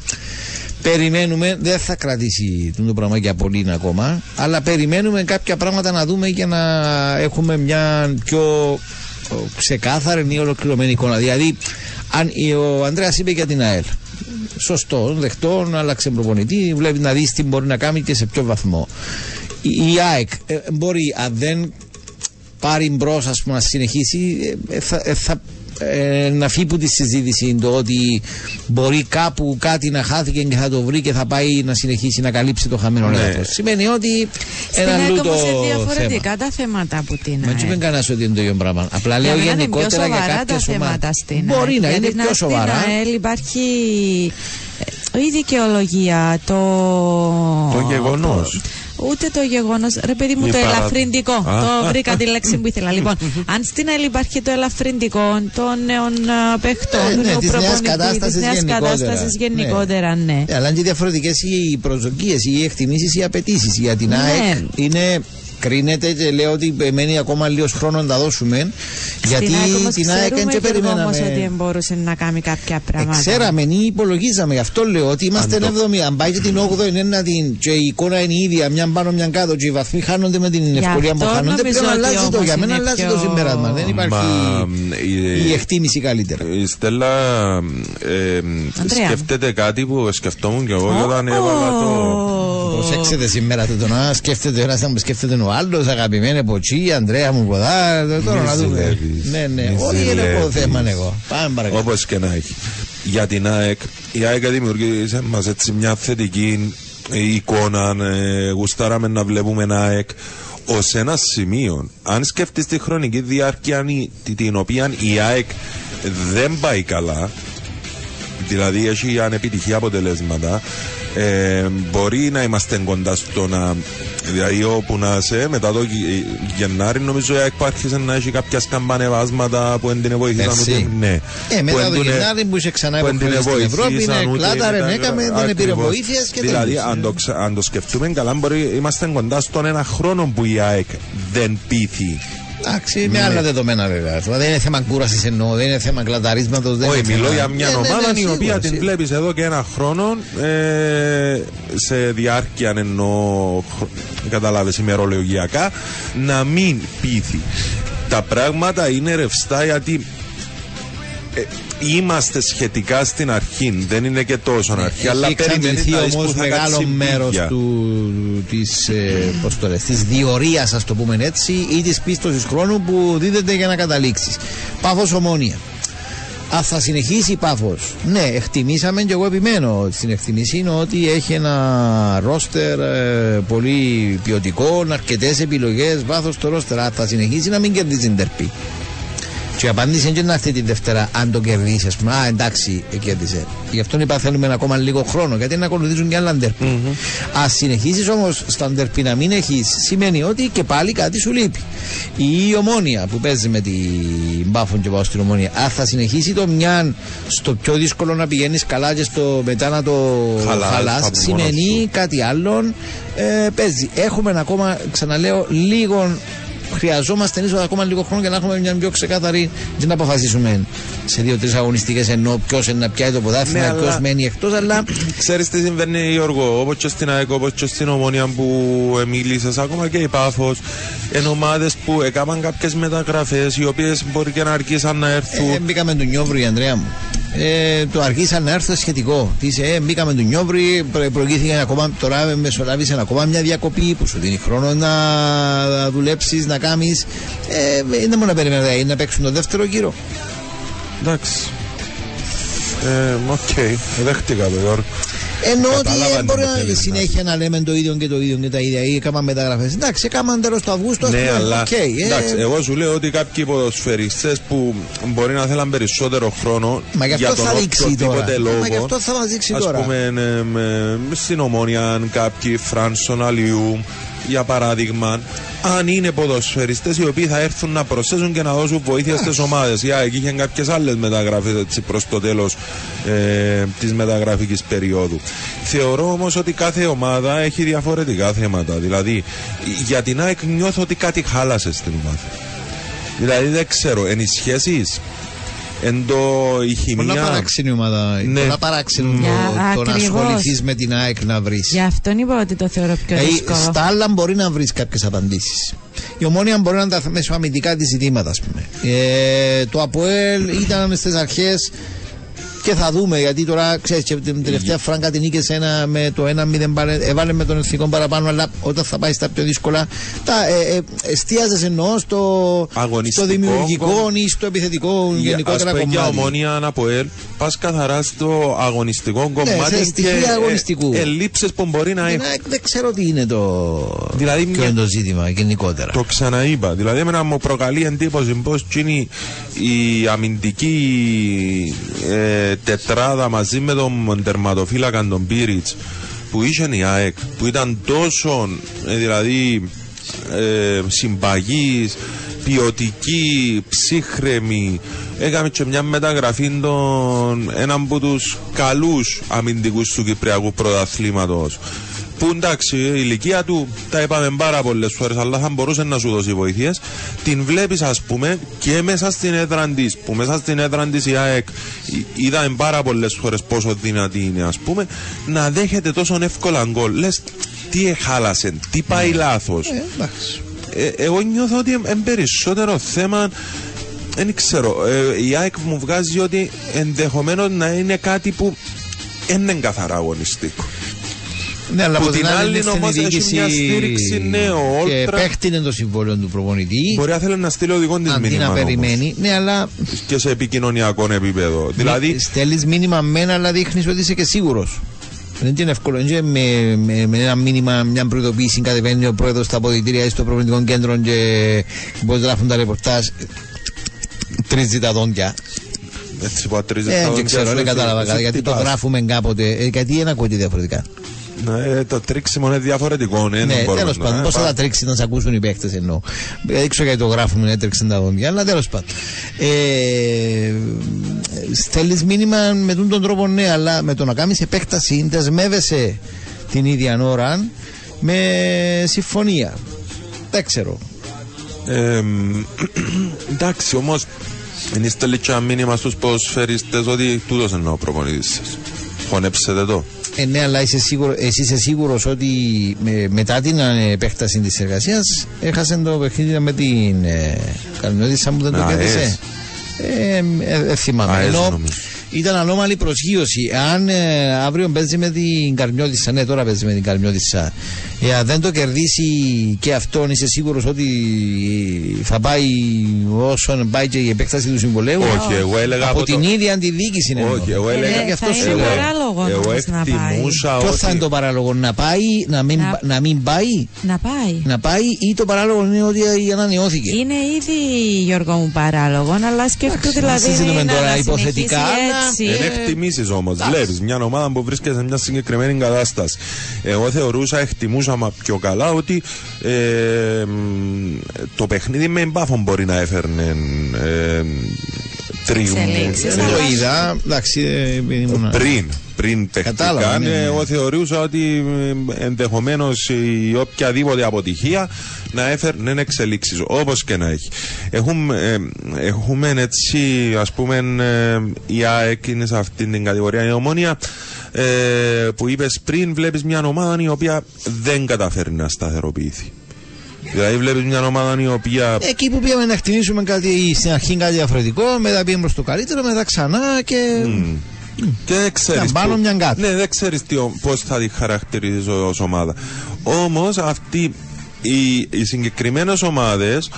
περιμένουμε, δεν θα κρατήσει το πράγμα για πολύ ακόμα, αλλά περιμένουμε κάποια πράγματα να δούμε και να έχουμε μια πιο ε, ξεκάθαρη ή ολοκληρωμένη εικόνα. Δηλαδή, αν η- ο Ανδρέας είπε για την ΑΕΛ. Σωστό, δεχτό, άλλαξε προπονητή. Βλέπεις να δεις τι μπορεί να κάνει και σε ποιο βαθμό. Η, η ΑΕΚ ε, μπορεί, αν δεν πάρει μπρος, ας πούμε, να συνεχίσει, ε, ε, θα, ε, θα ε, να φύγει από τη συζήτηση το ότι μπορεί κάπου κάτι να χάθηκε και θα το βρει και θα πάει να συνεχίσει να καλύψει το χαμένο Ναι. έδαφος. Σημαίνει ότι Στην ένα ΑΕΚ αλλού όμως είναι το διαφορετικά θέμα. τα θέματα από την Μα έτσι ΑΕΚ. δεν κανένας ότι είναι το ίδιο πράγμα. Απλά λέω Για μένα είναι πιο γενικότερα για σοβαρά κάποιε τα θέματα ομάδε. στην Μπορεί ΑΕΚ. να είναι Γιατί πιο σοβαρά. Στην ΑΕΛ υπάρχει ε, η δικαιολογία, το. Το γεγονός. Ούτε το γεγονός. Ρε παιδί μου, Η το παρα- ελαφρυντικό. Α. Το βρήκα τη λέξη που ήθελα. λοιπόν, αν στην ΑΕΛ υπάρχει το ελαφρυντικό των νέων α, παιχτών, Ε, του ναι, νέου της νέας προπονητή, κατάστασης της νέας γενικότερα. κατάστασης Ναι. γενικότερα, ναι. Ε, αλλά είναι και διαφορετικές οι προσδοκίες, οι εκτιμήσεις, οι απαιτήσεις. Για την Ναι. ΑΕΚ είναι. Κρίνεται και λέω ότι μένει ακόμα λίγος χρόνος να τα δώσουμε. γιατί Στην ΑΕΚ όμως την ΑΕΚ ξέρουμε και Γιώργο, όμως ότι περιμέναμε. μπορούσε να κάνει κάποια πράγματα. Ξέραμε, ή υπολογίζαμε. Γι' αυτό λέω ότι είμαστε Αν το- 7η. Αν πάει και την 8η, είναι να την. και η εικόνα είναι η ίδια, μια πάνω, μια κάτω. Και οι βαθμοί χάνονται με την Γι' ευκολία που αυτό χάνονται. νομίζω Πλέον ότι αλλάζει το. όμως Για μένα είναι αλλάζει πιο- το συμπέρασμα. Δεν υπάρχει Μα, η εκτίμηση καλύτερα. Η Στέλλα ε, Αντρέα. σκέφτεται κάτι που σκεφτόμουν και εγώ όταν έβαλα το. Προσέξτε σήμερα το να σκέφτεται ο ένας να μου σκέφτεται ο άλλο. Αγαπημένη Ποτσί, Ανδρέα μου κοδά. Τώρα Μη να δούμε. ζηλεύεις. Ναι, ναι. Μη Όχι είναι το ζηλεύεις. θέμα εγώ. Πάμε παρακάτω. Όπως και να έχει. Για την ΑΕΚ, η ΑΕΚ δημιουργήσε μας έτσι μια θετική εικόνα. Ε, γουστάραμε να βλέπουμε ένα ΑΕΚ ως ένα σημείο. Αν σκεφτείς τη χρονική διάρκεια η- την οποία η ΑΕΚ δεν πάει καλά, δηλαδή έχει ανεπιτυχή αποτελέσματα, ε, μπορεί να είμαστε κοντά στο να. Δηλαδή, όπου να είσαι, μετά το Γε- Γενάρη, νομίζω η ΑΕΚ άρχισε να έχει κάποια σκαμπανεβάσματα που δεν την βοηθήσαν Πέρσι. ούτε. Ναι. Ε, μετά Που το εν τουνε- Γενάρη που είχε ξανά που εν υποχωρήσει τουνε στην Ευρώπη, βοηθήσαν, είναι ούτε κλάταρε, ήταν- έκαμε, δεν ακριβώς. πήρε βοήθεια και Δηλαδή, τέλειωσε. αν το, ξα- αν το σκεφτούμε καλά, μπορεί, είμαστε κοντά στον ένα χρόνο που η ΑΕΚ δεν πείθει. Εντάξει, με άλλα δεδομένα βέβαια. Αυτό δεν είναι θέμα κούρασης εννοώ, δεν είναι θέμα κλαταρίσματος. Όχι, μιλώ για μια Ναι, ναι, ομάδα ναι, η οποία σίγουρα, την σίγουρα. βλέπεις εδώ και ένα χρόνο ε, σε διάρκεια εννοώ καταλάβει ημερολογιακά να μην πείθεις. Τα πράγματα είναι ρευστά γιατί ε, είμαστε σχετικά στην αρχή. Δεν είναι και τόσο αρχή, αλλά Έχει περιμένει εξαντληθεί να δεις όμω που θα μεγάλο κάτσει μέρος μπίδια. της, ε, πώς το λες, της διορίας ας το πούμε έτσι ή της πίστοσης χρόνου που δίδεται για να καταλήξεις. Πάφος ομόνια. Αν θα συνεχίσει η Πάφος. Ναι, εκτιμήσαμε και εγώ επιμένω στην εκτιμήση ότι έχει ένα ρόστερ ε, πολύ ποιοτικό, αρκετές επιλογές, βάθος στο ρόστερ. Αν θα συνεχίσει να μην κερδίζει την τερπή. Και η απάντηση είναι και να έρθει την Δευτέρα αν το κερδίσει. Α πούμε, Α, εντάξει, ε, κέρδισε. Γι' αυτό είπα θέλουμε ακόμα λίγο χρόνο, γιατί να ακολουθήσουν και άλλα ντερπι. Α συνεχίσεις όμως στα ντερπι να μην έχεις, σημαίνει ότι και πάλι κάτι σου λείπει. Η ομόνια που παίζει με την Μπάφον και πάω στην ομόνια, αν θα συνεχίσει το μιαν στο πιο δύσκολο να πηγαίνεις καλά και στο μετά να το Χαλάς, χαλάς, από μόνος σημαίνει σου. κάτι άλλο. Ε, παίζει. Έχουμε ακόμα, ξαναλέω, λίγο χρειαζόμαστε ίσω ακόμα λίγο χρόνο για να έχουμε μια πιο ξεκάθαρη και να αποφασίσουμε σε δύο-τρεις αγωνιστικές ενώ ποιος είναι να πιάει το ποδάθλημα, Ναι, ποιος αλλά- μένει εκτός. Αλλά Ξέρεις τι συμβαίνει, Γιώργο, όπως και στην ΑΕΚ, όπως και στην Ομόνια που μίλησε, ακόμα και η Πάφος, εν ομάδες που έκαναν κάποιες μεταγραφές, οι οποίες μπορεί και να αρχίσαν να έρθουν. ε, μπήκαμε του Νιόβρη, Ανδρέα μου. Ε, το αργήσαν να έρθω σχετικό. Τι είσαι, ε, μπήκαμε του Νιόβρη, προ, προηγήθηκε ακόμα, τώρα μεσολάβησε ακόμα μια διακοπή που σου δίνει χρόνο να δουλέψεις, να κάνεις. Ε, δεν μόνο να περιμένω δηλαδή, να παίξουν το δεύτερο γύρο. Εντάξει. Ε, οκ, δέχτηκα το Γιώργο. Ενώ ότι Κατάλαβα δεν μπορεί τι μου να θέλεις να συνέχεια να λέμε το ίδιο και το ίδιο και τα ίδια ή έκαναν μεταγραφές. Εντάξει, έκαναν τέλος του Αυγούστου. ας Ναι, πούμε, αλλά οκ, ε, εντάξει, εγώ σου λέω ότι κάποιοι ποδοσφαιριστές που μπορεί να θέλαν περισσότερο χρόνο Μα γι' αυτό για τον θα δείξει οποιοδήποτε τώρα. λόγο. Μα γι' αυτό θα μας δείξει ας τώρα. πούμε, ναι, με- στην Ομόνοια, κάποιοι Φράνσον Αλιού, για παράδειγμα, αν είναι ποδοσφαιριστές οι οποίοι θα έρθουν να προσθέσουν και να δώσουν βοήθεια στις ομάδες. Για εκεί είχε κάποιες άλλες μεταγραφές έτσι προς το τέλος ε, της μεταγραφικής περίοδου. Θεωρώ όμως ότι κάθε ομάδα έχει διαφορετικά θέματα. Δηλαδή, για την ΑΕΚ νιώθω ότι κάτι χάλασε στην ομάδα. Δηλαδή δεν ξέρω, εν οι σχέσεις, εν το η χημεία... Πολλά παράξενη ομάδα. Ναι. Πολλά παράξενο Για- το, το να ακριβώς. ασχοληθείς με την ΑΕΚ να βρεις. Γι' αυτόν είπα ότι το θεωρώ πιο Δηλαδή, δύσκολο. στα άλλα μπορεί να βρεις κάποιες απαντήσεις. Η ομόνια μπορεί να είναι τα μεσοαμυντικά τη ζητήματα, ας πούμε. Ε, το ΑΠΟΕΛ ήταν στις αρχές και θα δούμε γιατί τώρα ξέρεις, την τελευταία φράγκα την νίκησε ένα, με το 1-0 πάρε- έβαλε με τον εθνικό παραπάνω. Αλλά όταν θα πάει στα πιο δύσκολα, τα ε, ε, εστίαζες εννοώ στο, στο Αγωνιστικό δημιουργικό κομμ- ή στο επιθετικό γενικότερα Ας πούμε για κομμάτι. ομόνια από ελ, πας καθαρά στο αγωνιστικό κομμάτι σε στοιχεία και αγωνιστικού. ε, ελλείψεις που μπορεί να Την έχει. ΑΕΚ δεν ξέρω τι είναι το, Δηλαδή, ποιο μια- είναι το ζήτημα γενικότερα. Το ξαναείπα. Δηλαδή, εμένα μου προκαλεί εντύπωση πώ είναι η αμυντική ε, τετράδα μαζί με τον τερματοφύλακα τον Πίριτ που είχε η ΑΕΚ, που ήταν τόσο ε, δηλαδή ε, συμπαγής, ποιοτική, ψύχρεμη. Έκαμε και μια μεταγραφή των έναν από τους καλούς αμυντικούς του Κυπριακού πρωταθλήματος που εντάξει, η ηλικία του τα είπαμε πάρα πολλές φορές, αλλά θα μπορούσε να σου δώσει βοήθειες. Την βλέπεις, ας πούμε, και μέσα στην έδρα της, που μέσα στην έδρα της η ΑΕΚ εί- είδαμε πάρα πολλές φορές πόσο δυνατή είναι, ας πούμε, να δέχεται τόσο εύκολα γκολ. Λες, τι εχάλασε, τι πάει λάθος. Ε, εντάξει. Ε, εγώ νιώθω ότι είναι περισσότερο θέμα. Δεν ξέρω. Ε, η ΑΕΚ μου βγάζει ότι ενδεχομένως να είναι κάτι που δεν είναι καθαρά αγωνιστικό. Ναι, αλλά Που από την άλλη είναι στην όμως έχει διοίκηση μια στήριξη, ναι, ο Και Όλτρα- παίχτηνε το συμβόλαιο του προπονητή. Μπορεί να θέλει να στείλει οδηγό της Αντί μήνυμα. να όμως. περιμένει. Ναι, αλλά Και σε επικοινωνιακό επίπεδο. Δηλαδή, στέλνεις μήνυμα μένα, αλλά δείχνεις ότι είσαι και σίγουρος. Δεν είναι εύκολο. Είναι με, με, με ένα μήνυμα, μια προειδοποίηση κατεβαίνει ο πρόεδρος στα αποδητήρια ή στο προπονητικό κέντρο και μπορείς να γράφουν τα ρεπορτάζ. Τρίζει τα δόντια. έτσι που ατρίζει Ε, τα δεν δόντια ξέρω, σου, δεν εσύ- κατάλαβα εσύ καλά. Γιατί το χτυπάς. γράφουμε κάποτε. Ε, γιατί δεν ακούγεται διαφορετικά. Ναι, το τρίξιμο είναι διαφορετικό. Ναι, Ναι, δεν μπορούμε τέλος να- πάντων. ε, Πώ θα πά- τα τρίξει να σε ακούσουν οι παίκτες εννοώ. Δεν ξέρω γιατί το γράφουν, έτρεξαν τα δόντια, αλλά τέλος πάντων. Ε, Στέλνει μήνυμα με τον τον τρόπο, ναι, αλλά με το να κάνεις επέκταση δεσμεύεσαι την ίδια ώρα με συμφωνία. Δεν ξέρω. Ε, μ, εντάξει, όμως, είναι στέλνει και ένα μήνυμα στους ποδοσφαιριστές ότι τούτος εννοώ ο προπονητής σας. Χωνέψετε το. Ε, ναι, αλλά είσαι σίγουρο, εσύ είσαι σίγουρος ότι με- μετά την ε, επέκταση της εργασίας έχασες το παιχνίδι με την ε, Καλμιώτησα που δεν το Με κέρδισε; ΑΕΣ. Ε, ε, ε, θυμάμαι. ΑΕΣ Ενώ νομίζω. Ήταν ανώμαλη προσγείωση. Αν ε, αύριο παίζει με την Καρμιώτησα, ναι, τώρα παίζει με την Καρμιώτησα, ε, αν δεν το κερδίσει και αυτόν, είσαι σίγουρος ότι θα πάει όσον πάει και η επέκταση του συμβολέου; Όχι, εγώ έλεγα από, από την το- ίδια αντιδίκηση είναι. Όχι, εγώ έλεγα. Ε, γι' αυτό θα σου είναι λέω. παράλογο Εγώ όμως να πάει. εκτιμούσα Ποιο ότι. θα είναι το παράλογο, να πάει, να μην, Να- να μην πάει, Να πάει. να πάει ή το παράλογο είναι ότι ανανεώθηκε; Είναι ήδη Γιώργο μου παράλογο, αλλάς σκέφτομαι Εντάξει, δηλαδή δεν συζητούμε να- τώρα να υποθετικά, συνεχίσει αλλά- έτσι. Είναι εκτιμήσεις όμως. Βλέπεις μια ομάδα που βρίσκεται σε μια συγκεκριμένη κατάσταση. Εγώ θεωρούσα, εκτιμούσα μα πιο καλά ότι ε, μ, το παιχνίδι με εμπάφων μπορεί να έφερνε ε, τριγμού. Εξελίξεις. Δεν το είδα. Εντάξει, ε, επειδή ήμουν- Πριν, πριν Κατάλαβα, παιχτήκαν, ναι, ναι. εγώ θεωρούσα ότι ενδεχομένως η οποιαδήποτε αποτυχία να έφερνε εξελίξεις. Όπως και να έχει. Έχουμε, ε, έχουμε έτσι, ας πούμε, ε, η ΑΕΚ είναι σε αυτήν την κατηγορία. Η ομόνια ε, που είπες πριν, βλέπεις μια ομάδα η οποία δεν καταφέρει να σταθεροποιηθεί. Δηλαδή, βλέπεις μια ομάδα η οποία. Εκεί που πήγαμε να χτινίσουμε κάτι στην αρχή κάτι διαφορετικό, μετά πήγαμε προς το καλύτερο, μετά ξανά και. Και δεν ξέρεις Μια πάνω, που- μια κάτω. Ναι, δεν ξέρεις πώς θα τη χαρακτηρίζω ως ομάδα. Όμως αυτή. Οι, οι συγκεκριμένες ομάδες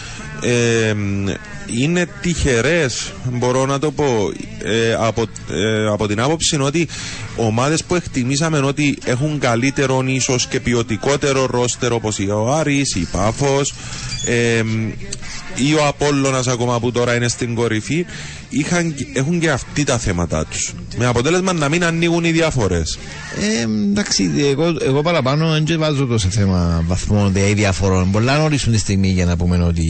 είναι τυχερές, μπορώ να το πω, ε, από, ε, από την άποψη ότι ομάδες που εκτιμήσαμε ότι έχουν καλύτερο ίσως και ποιοτικότερο ρόστερ όπως ο Άρης, η Πάφος, ε, ή ο Απόλλωνας ακόμα που τώρα είναι στην κορυφή είχαν, έχουν και αυτοί τα θέματα τους με αποτέλεσμα να μην ανοίγουν οι διαφορές Ε, εντάξει, εγώ, εγώ παραπάνω δεν βάζω το σε θέμα βαθμών ή διαφορών. Πολλά νωρίσουν τη στιγμή για να πούμε ότι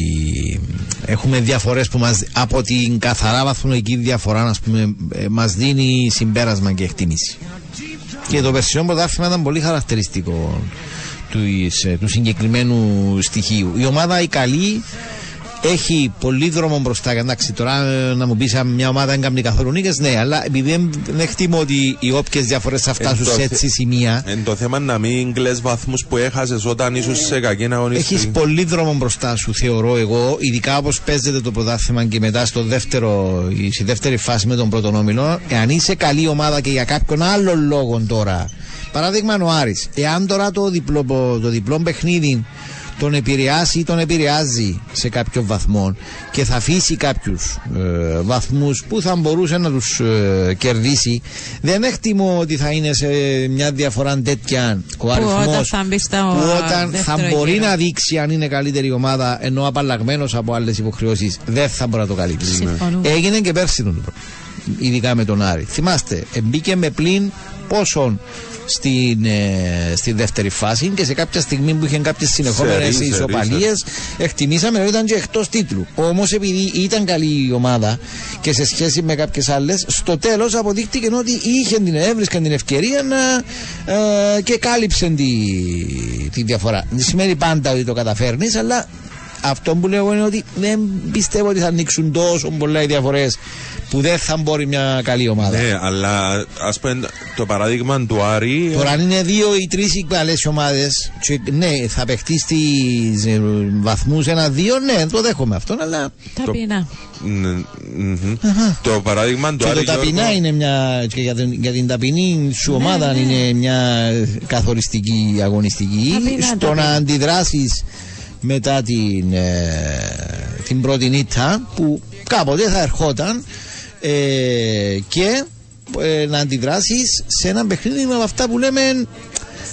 έχουμε διαφορές που μας, από την καθαρά βαθμολογική διαφορά ας πούμε, ε, μας δίνει συμπέρασμα και εκτίμηση. Και το περσινό πρωτάθλημα ήταν πολύ χαρακτηριστικό του, ε, του συγκεκριμένου στοιχείου. Η ομάδα η καλή έχει πολύ δρόμο μπροστά. Εντάξει, τώρα ε, να μου πεις αν μια ομάδα δεν κάνει καθόλου νίκες, ναι, αλλά επειδή δεν, δεν εκτιμώ ότι οι όποιες διαφορές θα φτάσουν Εν το σε θε- έτσι σημεία, Εν το θέμα να μην κλαις βαθμούς που έχασες όταν ήσουν σε κακή αγωνιστική έχεις πολύ δρόμο μπροστά σου, θεωρώ εγώ, ειδικά όπως παίζεται το πρωτάθλημα και μετά στο δεύτερο, η- στη δεύτερη φάση με τον πρώτο όμιλο. Εάν είσαι καλή ομάδα και για κάποιον άλλο λόγο τώρα, παράδειγμα ο Άρης, εάν τώρα το διπλό, το διπλό παιχνίδι τον επηρεάσει ή τον επηρεάζει σε κάποιο βαθμό και θα αφήσει κάποιους ε, βαθμούς που θα μπορούσε να τους ε, κερδίσει, δεν εκτιμώ ότι θα είναι σε μια διαφορά τέτοια ο Που αριθμός. όταν θα μπει στο που όταν θα δεύτερο μπορεί γύρο. να δείξει αν είναι καλύτερη ομάδα ενώ απαλλαγμένος από άλλες υποχρεώσεις δεν θα μπορεί να το καλύψει. Συμφωνώ. Έγινε και πέρσι το πράγμα. Ειδικά με τον Άρη. Θυμάστε, ε, μπήκε με πλήν πόσον στην, ε, στη δεύτερη φάση και σε κάποια στιγμή που είχε κάποιες συνεχόμενες Σερί, σερί, ισοπαλίες, εκτιμήσαμε ότι ήταν και εκτός τίτλου. Όμως επειδή ήταν καλή η ομάδα και σε σχέση με κάποιες άλλες, στο τέλος αποδείχτηκε ότι είχε την έβρισκαν την ευκαιρία να ε, και κάλυψε τη, τη διαφορά. Δεν σημαίνει πάντα ότι το καταφέρνεις, αλλά αυτό που λέω είναι ότι δεν πιστεύω ότι θα ανοίξουν τόσο πολλά οι διαφορές που δεν θα μπορεί μια καλή ομάδα. Ναι, αλλά ας πούμε το παράδειγμα του Άρη Τώρα αν είναι δύο ή τρεις οι καλές ομάδες, ναι, θα παιχτεί στις βαθμούς ένα-δύο, ναι, το δέχομαι αυτό, αλλά. Ταπεινά. Μ, μμμ. Το παράδειγμα του Και Άρη το ταπεινά Γιώργο, είναι μια. και για την, για την ταπεινή σου ομάδα είναι μια καθοριστική αγωνιστική. Ταπεινά, στο ταπεινά. να αντιδράσεις μετά την, ε, την πρώτη νύχτα που κάποτε θα ερχόταν ε, και ε, να αντιδράσεις σε ένα παιχνίδι με αυτά που λέμε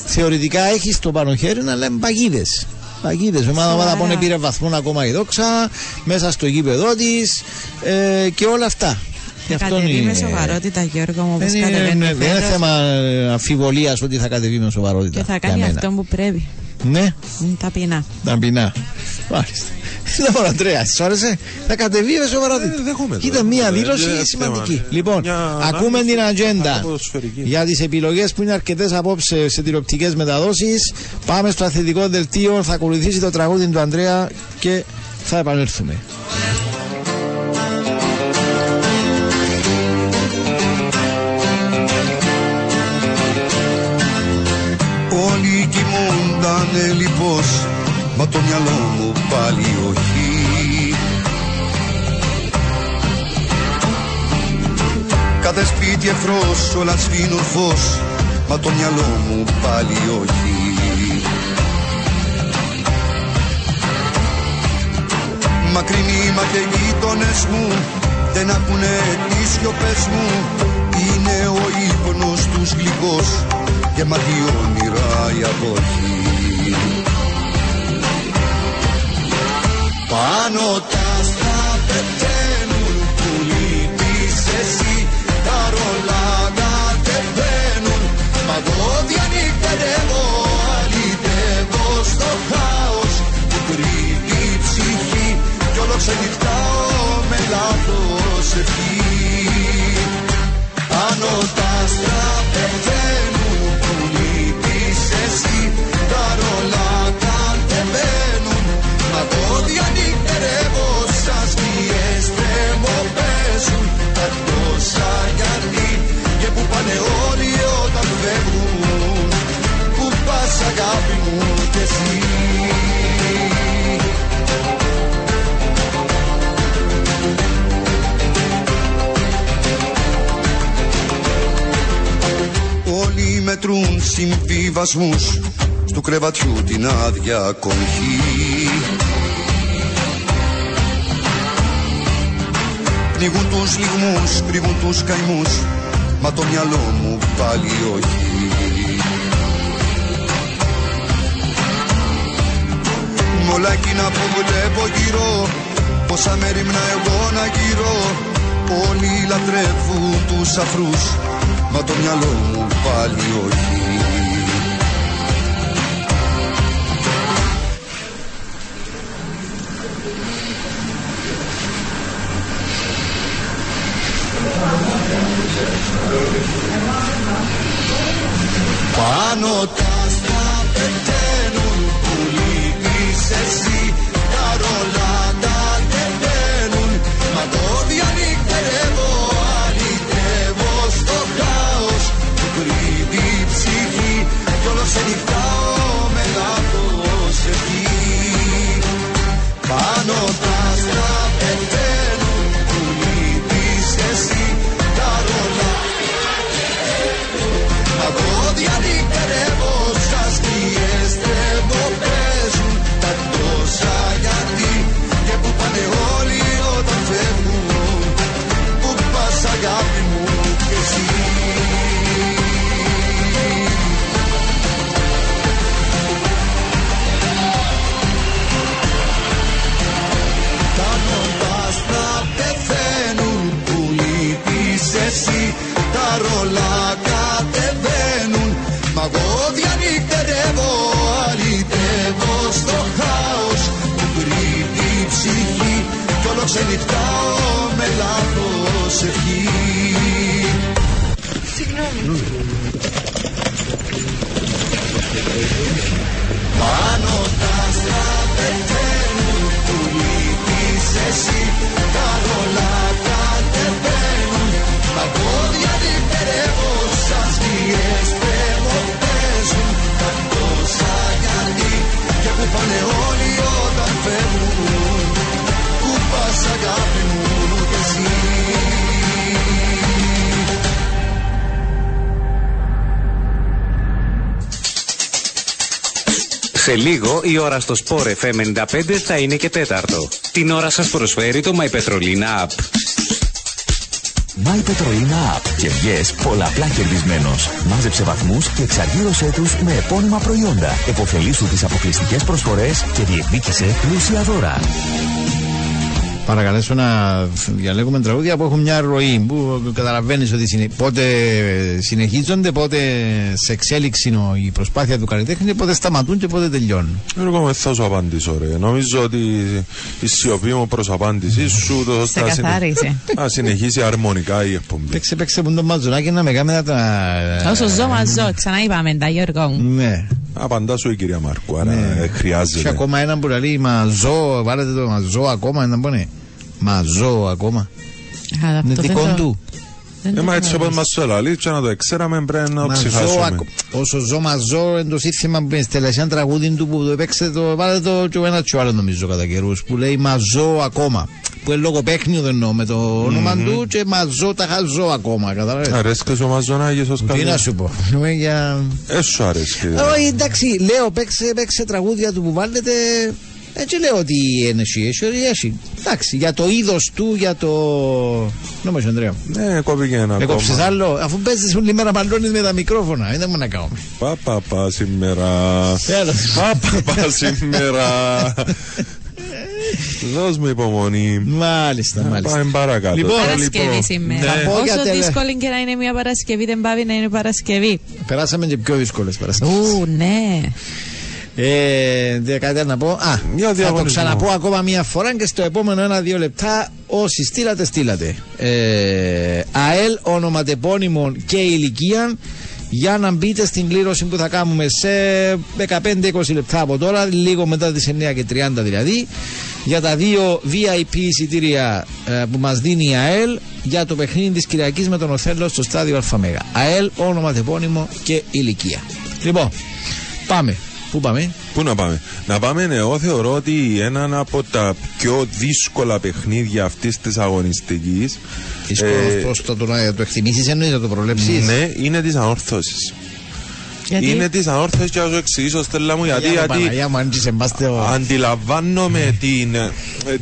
θεωρητικά έχεις το πάνω χέρι να λέμε παγίδες. Παγίδες. Ομάδα ομάδα που πήρε βαθμό ακόμα η δόξα, μέσα στο γήπεδο της ε, και όλα αυτά. Γι' Θα αυτό κατεβεί με είναι- σοβαρότητα, Γιώργο μου, όπως δεν είναι, κατεβαίνει ναι, δεν είναι φέτος θέμα αμφιβολίας ότι θα κατεβεί με σοβαρότητα. και θα για κάνει μένα. αυτό που πρέπει. Ναι, Είναι ταπεινά. ταπεινά. Μάλιστα. Λοιπόν, Αντρέα, σου άρεσε; Θα κατεβεί με σοβαρότητα. Ε, δέχομαι το, Κοίτα, μία δέχομαι. δήλωση Δεν σημαντική. θέμα. Λοιπόν, Μια ακούμε ανάλυση την ατζέντα ποδοσφαιρική. για τις επιλογές που είναι αρκετές απόψε σε τηλεοπτικές μεταδόσεις. Πάμε στο αθλητικό δελτίο. Θα ακολουθήσει το τραγούδι του Ανδρέα και θα επανέλθουμε. Εχθρός όλα σβήνουν φως Μα το μυαλό μου πάλι όχι. Μακρινοί μα και οι γείτονες μου Δεν ακούνε τις σιωπές μου. Είναι ο ύπνος τους γλυκός Γεμάτη όνειρα η αποχή Πάνω τα Αλυτεύω, αλυτεύω στο χάος που κρύβει η ψυχή κι όλο ξενυχτάω με λάθος ευχή. Ανωτά μετρούν συμβιβασμούς Στου κρεβατιού την άδεια κονχή. Πνίγουν τους λιγμούς, κρύβουν τους καημούς Μα το μυαλό μου πάλι όχι. Μ' όλα εκείνα που βλέπω γύρω Πόσα μέρημνα εγώ να γύρω Όλοι λατρεύουν τους αφρούς Μα το μυαλό μου πάλι όχι. Πάνω τα άστρα πεθαίνουν που λείπεις εσύ ξενυχτάω με λάθος ευχή. Πάνω τα άστρα πεθαίνουν που λείπεις εσύ. Τα ρολά κατεβαίνουν Τα πόδια νυχτερεύω σας πιέστευω παίζουν Τα τόσα γιατί και που πάνε όλοι όταν φεύγουν. Που πας αγάπη μου κι εσύ Σε λίγο η ώρα στο Sport FM 95 θα είναι και τέταρτο. Την ώρα σας προσφέρει το My Petrolina App. My Petrolina App και βγες πολλαπλά κερδισμένος. Μάζεψε βαθμούς και εξαργύρωσέ τους με επώνυμα προϊόντα. Εποφελήσου τις αποκλειστικές προσφορές και διεκδίκησε πλούσια δώρα. Παρακαλέσω να διαλέγουμε τραγούδια που έχουν μια ροή που καταλαβαίνεις ότι συνε... πότε συνεχίζονται, πότε σε εξέλιξη είναι η προσπάθεια του καλλιτέχνη, πότε σταματούν και πότε τελειώνουν. Εγώ με θα σου απαντήσω ρε. Νομίζω ότι η σιωπή μου προς απάντησή σου το Σε θα, συνε- καθάρισε. θα συνεχίσει αρμονικά η εκπομπή. Παίξε, παίξε που το μαζονάκι να με κάνει να τα. Όσο ζω, μα ζω. Ξανά είπαμε τα Γιώργο μου. Ναι. Απαντά σου η κυρία Μάρκου, άρα ναι. ε, Και χρειάζεται. ακόμα ένα που λέει Μα ζω, βάλετε το Μα ζω ακόμα, ένα που είναι. Μα ζω ακόμα. Α, Είναι αυτό δεν δικό το- του. δεν Ε, το μα έτσι όπως γνωρίζω. μας το λέει, και να το ξέραμε πρέπει να το Μα ζω ψυχάσουμε. ακο- Όσο ζω, μα ζω, είναι το σύνθημα που είναι στη τελευταία τραγούδι του που το έπαιξε το. Βάλετε το και ο ένας και ο άλλος νομίζω κατά καιρούς. Που λέει Μα ζω ακόμα. Που είναι λόγο παίχνιο δεν εννοώ με το όνομα του και μα ζω, τα χαζώ ακόμα. Καταλαβαίνετε. Αρέσκες ο Μαζονάκης ως Τι κάτι. να σου πω. Μιλούμε για. Ε, σου αρέσκει. Όχι, εντάξει, λέω παίξε, παίξε τραγούδια του που βάλετε. Έτσι λέω ότι είναι εσύ, εσύ, ότι έχει. Εντάξει, για το είδος του, για το. Νομίζω, Ανδρέα. Ναι, κόπηκε ένα Έκοψε ακόμα. άλλο, αφού παίζεις όλη μέρα μαλώνεις με τα μικρόφωνα. Δεν μου να κάνουμε. Πα, πα, πα σήμερα. Έλα. Πα, πα, πα σήμερα. Δώσ' μου υπομονή. Μάλιστα, μάλιστα. Πάμε παρακάτω. Λοιπόν, Τώρα, Παρασκευή λοιπόν, σήμερα. ναι. Θα πω για Όσο τελε- δύσκολη και να είναι μια Παρασκευή, δεν πάβει να είναι Παρασκευή. Περάσαμε και πιο δύσκολες παραστάσει. Ου, ναι. Ε, δεν κάτι άλλο να πω. Α, Για θα το διαγωνισμό. ξαναπώ ακόμα μία φορά και στο επόμενο ένα-δύο λεπτά όσοι στείλατε, στείλατε. Ε, ΑΕΛ, ονοματεπώνυμο και ηλικία για να μπείτε στην κλήρωση που θα κάνουμε σε 15-20 λεπτά από τώρα, λίγο μετά τις 9 και 30 δηλαδή, για τα δύο VIP εισιτήρια ε, που μας δίνει η ΑΕΛ για το παιχνίδι της Κυριακής με τον Οθέλο στο στάδιο ΑΜΕΓΑ. ΑΕΛ, ονοματεπώνυμο και ηλικία. Λοιπόν, πάμε. Πού πάμε; Πού να πάμε; Να πάμε, ναι, εγώ θεωρώ ότι έναν από τα πιο δύσκολα παιχνίδια αυτής της αγωνιστικής Δύσκολο ε, πώς θα το, να το εκτιμήσεις εννοείς, να το προβλέψεις. ναι, είναι της ανόρθωσης. Γιατί; Είναι της ανόρθωση και να σου εξηγήσω, Στέλλα μου, γιατί, Για γιατί Παναγιά μου, αν είσαι εμάστε ο- αντιλαμβάνομαι την, ε,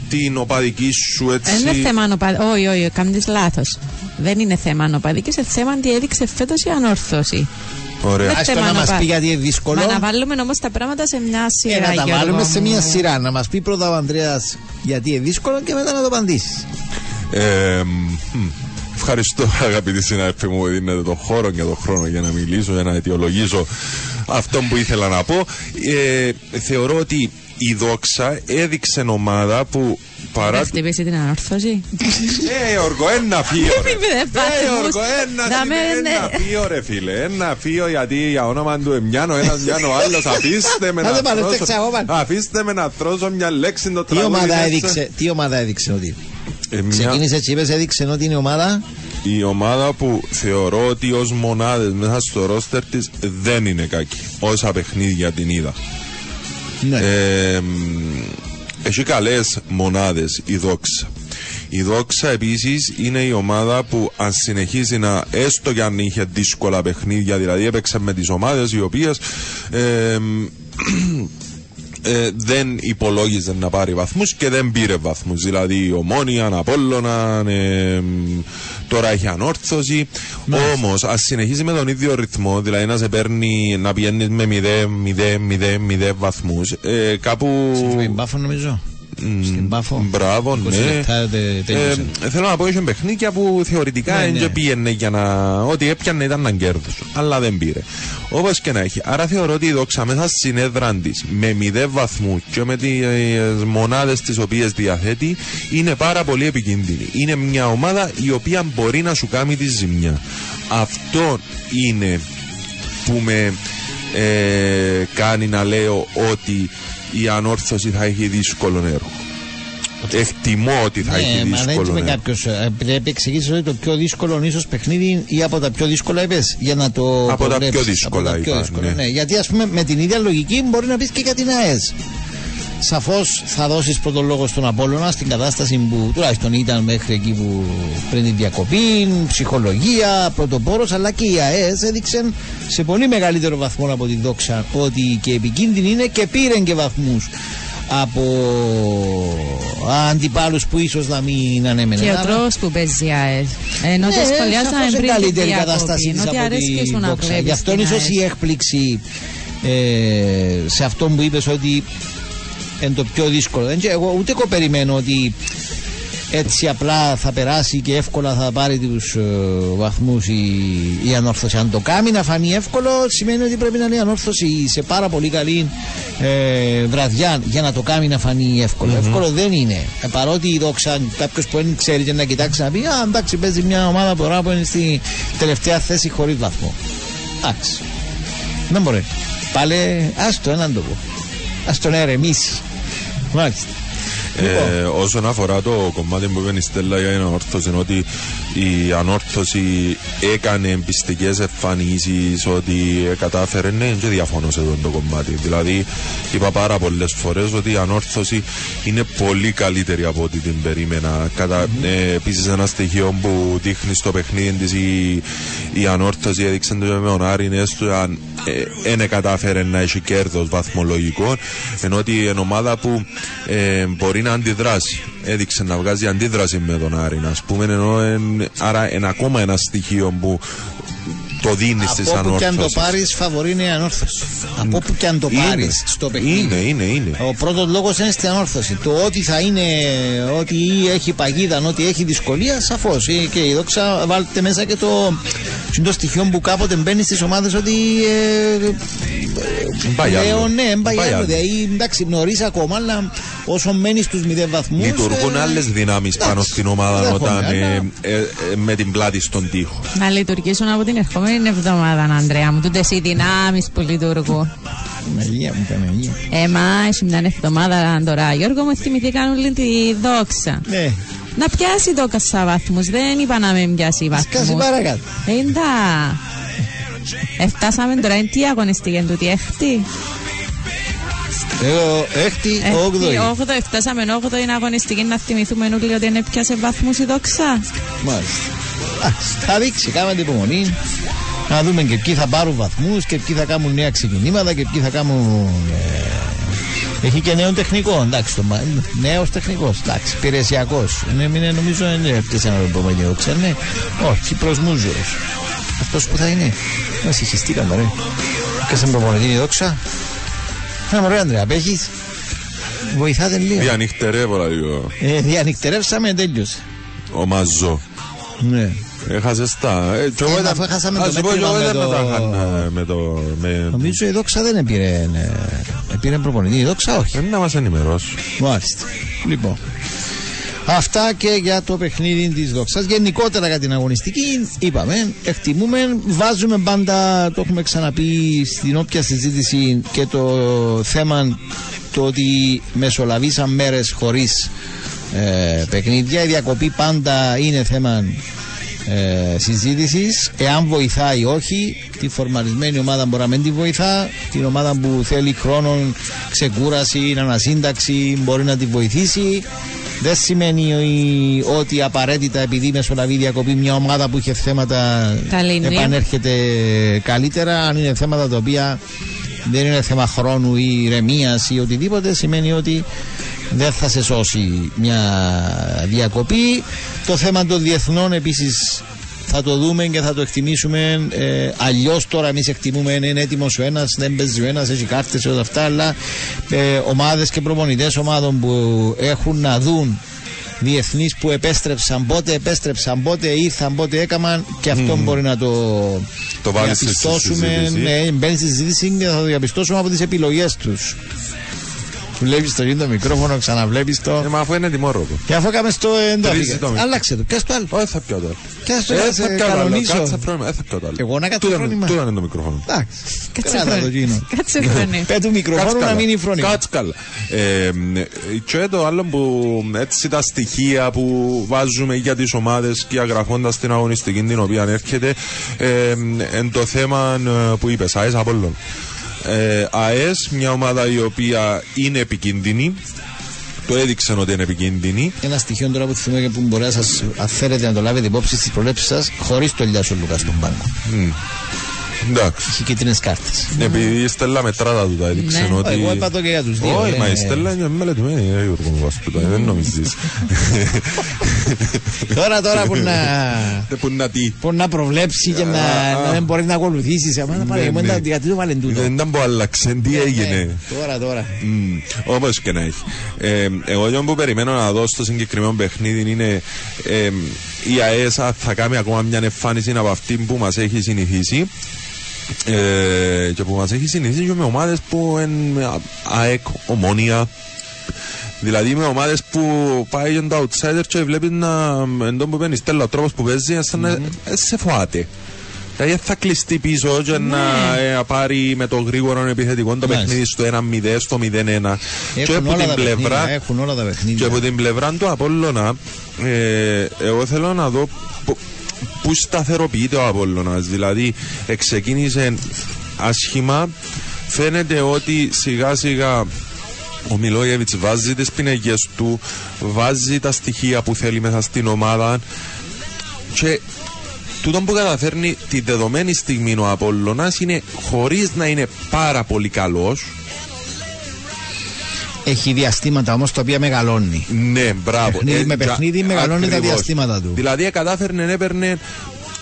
την οπαδική σου έτσι. Δεν είναι θέμα ανωπαδική. Όχι, όχι, κάνει λάθος. Δεν είναι θέμα ανωπαδική, είναι θέμα τι έδειξε φέτος η ανόρθωση. Ωραία. Δεν Ας το θέμα να μας ανωπα- πει γιατί είναι δύσκολο. Μα να βάλουμε όμως τα πράγματα σε μια Ε, σειρά. να τα Γιώργο βάλουμε σε μου. μια σειρά. Να μας πει πρώτα ο Ανδρέας γιατί είναι δύσκολο και μετά να το απαντήσεις. Ε, μ, ευχαριστώ [LAUGHS] αγαπητοί συνάδελφοι μου που δίνετε τον χώρο και τον χρόνο για να μιλήσω, για να αιτιολογήσω αυτό που ήθελα να πω. Ε, θεωρώ ότι η Δόξα έδειξε ομάδα που παρά... Δεν χτυπήσει την ανόρθωση. Ε, Γιώργο, ένα φύο ρε. [LAUGHS] Μην με Ε, βαθμούς. Γιώργο, ένα, Να με- ένα ναι. φύο ρε φίλε. Ένα φύο γιατί για όνομα του εμιάνο ένας μιάνο άλλος. [LAUGHS] Αφήστε με να Άντε πάλι, θρώσω- φτιάξε εγώ πάλι. Αφήστε με να θρώσω μια λέξη το Τι τραγούδι ομάδα μέσα. έδειξε, τι ομάδα έδειξε ότι; Ε, μια- Ξεκίνησε έτσι, είπες, έδειξε ότι είναι ομάδα; η ομάδα που θεωρώ ότι ως μονάδες μέσα στο ρόστερ της δεν είναι κακή. Όσα παιχνίδια την είδα. Ναι. Ε, μ, έχει καλές μονάδες η Δόξα. Η Δόξα επίσης είναι η ομάδα που αν συνεχίζει να έστω και αν είχε δύσκολα παιχνίδια δηλαδή έπαιξε με τις ομάδες οι οποίες ε, μ, ε, δεν υπολόγιζε να πάρει βαθμούς και δεν πήρε βαθμούς. Δηλαδή η Ομόνια, Απόλλωνα, ε, μ, τώρα έχει ανόρθωση. Όμως ας συνεχίζει με τον ίδιο ρυθμό, δηλαδή να σε παίρνει να πηγαίνεις με 0-0-0-0 βαθμούς, ε, κάπου... Στην Πάφο νομίζω. Στην Πάφο. Μπράβο, 20 ναι. λεπτά τε- τέλειωσε. Ε, θέλω να πω, είχε παιχνίδια που θεωρητικά Ναι, ναι. δεν πήγαινε για να. Ό,τι έπιανε ήταν να κέρδο. Αλλά δεν πήρε. Όπως και να έχει. Άρα θεωρώ ότι η δόξα μέσα στην έδρα της με μηδέν βαθμού και με τις μονάδες τις οποίες διαθέτει είναι πάρα πολύ επικίνδυνη. Είναι μια ομάδα η οποία μπορεί να σου κάνει τη ζημιά. Αυτό είναι που με ε, κάνει να λέω ότι η ανόρθωση θα έχει δύσκολο έργο. Εκτιμώ ότι θα έχει Ναι, μα δεν δύσκολο είπε έργο. κάποιος. Πρέπει να εξηγήσεις ότι το πιο δύσκολο ίσω παιχνίδι ή από τα πιο δύσκολα είπες. Για να το. Από τα προβλέψεις. πιο δύσκολα Από τα πιο είπα, δύσκολα, ναι. ναι. Γιατί ας πούμε με την ίδια λογική μπορεί να πεις και για την ΑΕΣ. Σαφώς θα δώσεις πρώτο λόγο στον Απόλλωνα στην κατάσταση που τουλάχιστον ήταν μέχρι εκεί που πριν την διακοπή, ψυχολογία, πρωτοπόρος, αλλά και η ΑΕΣ έδειξε σε πολύ μεγαλύτερο βαθμό από τη δόξα ότι και επικίνδυνη είναι και πήρε και βαθμούς από αντιπάλους που ίσως να μην ανέμενε. Και ο Άρα- τρόπος που παίζει η ΑΕΣ. Ενώ ναι, τη σχολιάσαμε σαφώς είναι πριν την καλύτερη διακοπή. κατάσταση της Ενώ ότι από αρέσει τη σου να Δόξα. βλέπεις Γι' αυτό την ίσως ΑΕΣ. η έκπληξη ε, σε αυτό που είπες ότι είναι το πιο δύσκολο. Δεν, ξέρω, εγώ ούτε εγώ περιμένω ότι έτσι απλά θα περάσει και εύκολα θα πάρει τους ε, βαθμούς η, η ανόρθωση. Αν το κάνει να φανεί εύκολο σημαίνει ότι πρέπει να είναι η ανόρθωση σε πάρα πολύ καλή ε, βραδιά για να το κάνει να φανεί εύκολο. Εύκολο δεν είναι. Ε, παρότι η δόξα κάποιος που δεν ξέρει και να κοιτάξει να πει Α, εντάξει, παίζει μια ομάδα τώρα που είναι στη τελευταία θέση χωρίς βαθμό. Εντάξει. Δεν μπορεί. Πάλι άστο έναν το πω. Ας τον ερεμήσει. Μάλιστα. Ε, όσον αφορά το κομμάτι που είπε η Στέλλα για την ανόρθωση, είναι ότι η ανόρθωση έκανε πιστικέ εμφανίσεις, ότι κατάφερε. Ναι, δεν διαφωνώς σε αυτό το κομμάτι. Δηλαδή, είπα πάρα πολλές φορές ότι η ανόρθωση είναι πολύ καλύτερη από ό,τι την περίμενα. Κατα... Ε, Επίσης, ένα στοιχείο που δείχνει στο παιχνίδι της η, η ανόρθωση έδειξε το με τον Άρη, έστω αν δεν κατάφερε να έχει κέρδος βαθμολογικό, ενώ ότι είναι ομάδα που ε, μπορεί να αντιδράσει. Έδειξε να βγάζει αντίδραση με τον Άρη, ας πούμε, ενώ εν- άρα είναι ακόμα ένα στοιχείο που το δίνεις στις Από όπου και αν το ανόρθωσει. πάρεις, φαβορεί είναι η ανόρθωση. Από όπου και αν το Είναι. πάρεις στο παιχνίδι. Είναι, είναι, είναι. Ο πρώτος λόγος είναι στην ανόρθωση. Το ότι θα είναι, ότι ή έχει παγίδα, ότι έχει δυσκολία, σαφώς. Και η δόξα βάλτε μέσα και το, είναι το στοιχείο που κάποτε μπαίνει στις ομάδες ότι. Ε, Πάει άλλο. Λέω ναι, πάει Πάει άλλο. άλλο. Δηλαδή, εντάξει, νωρίς ακόμα, αλλά όσο μένεις στους μηδέν βαθμούς. Λειτουργούν άλλες δυνάμεις πάνω στην ομάδα δέχομαι, όταν αλλά- ε, ε, ε, με την πλάτη στον τοίχο. Να λειτουργήσουν από την ερχόμενη εβδομάδα, Ανδρέα μου. Τούτε οι δυνάμεις που λειτουργούν. Παναγία μου, Παναγία. Ε, μα έχει μια εβδομάδα τώρα. Γιώργο μου, θυμηθήκαν όλη τη δόξα. Ναι, Να πιάσει δόξα βαθμού. Δεν είπα να με πιάσει σκάσει βαθμούς. παρακάτω. Εντά. Εφτάσαμε τώρα, είναι τι αγωνιστική εν τούτη, έχτη; Εγώ, έκτη, όγδοη. Έχτη, όγδοη, εφτάσαμε όγδοη είναι αγωνιστική να θυμηθούμε όλοι ότι δεν πιάσε βαθμούς η δόξα. Μάλιστα. Α, θα δείξει, κάμε την υπομονή. Να δούμε και ποιοι θα πάρουν βαθμούς και ποιοι θα κάνουν νέα ξεκινήματα και ποιοι θα κάνουν. ε, έχει και νέο τεχνικό, εντάξει. Το, νέος τεχνικός, εντάξει. Υπηρεσιακός. Είναι, είναι, νομίζω δεν είναι έπιασε ένα προπονητή, ξέρει. Όχι, Κύπρο Μούζο. Αυτός που θα είναι. Μα συγχυστήκαμε, ρε. Και σε προπονητή η δόξα. Ένα μωρέ, Ανδρέα, απέχεις; Βοηθάτε λίγο. Διανυχτερεύω λίγο. Ε, διανυκτερεύσαμε, τέλειωσε. Ο Μαζό. Ναι. Έχασες τα. Ε, κι εγώ Ε, ήταν- αφού έχασαμε Ας το σου πω, κι μέτρημα εγώ με δεν το- με τα είχαν, ε, με το. με- Νομίζω η δόξα δεν επήρε, ε, επήρε προπονητή. Η δόξα όχι. Δεν να μας ενημερώσει. Μάλιστα. Λοιπόν. Αυτά και για το παιχνίδι της δόξας. Γενικότερα για την αγωνιστική, είπαμε, εκτιμούμε, βάζουμε πάντα, το έχουμε ξαναπεί στην όποια συζήτηση και το θέμα το ότι μεσολαβήσαν μέρες χωρίς ε, παιχνίδια. Η διακοπή πάντα είναι θέμα ε, συζήτησης. Εάν βοηθάει ή όχι, τη φορμαρισμένη ομάδα μπορεί να μην τη βοηθά. Την ομάδα που θέλει χρόνο, ξεκούραση, ανασύνταξη μπορεί να τη βοηθήσει. Δεν σημαίνει ο- ότι απαραίτητα επειδή μεσολαβεί η διακοπή μια ομάδα που είχε θέματα Τα λύνει. επανέρχεται καλύτερα. Αν είναι θέματα τα οποία δεν είναι θέμα χρόνου ή ηρεμίας ή οτιδήποτε, σημαίνει ότι δεν θα σε σώσει μια διακοπή. Το θέμα των διεθνών επίσης θα το δούμε και θα το εκτιμήσουμε. Ε, Αλλιώς τώρα εμείς εκτιμούμε είναι έτοιμος ο ένας, δεν παίζει ο ένας, έχει κάρτες όλα αυτά. Αλλά ε, ομάδες και προπονητές ομάδων που έχουν να δουν διεθνείς που επέστρεψαν, πότε επέστρεψαν, πότε ήρθαν, πότε έκαναν και αυτό μπορεί να το, Το βάλεις στη διαπιστώσουμε. συζήτηση. Ναι, μπαίνει στη συζήτηση και θα το διαπιστώσουμε από τις επιλογές τους. Βλέπεις το γίνει το μικρόφωνο, ξαναβλέπεις το. Ε, μα αφού είναι τιμόρροπο. Και αφού έκαμε στο Τρίζει εντό. το μικρό. Άλλαξε το. Πιάσ' το άλλο. Όχι, θα πιω το άλλο. Πιάσ' το Ε, να θα σε πιω το άλλο. κανονίσω. Κάτσε φρόνημα. Ε, θα πιω το άλλο. Εγώ να κάτσω Τούτο είναι- φρόνημα. τούτο είναι το μικρόφωνο. Εντάξει. Κάτσε Κράτα το φρόνημα. γίνο. Κάτσε φρόνημα. Πέ του μικροφόνου Κάτσε να καλά. μείνει φρόνημα. Κάτσε καλά. Ε, και το άλλο που έτσι τα στοιχεία που βάζουμε για τις ομάδες και αγραφώντας την αγωνιστική την οποία έρχεται ε, εν το θέμα ε, που είπες, ΑΕΣ Απόλλων. Ε, ΑΕΣ, μια ομάδα η οποία είναι επικίνδυνη, το έδειξε ότι είναι επικίνδυνη. Ένα στοιχείο τώρα που θυμάμαι και που μπορεί να σας αφαίρετε να το λάβετε υπόψη στις προλέψει σας, χωρίς το Λιάσο Λούκα στον πάγκο. Εντάξει. Έχει κίτρινες κάρτες. Επειδή η Στέλλα μετράτα του τα έδειξε Ναι. ότι... Εγώ είπα το και για τους δύο. Όχι, ε. μα η Στέλλα είναι μελετημένη, ε, Γιώργο μου, βάσου το, δεν νομίζεις. [LAUGHS] Τώρα, τώρα που να. Δεν [LAUGHS] Που να τι. Που να προβλέψει και να, να δεν μπορεί να ακολουθήσεις. Αμά να πάρει. Ναι, Εγώ ναι. ήταν- Γιατί το βάλε τούτο. Δεν ήταν που άλλαξε, τι έγινε. Ναι, Τώρα, τώρα. Όπως και να έχει. Ε, εγώ αυτό που περιμένω να δω στο συγκεκριμένο παιχνίδι είναι ε, η ΑΕΣΑ θα κάνει ακόμα μια εμφάνιση από αυτή που μας έχει συνηθίσει. Ε, και που μας έχει συνηθίσει και με ομάδες που είναι ΑΕΚ, ομόνια. Δηλαδή με ομάδες που πάει για το outsider και βλέπεις να εν τω που παίρνεις στέλνει ο τρόπος που παίζει σαν να ε, σε φοάται. Δηλαδή θα κλειστεί πίσω και να ε, πάρει με το γρήγορο επιθετικό το Μάλιστα. παιχνίδι στο 1-0, στο 0-1. Και Έχουν από όλα την τα πλευρά παιχνίδια. Έχουν όλα τα και παιχνίδια. από την πλευρά του Απόλλωνα, ε, εγώ θέλω να δω πο- πού σταθεροποιείται ο Απόλλωνας. Δηλαδή, εξεκίνησε άσχημα. Φαίνεται ότι σιγά σιγά ο Μιλόγεβιτς βάζει τις πινεγές του, βάζει τα στοιχεία που θέλει μέσα στην ομάδα και τούτο που καταφέρνει τη δεδομένη στιγμή ο Απόλλωνας είναι χωρίς να είναι πάρα πολύ καλός Έχει διαστήματα όμως τα οποία μεγαλώνει. Ναι, μπράβο. Παιχνίδι με τζα- παιχνίδι μεγαλώνει τα ακριβώς. διαστήματα του. Δηλαδή, κατάφερνε, έπαιρνε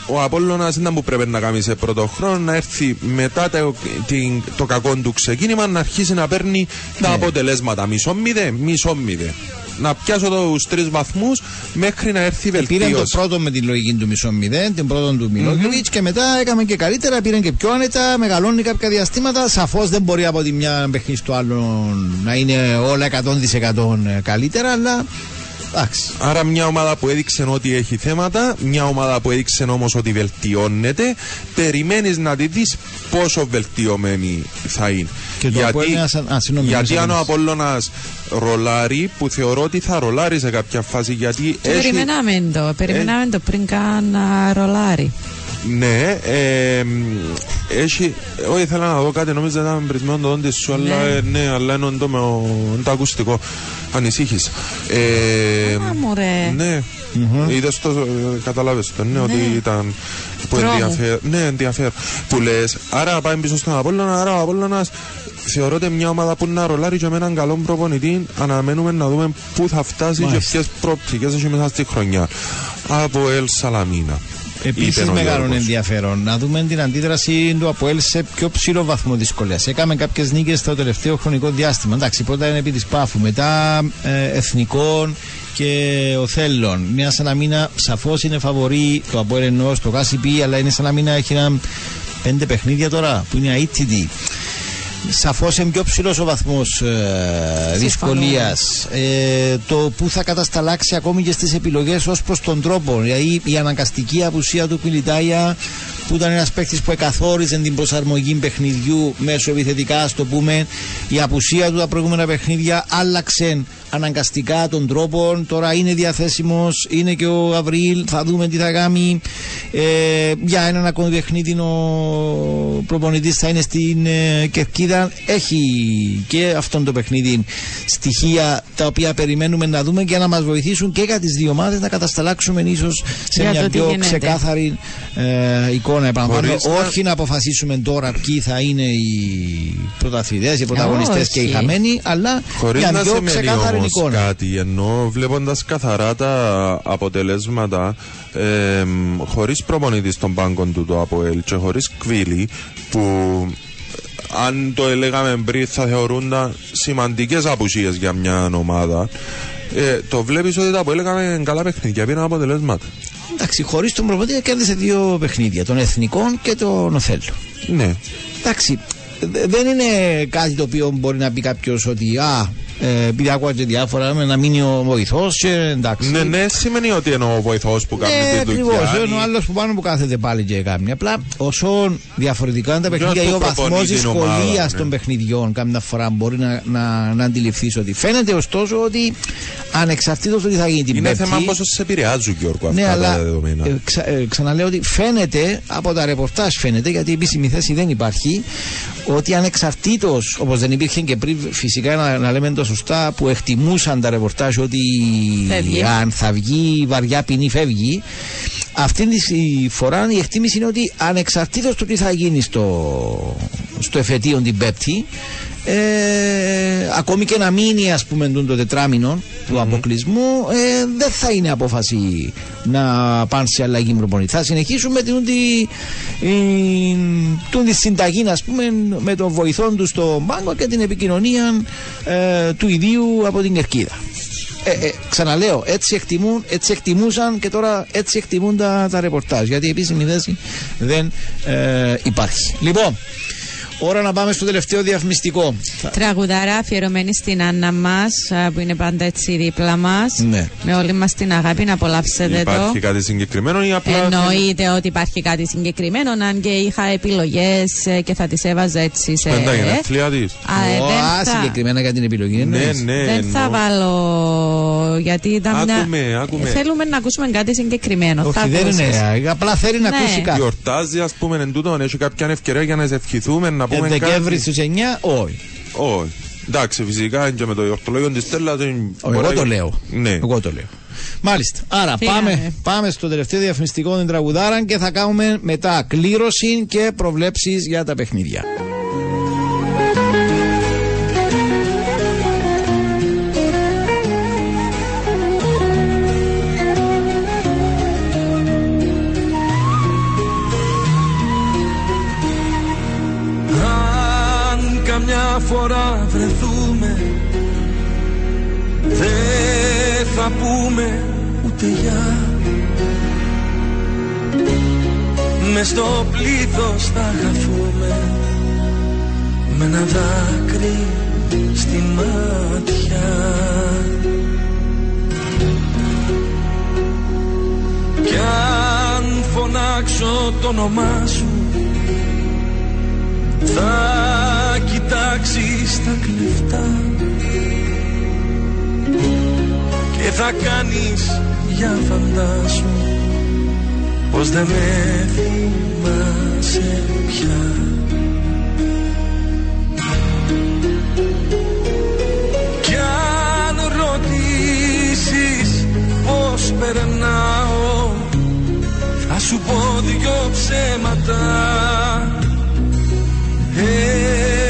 ο Απόλλωνας ήταν που πρέπει να κάνει σε πρώτο χρόνο να έρθει μετά το, την- το κακό του ξεκίνημα να αρχίσει να παίρνει τα Ναι. αποτελέσματα. Μισό μηδέ, μισό μηδέ. Να πιάσω τους τρεις βαθμούς μέχρι να έρθει Πήραν το βελτίωση. πρώτο με τη λογική του μισό μηδέν, την πρώτο του μιλογεβιτ και μετά έκαμε και καλύτερα, πήραν και πιο άνετα, μεγαλώνει κάποια διαστήματα. Σαφώς δεν μπορεί από τη μια παιχνίδι στο άλλο να είναι όλα 100% καλύτερα, αλλά εντάξει. Άρα μια ομάδα που έδειξε ότι έχει θέματα, μια ομάδα που έδειξε όμως ότι βελτιώνεται, περιμένεις να τη δεις πόσο βελτιωμένη θα είναι. Και το Αποέλ είναι σαν- α, συγγνώμη, γιατί μισό αν ο λεπτό. Απόλλωνας ρολάρει, που θεωρώ ότι θα ρολάρει σε κάποια φάση, γιατί Το έχει... περιμέναμε το, περιμέναμε το πριν καν να ρολάρει. Ναι, ε, μ, έχει. Εγώ ήθελα να δω κάτι, νόμιζα ότι ήταν πρισμένο το δόντι σου, αλλά Ναι. ε, ναι, αλλά είναι το, με ο- είναι το ακουστικό. Ανησύχεις. Ε, Α, μωρέ. ναι, Είδες το, ε, καταλάβες το, ναι, ότι ήταν που Τρόμου. ενδιαφέρον. Ναι, ενδιαφέρον. Που λες, άρα πάμε πίσω στον Απόλλωνα, άρα ο Απόλλωνας θεωρώ ότι μια ομάδα που να ρολάρει και με έναν καλό προπονητή αναμένουμε να δούμε πού θα φτάσει και Μάλιστα. ποιες προοπτικές έχει μέσα στη χρονιά. Από Ελ Σαλαμίνα. Επίσης, είπε ο μεγάλο Γιώργος. ενδιαφέρον να δούμε την αντίδραση του Αποέλ σε πιο ψηλό βαθμό δυσκολίας. Έκαμε κάποιες νίκες στο τελευταίο χρονικό διάστημα. Εντάξει, πρώτα είναι επί της Πάφου, μετά ε, εθνικών και οθέλων. Μια σαν να μήνα σαφώς είναι φαβορή το Αποέλ εννοώ στο KCP, αλλά είναι σαν να μήνα έχει ένα πέντε παιχνίδια τώρα που είναι αίτητη. Σαφώς είναι πιο ψηλός ο βαθμός ε, δυσκολίας. Ε, το που θα κατασταλάξει ακόμη και στις επιλογές ως προς τον τρόπο. Δηλαδή η αναγκαστική απουσία του Πιλιτάια που ήταν ένας παίκτης που εκαθόριζε την προσαρμογή παιχνιδιού μέσω επιθετικά, ας το πούμε. Η απουσία του τα προηγούμενα παιχνίδια άλλαξε αναγκαστικά τον τρόπο. Τώρα είναι διαθέσιμος, είναι και ο Γαβρίλ. Θα δούμε τι θα κάνει. Ε, για έναν ακόμη παιχνίδι ο προπονητής θα είναι στην ε, Κερκίδα. Έχει και αυτό το παιχνίδι στοιχεία τα οποία περιμένουμε να δούμε και να μας βοηθήσουν και για τις δύο ομάδες να κατασταλάξουμε ίσως σε Για μια το τι πιο γίνεται. ξεκάθαρη ε, εικόνα. Επαναλαμβάνω, Χωρίς να- όχι να αποφασίσουμε τώρα ποιοι θα είναι οι πρωταθλητές, οι πρωταγωνιστές όχι. και οι χαμένοι, αλλά Χωρίς για να πιο σημαίνει ξεκάθαρη όμως εικόνα. κάτι, ενώ βλέποντας καθαρά τα αποτελέσματα ε, χωρίς προπονητής στον πάγκο του το ΑΠΟΕΛ και χωρίς κβίλι που αν το έλεγαμε πριν θα θεωρούνταν σημαντικές απουσίες για μια ομάδα ε, το βλέπεις ότι τα ΑΠΟΕΛ έκαμε καλά παιχνίδια, πήραν αποτελέσματα. Εντάξει, χωρίς τον προπονητή κέρδισε δύο παιχνίδια, των εθνικών και τον Οθέλο. Ναι. Εντάξει, δε- δεν είναι κάτι το οποίο μπορεί να πει κάποιος ότι α, ε, επειδή άκουγα και διάφορα, με να μείνει ο βοηθός και εντάξει. Ναι, ναι, σημαίνει ότι είναι ο βοηθός που κάνει Ναι, την ακριβώς. δουλειά. Είναι ο άλλος που πάνω που κάθεται πάλι και κάνει. Απλά όσο διαφορετικά είναι τα παιχνίδια του ή ο βαθμός προπονεί την ομάδα, δυσκολίας ναι. των παιχνιδιών, κάμια φορά μπορεί να, να, να αντιληφθείς ότι φαίνεται ωστόσο ότι ανεξαρτήτως του τι θα γίνει την Είναι Πέμπτη. θέμα πόσο σε επηρεάζουν, Γιώργο, αυτά Ναι, αλλά τα δεδομένα. ε, ξα- ε, ξαναλέω ότι φαίνεται από τα ρεπορτάζ φαίνεται, γιατί η επίσημη θέση δεν υπάρχει, ότι ανεξαρτήτως, όπως δεν υπήρχε και πριν, φυσικά να, να λέμε το σωστά, που εκτιμούσαν τα ρεπορτάζ ότι Φεύγει. αν θα βγει βαριά ποινή, φεύγει. Αυτή τη φορά η εκτίμηση είναι ότι ανεξαρτήτως του τι θα γίνει στο, στο εφετείο την Πέμπτη, ε, ακόμη και να μείνει ας πούμε τούτο το τετράμινο του αποκλεισμού ε, δεν θα είναι απόφαση να πάνε σε αλλαγή προπονητή θα συνεχίσουμε την τη, τη συνταγή ας πούμε με τον βοηθό του στο μπάνκο και την επικοινωνία ε, του ιδίου από την κερκίδα ε, ε, ξαναλέω, έτσι, εκτιμούν, έτσι εκτιμούσαν και τώρα έτσι εκτιμούν τα, τα ρεπορτάζ. Γιατί η επίσημη θέση δεν ε, υπάρχει. Λοιπόν, ώρα να πάμε στο τελευταίο διαφημιστικό. Θα- Τραγουδάρα αφιερωμένη στην Άννα μας, που είναι πάντα έτσι δίπλα μας. Ναι. Με όλη μας την αγάπη να απολαύσετε Υπάρχει το. κάτι συγκεκριμένο ή απλά. Εννοείται ότι υπάρχει κάτι συγκεκριμένο, αν και είχα επιλογές και θα τις έβαζα έτσι σε. Πέντα γενέθλια τη. Α, ε, Ω, δεν α, θα- συγκεκριμένα για την επιλογή. Ναι, εννοείς. ναι. Δεν θα εννοώ. βάλω. Γιατί ήταν μια- Άκουμε, άκουμε. Θέλουμε να ακούσουμε κάτι συγκεκριμένο. Όχι, θα δεν ακούσεις. είναι. Απλά θέλει να Ναι. ακούσει κάτι. Γιορτάζει, ας πούμε, εν τούτον, έχει κάποια ευκαιρία για να σε ευχηθούμε, να Ε, πούμε Δεκέμβρη κάτι. στους 9, όχι. Όχι. Εντάξει, φυσικά και με το γιορτολόγιο της Στέλλας. δεν Εγώ μπορεί- το λέω. Ναι. Εγώ το λέω. Μάλιστα. Άρα Φύγαμε. πάμε, πάμε στο τελευταίο διαφημιστικό την τραγουδάρα και θα κάνουμε μετά κλήρωση και προβλέψεις για τα παιχνίδια. Δεν θα πούμε ούτε για Μες στο πλήθος θα χαθούμε Με ένα δάκρυ στη μάτια. Κι αν φωνάξω το όνομά σου θα κοιτάξεις τα κλεφτά και θα κάνεις για φαντάσου Πως δεν με θυμάσαι πια. Κι αν ρωτήσεις πως περνάω Θα σου πω δυο ψέματα.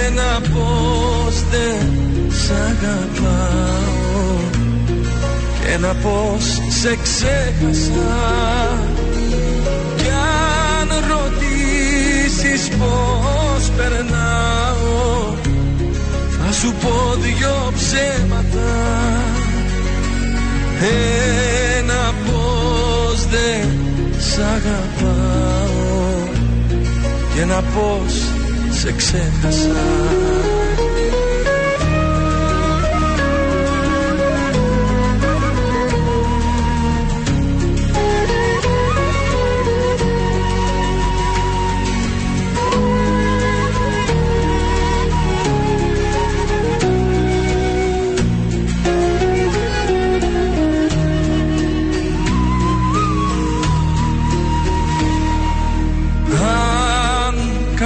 Ένα πως δεν σ' αγαπάω σε ξέχασα. Κι αν ρωτήσεις πως περνάω θα σου πω δυο ψέματα. Ένα πως δεν σ' αγαπάω. Και ένα πως σε ξέχασα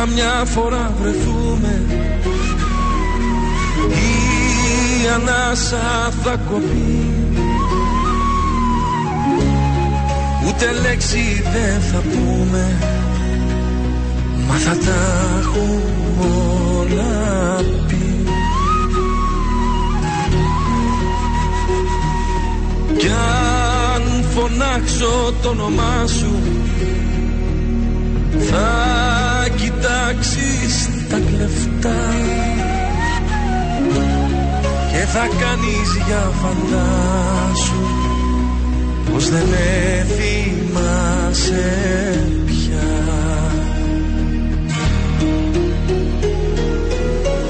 καμιά φορά βρεθούμε. Η ανάσα θα κοπεί. Ούτε λέξη δεν θα πούμε. Μα θα τα έχουμε όλα πει. Κι αν φωνάξω το όνομά σου θα κοιτάξεις τα κλεφτά και θα κάνεις για φαντάσου πως δεν με θυμάσαι πια.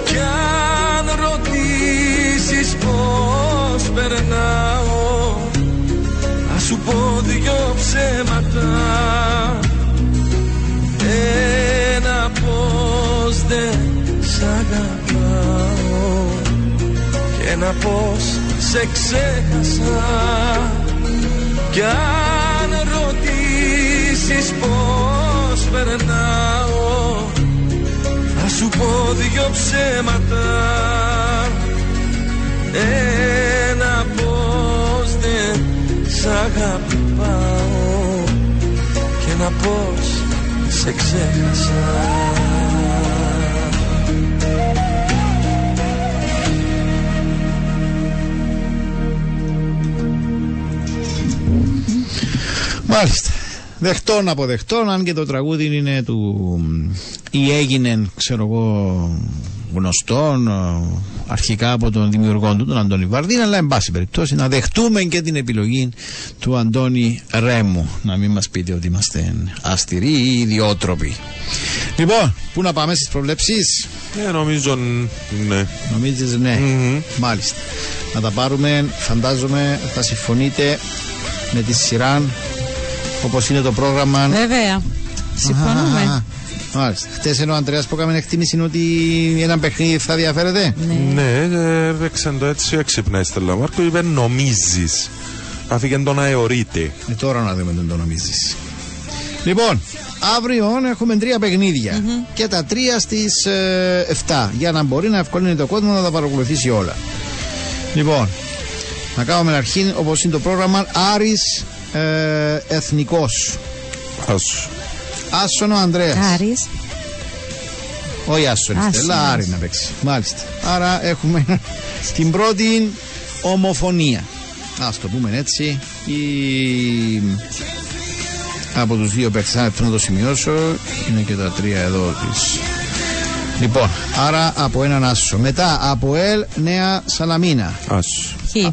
Κι αν ρωτήσεις πως περνάω θα σου πω δυο ψέματα και ένα πως σε ξέχασα. Κι αν ρωτήσεις πως περνάω θα σου πω δυο ψέματα. Ένα πως δεν σ' αγαπάω και ένα πως σε ξέχασα Μάλιστα. Δεχτών αποδεχτών, αν και το τραγούδι είναι του ή έγινε, ξέρω εγώ, γνωστών ε, αρχικά από τον δημιουργό του, τον Αντώνη Βαρδίνα, αλλά εν πάση περιπτώσει να δεχτούμε και την επιλογή του Αντώνη Ρέμου. Να μην μας πείτε ότι είμαστε αστηροί ή ιδιότροποι. Λοιπόν, πού να πάμε στις προβλέψεις; Ε, νομίζω ναι. Νομίζεις ναι. Μάλιστα. Να τα πάρουμε, φαντάζομαι θα συμφωνείτε με τη σειρά όπως είναι το πρόγραμμα. Βέβαια. Συμφωνούμε. Α, Μάλιστα. Χθε ο Αντρέα που έκαμε εκτίμηση ότι ένα παιχνίδι θα διαφέρεται. Ναι, ε, έπαιξε το έτσι έξυπνα η Στέλλα Μάρκο. Είπε νομίζεις. Άφηγε τον αεωρίτε. Ε, τώρα να δούμε τον το νομίζεις. Λοιπόν, αύριο έχουμε τρία παιχνίδια. Και τα τρία στις 7. Για να μπορεί να ευκολύνει το κόσμο να τα παρακολουθήσει όλα. Λοιπόν, να κάνουμε αρχή όπως είναι το πρόγραμμα Άρης ε, Εθνικός. Άσου. Άσον ο Ανδρέας. Άρης. Όχι Άσον, η Άσον, Στέλλα, Άσον. Άρη να παίξει. Μάλιστα. Άρα έχουμε την πρώτη ομοφωνία. Ας το πούμε έτσι. Η... Από τους δύο παίκτες, Α, αυτό να το σημειώσω, είναι και τα τρία εδώ της. Λοιπόν, άρα από έναν άσο. Μετά από Ελ Νέα Σαλαμίνα. Άσου. Χ.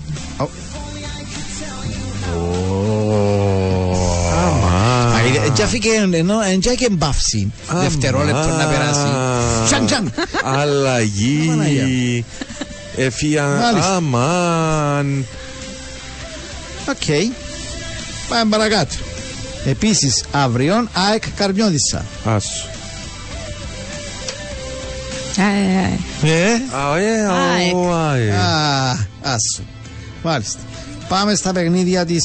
Και αφήκε ενώ εντιά και μπαύση. Δευτερόλεπτο να περάσει. Τσαν τσαν. Αλλαγή. Παναγία. Εφία. Μάλιστα. Αμάν. Οκ. Πάμε παρακάτω. Επίσης αύριον ΑΕΚ Καρμιώδησα. Άσου. Ε, ε, Ε; Α, ε, ΑΕΚ. ο, α, ε. Α, άσο. Μάλιστα. Πάμε στα παιχνίδια της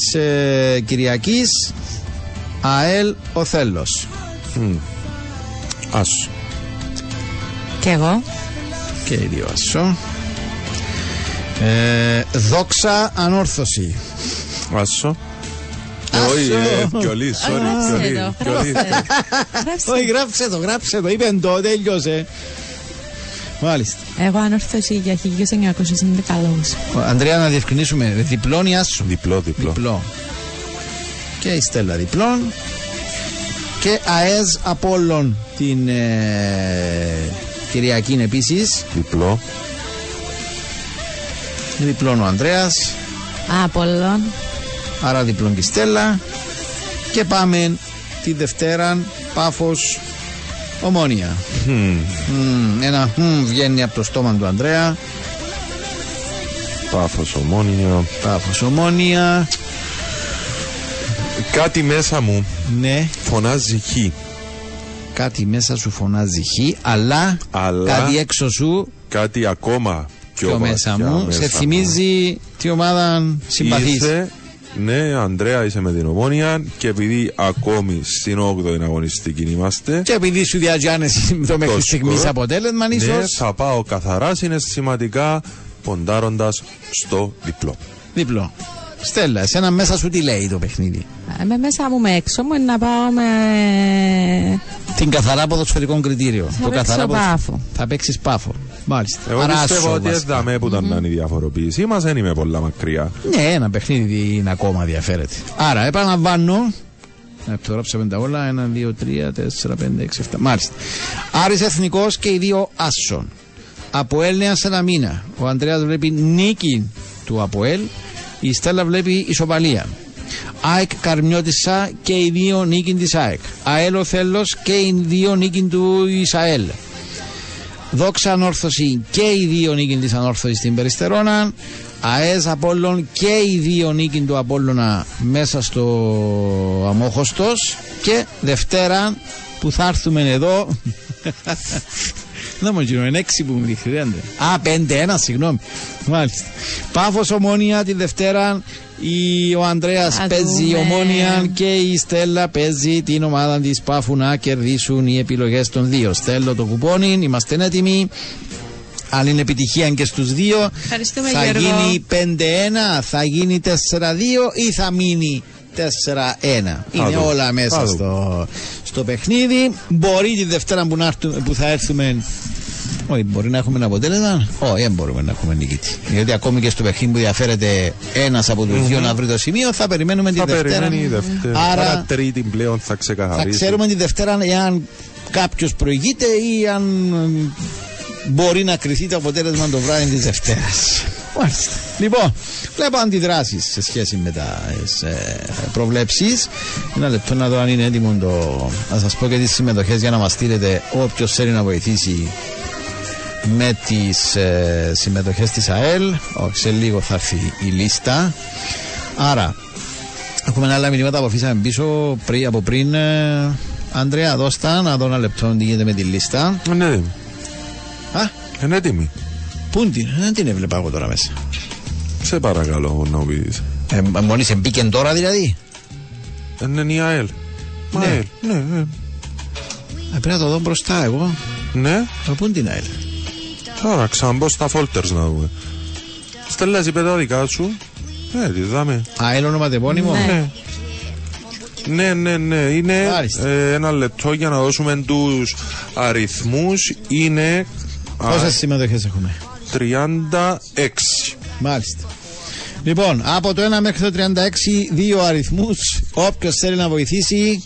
ε, Κυριακής. ΑΕΛ Οθέλος. Άσου. Κι εγώ. Και οι δύο άσο. Ε, δόξα Ανόρθωση. Άσο. Άσο. Όχι, ε, πιολί, sorry, Γράψε πιολί, το, πιολί. γράψε. Γράψε. [LAUGHS] Όχι, γράψε το, γράψε το. Είπε το, τέλειωσε. Μάλιστα. Εγώ ανόρθωση για 1900 καλούς. Ο, Ανδρέα, να διευκρινίσουμε. Διπλών ή άσο. Διπλό, διπλό. Διπλό. Και η Στέλλα διπλών. Και ΑΕΣ Απόλλων την ε, Κυριακή επίσης. Διπλό. Διπλών ο Ανδρέας. Απόλλων. Άρα διπλών και η Στέλλα. Και πάμε τη Δευτέρα Πάφος Ομόνια. Μμμ, ένα μμμ βγαίνει από το στόμα του Ανδρέα. Πάφος ομόνια. Πάφος Ομόνια. Κάτι μέσα μου Ναι, φωνάζει χ. κάτι μέσα σου φωνάζει χ, αλλά, Αλλά- κάτι έξω σου Κάτι ακόμα πιο, πιο μέσα βαθιά μου μέσα σε θυμίζει τι ομάδα συμπαθείς. Είσαι, ναι, Ανδρέα, είσαι με την ομόνια και επειδή ακόμη στην 8η αγωνιστική είμαστε. Και επειδή σου διατζάνεσαι [LAUGHS] το μέχρι Το στιγμής σκορ. αποτέλεσμα, Ναι, ίσως θα πάω καθαράς συναισθηματικά ποντάροντας στο διπλό. διπλό. Στέλλα, εσένα μέσα σου τι λέει το παιχνίδι; Ε, Με μέσα μου με έξω μου είναι να πάω με... Την καθαρά ποδοσφαιρικό κριτήριο. Θα παίξω ποδοσ- πάφο. Θα παίξεις πάφο. Μάλιστα. Εγώ Άρα πιστεύω άσο ότι βασικά. έδαμε που ήταν να είναι η διαφοροποίησή μας, δεν είμαι πολλά μακριά. Ναι, ένα παιχνίδι είναι ακόμα διαφέρεται. Άρα, επαναλαμβάνω. Ε, το γράψαμε τα όλα. 1, 2, 3, 4, 5, 6, 7. Μάλιστα. Άρης Εθνικός και οι δύο Άσον. Αποέλ Νέα Σαλαμίνα. Ο Ανδρέας βλέπει νίκη του Αποέλ. Η Στέλλα βλέπει ισοπαλία. ΑΕΚ Καρμιώτησα και οι δύο νίκη της ΑΕΚ. ΑΕΛ ο Θέλος και οι δύο νίκη του Ισαέλ. Δόξα Ανόρθωση και οι δύο νίκη της Ανόρθωσης στην Περιστερώνα. ΑΕΣ Απόλλων και οι δύο νίκη του Απόλλωνα μέσα στο Αμόχωστος. Και Δευτέρα που θα έρθουμε εδώ. [LAUGHS] Να μου γίνω, είναι έξι που μου διχρειάζονται. Α, πέντε, ένα, συγγνώμη. Μάλιστα. Πάφος Ομόνια τη Δευτέρα. Η, ο Ανδρέας Θα παίζει δούμε. Ομόνια και η Στέλλα παίζει την ομάδα της Πάφου να κερδίσουν οι επιλογές των δύο. Στέλνω το κουπόνι, είμαστε έτοιμοι. Αν είναι επιτυχία και στους δύο, Ευχαριστούμε, θα Γιώργο. γίνει 5-1, θα γίνει 4-2 ή θα μείνει 4-1. Είναι δούμε. όλα μέσα Θα δούμε. στο, στο παιχνίδι. Μπορεί τη Δευτέρα που, να έρθουμε- που θα έρθουμε όχι, μπορεί να έχουμε ένα αποτέλεσμα. Όχι, δεν μπορούμε να έχουμε νικητή. Γιατί ακόμη και στο παιχνίδι που διαφέρεται ένας από τους δύο να βρει το σημείο, θα περιμένουμε τη Θα Δευτέρα. περιμένει η Δευτέρα. Άρα Άρα τρίτη πλέον θα θα ξεκαθαρίσει. ξέρουμε τη Δευτέρα εάν κάποιος προηγείται ή αν ε, μπορεί να κρυθεί το αποτέλεσμα το βράδυ της Δευτέρας. Μάλιστα. Λοιπόν, βλέπω αντιδράσεις σε σχέση με τα ε, προβλέψεις. Ένα λεπτό να δω αν είναι έτοιμο το. Να σας πω και τις συμμετοχές για να μας στείλετε όποιος θέλει να βοηθήσει με τις ε, συμμετοχές της ΑΕΛ όχι σε λίγο θα έρθει η λίστα άρα έχουμε άλλα μηνύματα που αφήσαμε πίσω πριν, από πριν ε, Ανδρέα δώστα να δω ένα λεπτό τι γίνεται με τη λίστα Είναι έτοιμη. Α, Είναι έτοιμη. Πού είναι την, δεν την έβλεπα εγώ τώρα μέσα Σε παρακαλώ να μου πεις. ε, μόλις εμπήκε τώρα δηλαδή Είναι η ΑΕΛ. Μα Ναι. ΑΕΛ. Ναι, ναι. ε, πρέπει να το δω μπροστά εγώ Ναι; ε, πού είναι την ΑΕΛ; Τώρα ξαναμπώ στα φόλτερς να δούμε. Στέλλας είπε τα δικά σου. Ναι, τι δάμε. ΑΕΛ ονοματεπώνυμο; Ναι. Ναι. Ναι, ναι, ναι. Είναι Μάλιστα. ε, ένα λεπτό για να δώσουμε τους αριθμούς. Είναι α, πόσες συμμετοχές έχουμε; 36. Μάλιστα. Λοιπόν, από το 1 μέχρι το 36, δύο αριθμούς. Όποιος θέλει να βοηθήσει,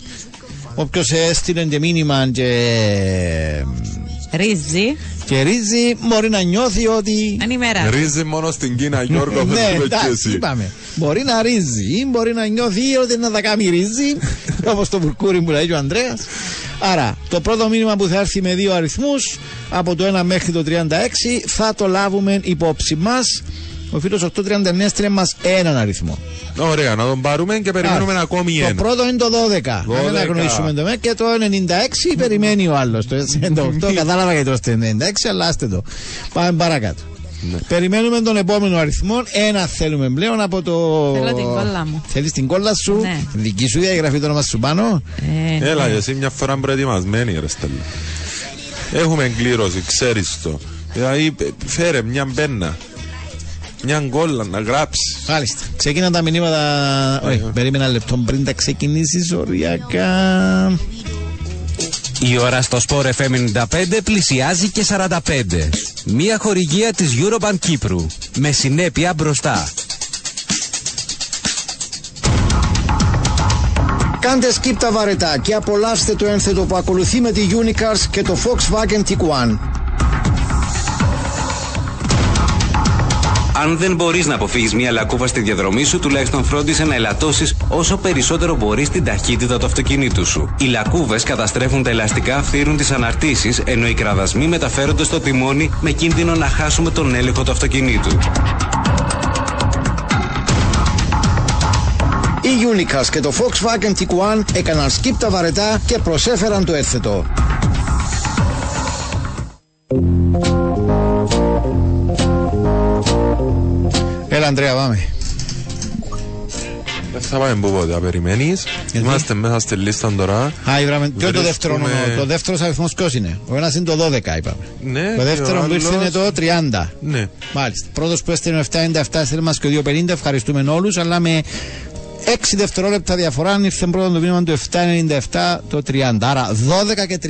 όποιος έστειλε και μήνυμα και, Ρύζι. και ρίζει, μπορεί να νιώθει ότι. Αν ημέρα. Ρίζει μόνο στην Κίνα, Γιώργο, [LAUGHS] ναι, δεν και εντάξει, εσύ. είπαμε. Μπορεί να ρίζει, ή μπορεί να νιώθει ότι να τα κάνει ρίζει, [LAUGHS] όπως το μπουρκούρι που λέει και ο Ανδρέας. Άρα, το πρώτο μήνυμα που θα έρθει με δύο αριθμούς, από το 1 μέχρι το 36, θα το λάβουμε υπόψη μας. Ο φίλος 839 στείλε μας έναν αριθμό. Ωραία, να τον πάρουμε και περιμένουμε Άρα, ακόμη Το ένα. πρώτο είναι το 12. Να μην 12. αγνοήσουμε το με. Και το 96 περιμένει ο άλλος. Το [LAUGHS] 98 κατάλαβα γιατί το 96, αλλά άστε το. Πάμε παρακάτω. Ναι. Περιμένουμε τον επόμενο αριθμό. Ένα θέλουμε πλέον από το. Θέλω την κόλλα μου. Θέλεις την κόλλα σου; Ναι. Δική σου διαγραφή το όνομα σου πάνω; Ε, Έλα, εσύ μια φορά προετοιμασμένη, ρε Στέλλα. Έχουμε εγκλήρωση, ξέρεις το. Δηλαδή, ε, φέρε μια μπένα. Μια γκόλα να γράψει. Μάλιστα. Ξεκίνα τα μηνύματα. Όχι, περίμενα ένα λεπτό πριν τα ξεκινήσεις οριακά. Η ώρα στο Sport FM 95 πλησιάζει και 45. Μία χορηγία της Eurobank Κύπρου. Με συνέπεια μπροστά. Κάντε skip τα βαρετά και απολαύστε το ένθετο που ακολουθεί με τη Unicars και το Volkswagen Tiguan. Αν δεν μπορείς να αποφύγεις μια λακκούβα στη διαδρομή σου, τουλάχιστον φρόντισε να ελαττώσεις όσο περισσότερο μπορείς την ταχύτητα του αυτοκινήτου σου. Οι λακκούβες καταστρέφουν τα ελαστικά, φθύρουν τις αναρτήσεις, ενώ οι κραδασμοί μεταφέρονται στο τιμόνι με κίνδυνο να χάσουμε τον έλεγχο του αυτοκινήτου. Η Unicars και το Volkswagen Tiguan έκαναν skip τα βαρετά και προσέφεραν το ένθετο. Έλα Αντρέα πάμε. Δεν θα πάμε που πότε, περιμένεις. Είμαστε μέσα στη λίστα τώρα. Α, είπαμε, ποιο είναι το δεύτερο Βρίσκουμε- όνομα, το δεύτερος αριθμός ποιος είναι; Ο ένας είναι το 12, είπαμε. Ναι, το και δεύτερο ο που ήρθε άλλος- είναι το 30. Ναι. Μάλιστα. Πρώτος που έστειλε 797 έστειλε μα και 250. Ευχαριστούμε όλους. Αλλά με 6 δευτερόλεπτα διαφορά αν ήρθε πρώτο το μήνυμα το 797 το 30. Άρα 12 και 30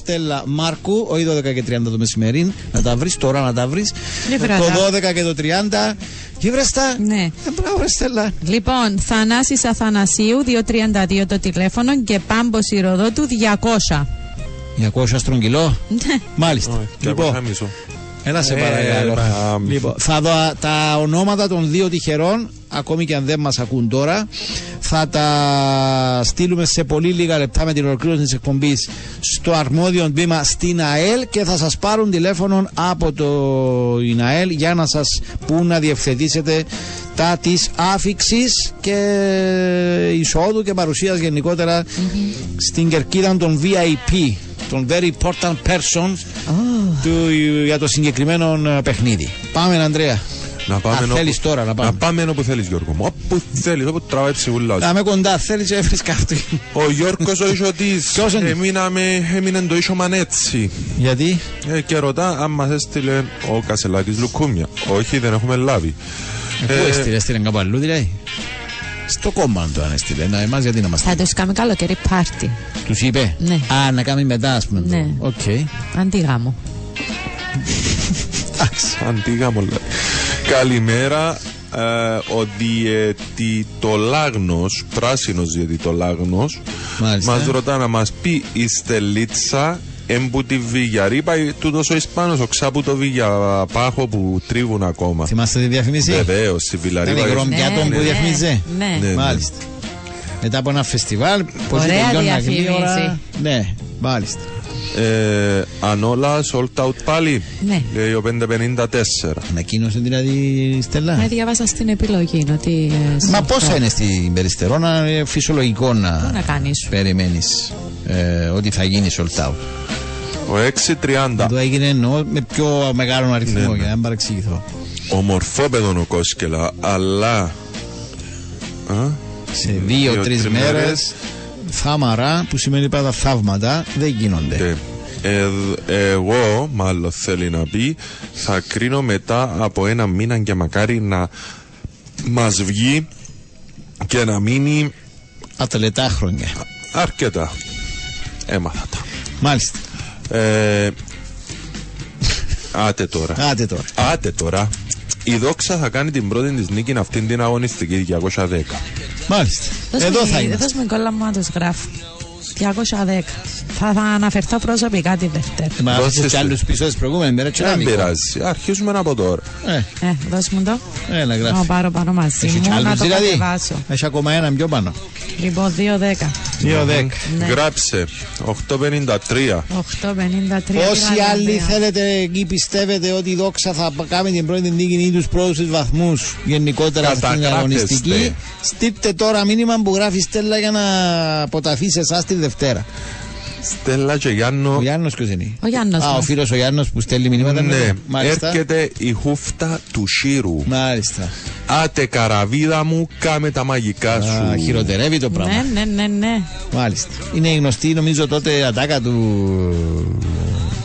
Στέλλα Μάρκου, όχι 12 και 30 το μεσημέρι. Να τα βρεις τώρα, να τα βρεις. Λίβρα Το τα. 12 και το 30. Και βρες τα. Ναι. Ε, μπράβο, ρε Στέλλα. Λοιπόν, Θανάσης Αθανασίου, 232 το τηλέφωνο και Πάμπος Ηροδότου, 200. 200 στρογγυλό. Ναι. Μάλιστα. Όχι, και Λοιπόν, από μισό. Έλα σε Ε, παρακαλώ. πάμε. Λοιπόν, θα δω α, τα ονόματα των δύο τυχερών, ακόμη και αν δεν μας ακούν τώρα. Θα τα στείλουμε σε πολύ λίγα λεπτά με την ολοκλήρωση της εκπομπής στο αρμόδιο τμήμα στην ΑΕΛ και θα σας πάρουν τηλέφωνο από το την ΑΕΛ για να σας πούν να διευθετήσετε τα της άφηξης και εισόδου και παρουσίας γενικότερα στην κερκίδα των VIP των very important persons του, για το συγκεκριμένο ε, παιχνίδι. Πάμε, Ανδρέα. Να πάμε Αν όπου- θέλεις τώρα να πάμε. Να πάμε όπου θέλεις Γιώργο μου. Όπου θέλεις, όπου τραβάει ψυχούλα σου. Να είμαι κοντά, θέλεις να βρεις κάτι. Ο Γιώργος ο Ισοτής [LAUGHS] Ποιος είναι; Εμείναμε, έμεινε το Ισομαν έτσι Γιατί; ε, Και ρωτά αν μας έστειλε ο Κασελάκης Λουκούμια Όχι δεν έχουμε λάβει Πού Ε, έστειλε, έστειλε κάπου αλλού δηλαδή; Στο κόμμα το αν έστειλε. Να, εμάς γιατί να μας Θα τους κάνουμε καλοκαίρι πάρτι. Τους είπε; Ναι. Α, να κάνει μετά, ας πούμε. Ναι. το. Οκ. Αντί γάμο. Εντάξει. Αντί γάμου λέει. Καλημέρα ε, ο διαιτητολάγνος Πράσινος διαιτητολάγνος Μάλιστα. Μας ρωτά να μας πει η Στελίτσα Εμπού τη Βηγιαρή πάει τούτος ο Ισπάνος ο ξάπου το Βηγιαπάχο που τρίβουν ακόμα Θυμάστε τη διαφήμιση. Βεβαίως στη Βιλαρή Ήταν η πάει- Γρομ- Για τον που διαφήμιζε. Ναι. Ναι. Μάλιστα. Μετά από ένα φεστιβάλ, πώς Ωραία τελειώνει διαφήμιση. γλύωρα. Ναι, μάλιστα. Ε, αν όλα sold out πάλι Ναι. Λέει ο 554 Ανακοίνωσε δηλαδή η Στέλλα; Με διαβάσα στην επιλογή ότι. ε, Μα σε- πόσα είναι στην Περιστερώνα, είναι φυσιολογικό να, Τι να κάνεις; περιμένεις ε, ότι θα γίνει sold out; Ο 630 Εδώ έγινε εννοώ με πιο μεγάλο αριθμό Ναι, ναι. για να μην παρεξηγηθώ. Ομορφόπεδον ο Κόσκελα Αλλά Α, Σε δύο-τρει δύο-τρεις μέρες μέρες. Θάμαρα που σημαίνει πάντα θαύματα δεν γίνονται. ναι. Ε, εγώ, μάλλον θέλει να πει, θα κρίνω μετά από ένα μήνα και μακάρι να μας βγει και να μείνει Ατελετά χρόνια. αρκετά. Έμαθα τα. Μάλιστα. Ε, άτε τώρα. Άτε τώρα. Άτε τώρα. Η Δόξα θα κάνει την πρώτη της νίκη αυτήν την αγωνιστική 210. Μάλιστα. Δώσ' Εδώ μου- θα είμαστε. Δώσ' μου κόλλα μου να τους γράφω. 210. Θα, θα αναφερθώ προσωπικά τη Δευτέρα. Μα Δώσε άφησες κι στη- άλλους πίσω της προηγούμενη μέρα και ένα Δεν μικρό. πειράζει. Αρχίζουμε από τώρα. Ε, Ε, δώσ' μου το. έλα Να γράφει. πάρω πάνω μαζί Έχει κι μου, να άλλους το δηλαδή. κατεβάσω. Έχει ακόμα έναν πιο πάνω. Λοιπόν, 210. 2-10. Ναι. Γράψε 853. 853. Όσοι πήρα άλλοι δύο. θέλετε εκεί πιστεύετε ότι η Δόξα θα κάνει την πρώτη νίκη ή τους πρώτους βαθμούς γενικότερα στην Καταγράφεστε. αγωνιστική στείλτε τώρα μήνυμα που γράφει Στέλλα για να αποταθεί σε εσάς τη Δευτέρα. Στέλλα και Γιάννο. Ο Γιάννος ποιος είναι; Ο Γιάννος Α, ο μας. φίλος ο Γιάννος που στέλνει μηνύματα. Ναι, Μάλιστα. έρχεται η χούφτα του Σύρου. Μάλιστα. Άτε καραβίδα μου, κάμε τα μαγικά σου. Α, χειροτερεύει το πράγμα. Ναι, ναι, ναι, ναι. Μάλιστα. Είναι η γνωστή νομίζω τότε ατάκα του,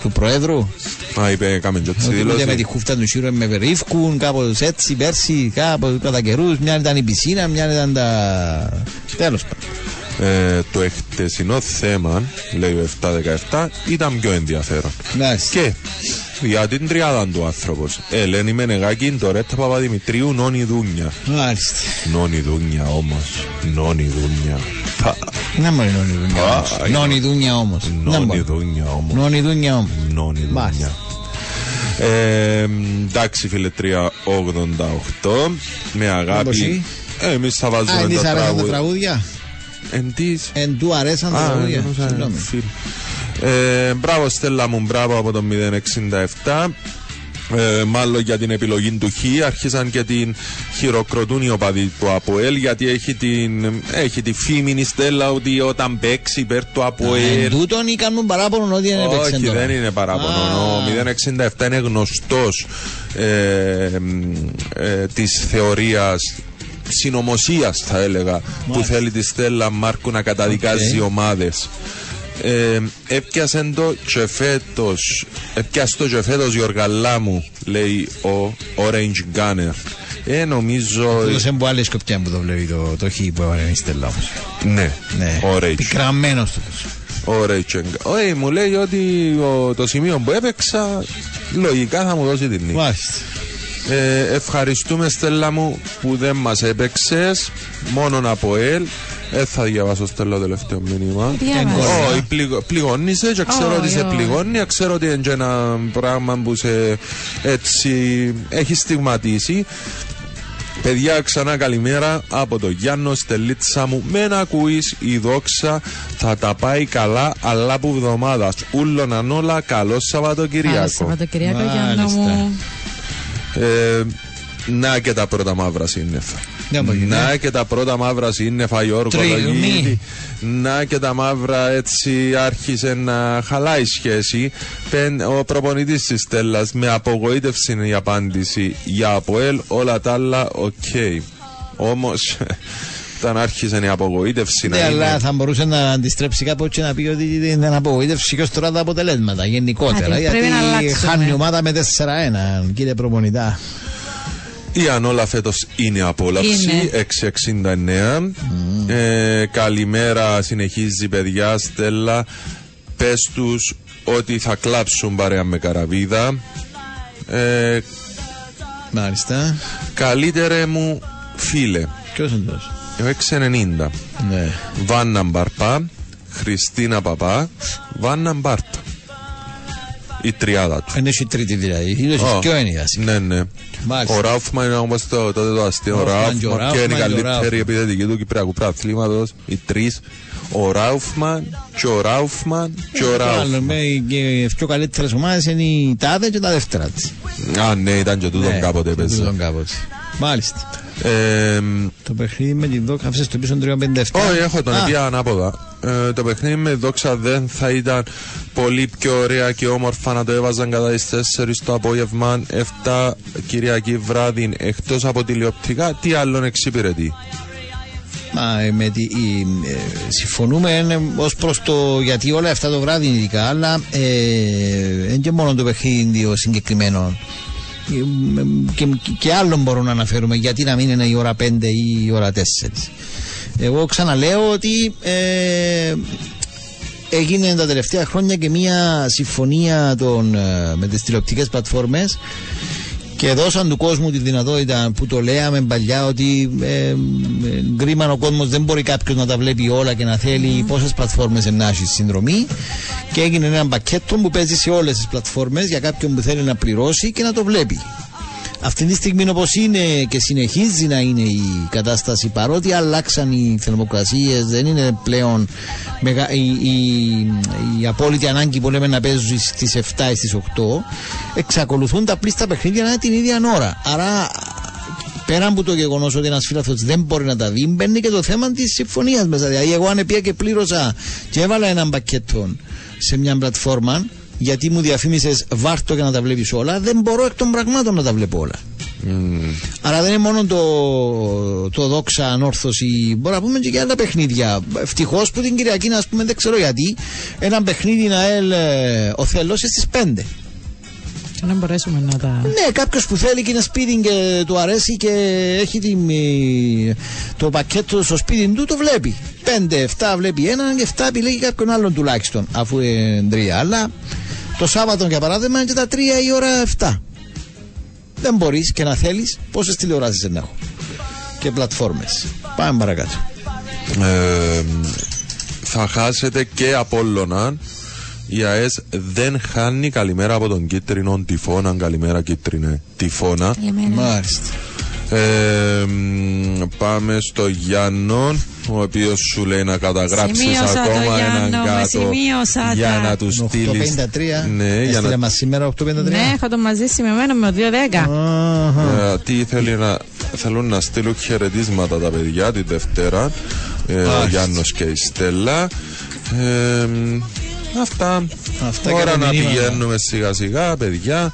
του Προέδρου. Α, είπε, κάμε και έτσι Ότι ούτε με τη δήλωση. χούφτα του Σύρου με βερίφκουν κάπως έτσι πέρσι, κάπως κατά καιρούς. Μια ήταν η πισίνα, μια ήταν τα... Τέλος πάντων. Ε, το εχτεσινό θέμα, λέει ο 717, ήταν πιο ενδιαφέρον. Μάλιστα. Και για την τριάδα του άνθρωπος. Ελένη Μενεγάκη, το Ρέτα Παπαδημητρίου, Νόνι Δούνια. Μάλιστα. Νόνι Δούνια όμως. Νόνι Δούνια. Πα. Να μπορεί νόνι δούνια Α, όμως. α, Νόνι δούνια όμως. Να Νόνι μπορεί. Δούνια όμως. Νόνι δούνια όμως. Νόνι Μάλιστα. Δούνια. Ε, εντάξει φίλε 388 με Όπως αγάπη εσύ. ε, εμείς θα Α, βάζουμε εν της τα αρέσαν τα τραγούδια τραγούδια. Εν της Εν του αρέσαν τα Α, τραγούδια. εννοούσα, Συγγνώμη. φίλ. Ε, μπράβο Στέλλα μου, μπράβο από το 067. Ε, μάλλον για την επιλογή του Χ άρχισαν και την χειροκροτούν οι οπαδοί του ΑΠΟΕΛ γιατί έχει, την, έχει τη φήμη η Στέλλα ότι όταν παίξει υπέρ του Εν ΑΠΟΕΛ τούτον ή κάνουν παράπονο ότι δεν έπαιξε όχι, τώρα. δεν είναι παράπονο. Α. Ο 067 είναι γνωστός ε, ε, της θεωρίας συνωμοσίας, θα έλεγα, που θέλει τη Στέλλα Μάρκου να καταδικάζει Οκ. ομάδες. Ε, έπιασε το και φέτος έπιασε το και φέτος Γιώργα μου λέει ο Orange Gunner ε νομίζω Τούτος είναι που άλλη σκοπιά που το βλέπει το, το χ που έβαλε η Στέλλα όμως. ναι, Ναι. Orange Πικραμένος τούτος. ο Ρέιτσενγκ. Όχι, μου λέει ότι ο- το σημείο που έπαιξα λογικά θα μου δώσει την νίκη. Μάλιστα. Ε, ευχαριστούμε Στέλλα μου που δεν μας έπαιξες μόνον από ελ. Δεν θα διαβάσω Στέλλα το τελευταίο μήνυμα. Διάβασα. Όχι, πληγω, πληγώνεις και ξέρω Όχι, ότι σε όχι. πληγώνει, ξέρω ότι είναι και ένα πράγμα που σε έτσι έχει στιγματίσει. Παιδιά, ξανά καλημέρα από το Γιάννο Στελίτσα μου. Με να ακούεις η δόξα θα τα πάει καλά, αλλά που εβδομάδα. Ούλων αν όλα, καλό Καλό Σαββατοκυριακό. Σαββατοκυριακό Γιάννα Μάλιστα. μου. Ε, να και τα πρώτα μαύρα σύννεφα. Για μπορεί, Να ναι. και τα πρώτα μαύρα σύννεφα Γιώργο Τριγμή. Λογίδη. Να και τα μαύρα έτσι άρχισε να χαλάει η σχέση. Πεν, ο προπονητής της Στέλλας με απογοήτευση είναι η απάντηση για ΑΠΟΕΛ. Όλα τα άλλα οκ. Όμως όταν άρχισε η απογοήτευση Ναι, να αλλά είναι. θα μπορούσε να αντιστρέψει κάπου και να πει ότι δεν απογοήτευσε και ως τώρα τα αποτελέσματα γενικότερα. Άντε, γιατί πρέπει να αλλάξουμε. χάνει η ομάδα με 4-1, κύριε προπονητά. Η Ανόλα φέτος είναι απόλαυση. 669. Ε, καλημέρα, συνεχίζει παιδιά. Στέλλα, πες τους ότι θα κλάψουν παρέα με καραβίδα. Ε, Μάλιστα. καλύτερε μου φίλε. Ποιος είναι τόσο. Ο 690. Ναι. Βάννα Μπαρπά, Χριστίνα Παπά, Βάννα Μπάρπα. Η τριάδα του. Είναι η τρίτη δηλαδή. Είναι Ω, πιο έννοια. Ναι, ναι. Μάλιστα. Ο Ράουφμαν είναι όμως το, τότε το αστείο. Ο Ράουφμαν και ο Ράουφμαν και είναι η Ράουφμαν και ο καλύτερη Ράουφμαν. επιθετική του Κυπριακού Πρωταθλήματος. Οι τρεις. Ο Ράουφμαν και ο Ράουφμαν και ο Ράουφμαν. Οι πιο καλύτερες ομάδες είναι η τάδε και τα δεύτερα της. Α, ναι, ήταν και τούτον κάποτε έπαιζε. Τούτον κάποτε. Μάλιστα. Ε, Το παιχνίδι με τη δόκα άφησε στο πίσω 357. Όχι, έχω τον Α, πια ανάποδα. Ε, το παιχνίδι με δόξα δεν θα ήταν πολύ πιο ωραία και όμορφα να το έβαζαν κατά τις 4 το απόγευμα, 7 Κυριακή βράδυ εκτός από τηλεοπτικά. Τι άλλον εξυπηρετεί; Μα, ε, με τη, η, ε, συμφωνούμε ως προς το γιατί όλα αυτά το βράδυ είναι ειδικά, αλλά ε, δεν και μόνο το παιχνίδι ο συγκεκριμένο. Ε, ε, Και, και άλλων μπορούμε να αναφέρουμε γιατί να μην είναι η ώρα 5 ή η ώρα 4. Εγώ ξαναλέω ότι ε, έγινε τα τελευταία χρόνια και μια συμφωνία των, ε, με τις τηλεοπτικές πλατφόρμες και δώσαν του κόσμου τη δυνατότητα που το λέμε παλιά ότι ε, ε, γκρίμαν ο κόσμος δεν μπορεί κάποιος να τα βλέπει όλα και να θέλει πόσες πλατφόρμες να έχει συνδρομή και έγινε ένα πακέτο που παίζει σε όλες τις πλατφόρμες για κάποιον που θέλει να πληρώσει και να το βλέπει. Αυτή τη στιγμή όπως είναι και συνεχίζει να είναι η κατάσταση παρότι αλλάξαν οι θερμοκρασίες, δεν είναι πλέον μεγα, η, η, η απόλυτη ανάγκη που λέμε να παίζουν στις 7 ή στις 8, εξακολουθούν τα πλήστα παιχνίδια να είναι την ίδια ώρα. Άρα πέρα από το γεγονός ότι ένας φίλαθρο δεν μπορεί να τα δει, μπαίνει και το θέμα της συμφωνίας μέσα. Δηλαδή, εγώ αν πήγα και πλήρωσα και έβαλα έναν πακέτο σε μια πλατφόρμα, γιατί μου διαφήμισες βάρτο για να τα βλέπεις όλα, δεν μπορώ εκ των πραγμάτων να τα βλέπω όλα. Άρα δεν είναι μόνο το, το δόξα ανόρθωση, μπορούμε να πούμε και για άλλα παιχνίδια. Ευτυχώς που την Κυριακή, α πούμε, δεν ξέρω γιατί, ένα παιχνίδι να έλ ο Θελό στις 5. Και να μπορέσουμε να τα. Ναι, κάποιος που θέλει και είναι σπίτι και του αρέσει και έχει την, ε, το πακέτο στο σπίτι του, το βλέπει. 5 5, 7 βλέπει έναν και 7 επιλέγει κάποιον άλλον τουλάχιστον, αφού είναι τρία. Αλλά το Σάββατο για παράδειγμα είναι και τα 3 η ώρα 7. Δεν μπορείς και να θέλεις πόσες τηλεοράσεις δεν έχω. Και πλατφόρμες. Πάμε παρακάτω. Ε, θα χάσετε και Απόλλωνα. Η ΑΕΣ δεν χάνει καλημέρα από τον κίτρινο τυφώνα. Καλημέρα κίτρινε τυφώνα. Μάλιστα. Ε, μ, πάμε στο Γιάννο, ο οποίος σου λέει να καταγράψεις Σημείωσα το, ακόμα Γιάννο, έναν με κάτω σημείωσα για τα. να τους στείλεις. 853. Ναι, για Έστειλε να. μας σήμερα 853. Ναι, έχω το μαζί σημειωμένο με 2-10. Αχα. Ε, τι θέλει να, θέλουν να στείλουν χαιρετίσματα τα παιδιά τη Δευτέρα. Ε, ο Μάλιστα. Γιάννος και η Στέλλα. Ε, μ, αυτά. Αυτά και Ώρα τα να μηνύματα. πηγαίνουμε σιγά σιγά, παιδιά.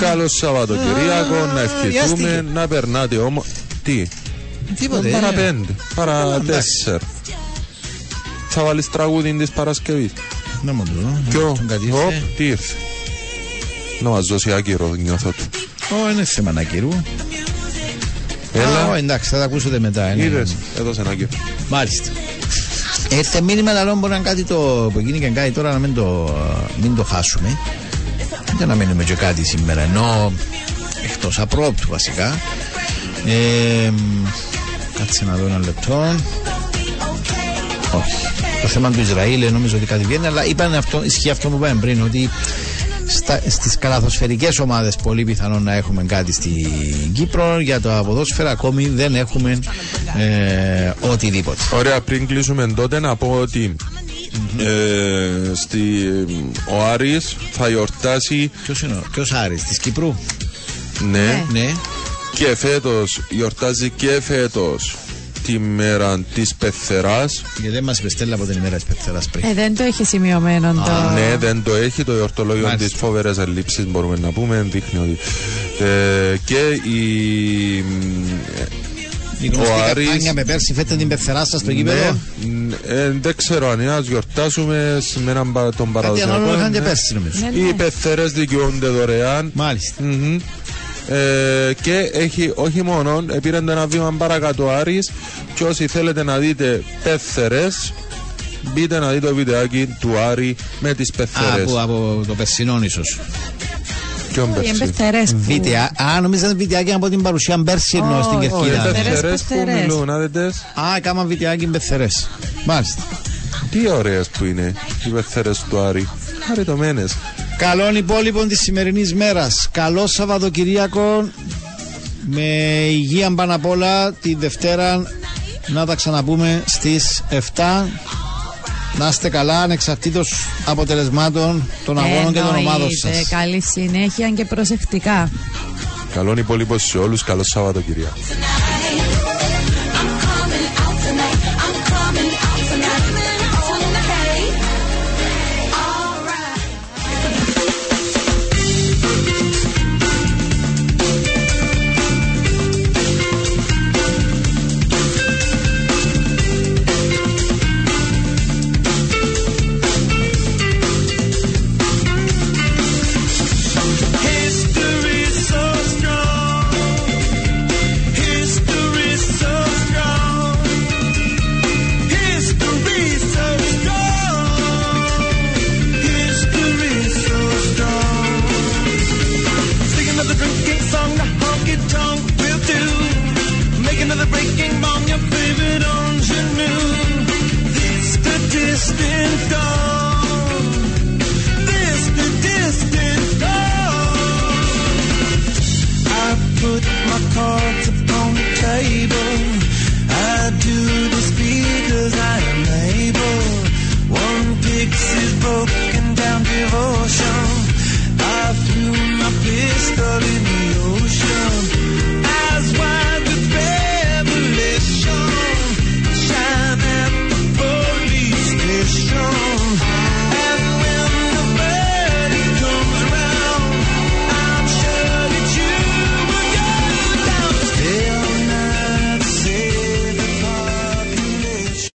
Καλό Σαββατοκυριακό, να ευχηθούμε, βιάστηκε. να περνάτε όμω. Τι, Τίποτε. παρά ε. πέντε, παρά Καλά, εντάξει. τέσσερα. Θα βάλεις τραγούδι της Παρασκευής. Να μου το δω. Ποιο, Τον κατήρθε. Οπ, τι ήρθε. Να μας δώσει άκυρο, νιώθω του. Ω, είναι θέμα να κυρού. Έλα. Α, ω, εντάξει, θα τα ακούσετε μετά. είναι. Είδες, έδωσε ένα άκυρο. Μάλιστα. Έρθε μήνυμα αλλά μπορεί να είναι κάτι το, που γίνει και κάτι τώρα να μην το, μην το χάσουμε. Για να μείνουμε και κάτι σήμερα. Ενώ εκτός απρόπτου βασικά. Ε, μ, κάτσε να δω ένα λεπτό. Όχι. Το θέμα του Ισραήλ ε, νομίζω ότι κάτι βγαίνει, αλλά είπαν αυτό, ισχύει αυτό που είπαμε πριν, ότι στα, στις καλαθοσφαιρικές ομάδες πολύ πιθανόν να έχουμε κάτι στην Κύπρο για το ποδόσφαιρα ακόμη δεν έχουμε ε, οτιδήποτε Ωραία, πριν κλείσουμε τότε να πω ότι ε, στη, ο Άρης θα γιορτάσει ποιος είναι ο ποιος Άρης της Κύπρου; Ναι, ναι και φέτος γιορτάζει και φέτος τη μέρα της Πεθεράς γιατί δεν μας είπε Στέλλα από την ημέρα της Πεθεράς πριν Ε, δεν το έχει σημειωμένο το. Ναι, δεν το έχει το εορτολόγιο Μάλιστα. της φοβερές ελλείψει, μπορούμε να πούμε. Δείχνει ότι. Ε, και η. η γνωστή ο Άρης- καμπάνια με πέρσι φέτε την Πεθερά σας στο γήπεδο; Ναι, ε, δεν ξέρω αν είναι να γιορτάσουμε σε με έναν πα- τον κάτι παραδοσιακό. ανάλογο είχαν και ναι. πέρσι νομίζω Ναι, Οι ναι. πεθερές δικαιούνται δωρεάν. μάλιστα Μμμ. Ε, και έχει όχι μόνο, πήρε ένα βήμα παρακάτω ο Άρης και όσοι θέλετε να δείτε πεθερές μπείτε να δείτε το βιντεάκι του Άρη με τις Α, πεθερές. από, από το περσινό ίσως Ποιον Οι πέρσι; εμπεθερές που- Βίντεο. Α, νομίζω ήταν βιντεάκι από την παρουσία Μπέρσι εννοώ στην Όχι, Οι Κερκίδα. Πεθερές, πεθερές που πεθερές. μιλούν, άδετες. Α, έκανα βιντεάκι Μπεθερές. Μάλιστα. Τι ωραίες που είναι οι πεθερές του Άρη. Χαριτωμένες. Καλόν υπόλοιπον της σημερινής μέρας. Καλό Σαββατοκυριακό. Με υγεία πάνω απ' όλα τη Δευτέρα να τα ξαναπούμε στις 7. Να είστε καλά ανεξαρτήτως αποτελεσμάτων των αγώνων και των ομάδων Εννοείται. σας. Καλή συνέχεια και προσεκτικά. Καλόν υπόλοιπο σε όλους. Καλό Σαββατοκυριακό.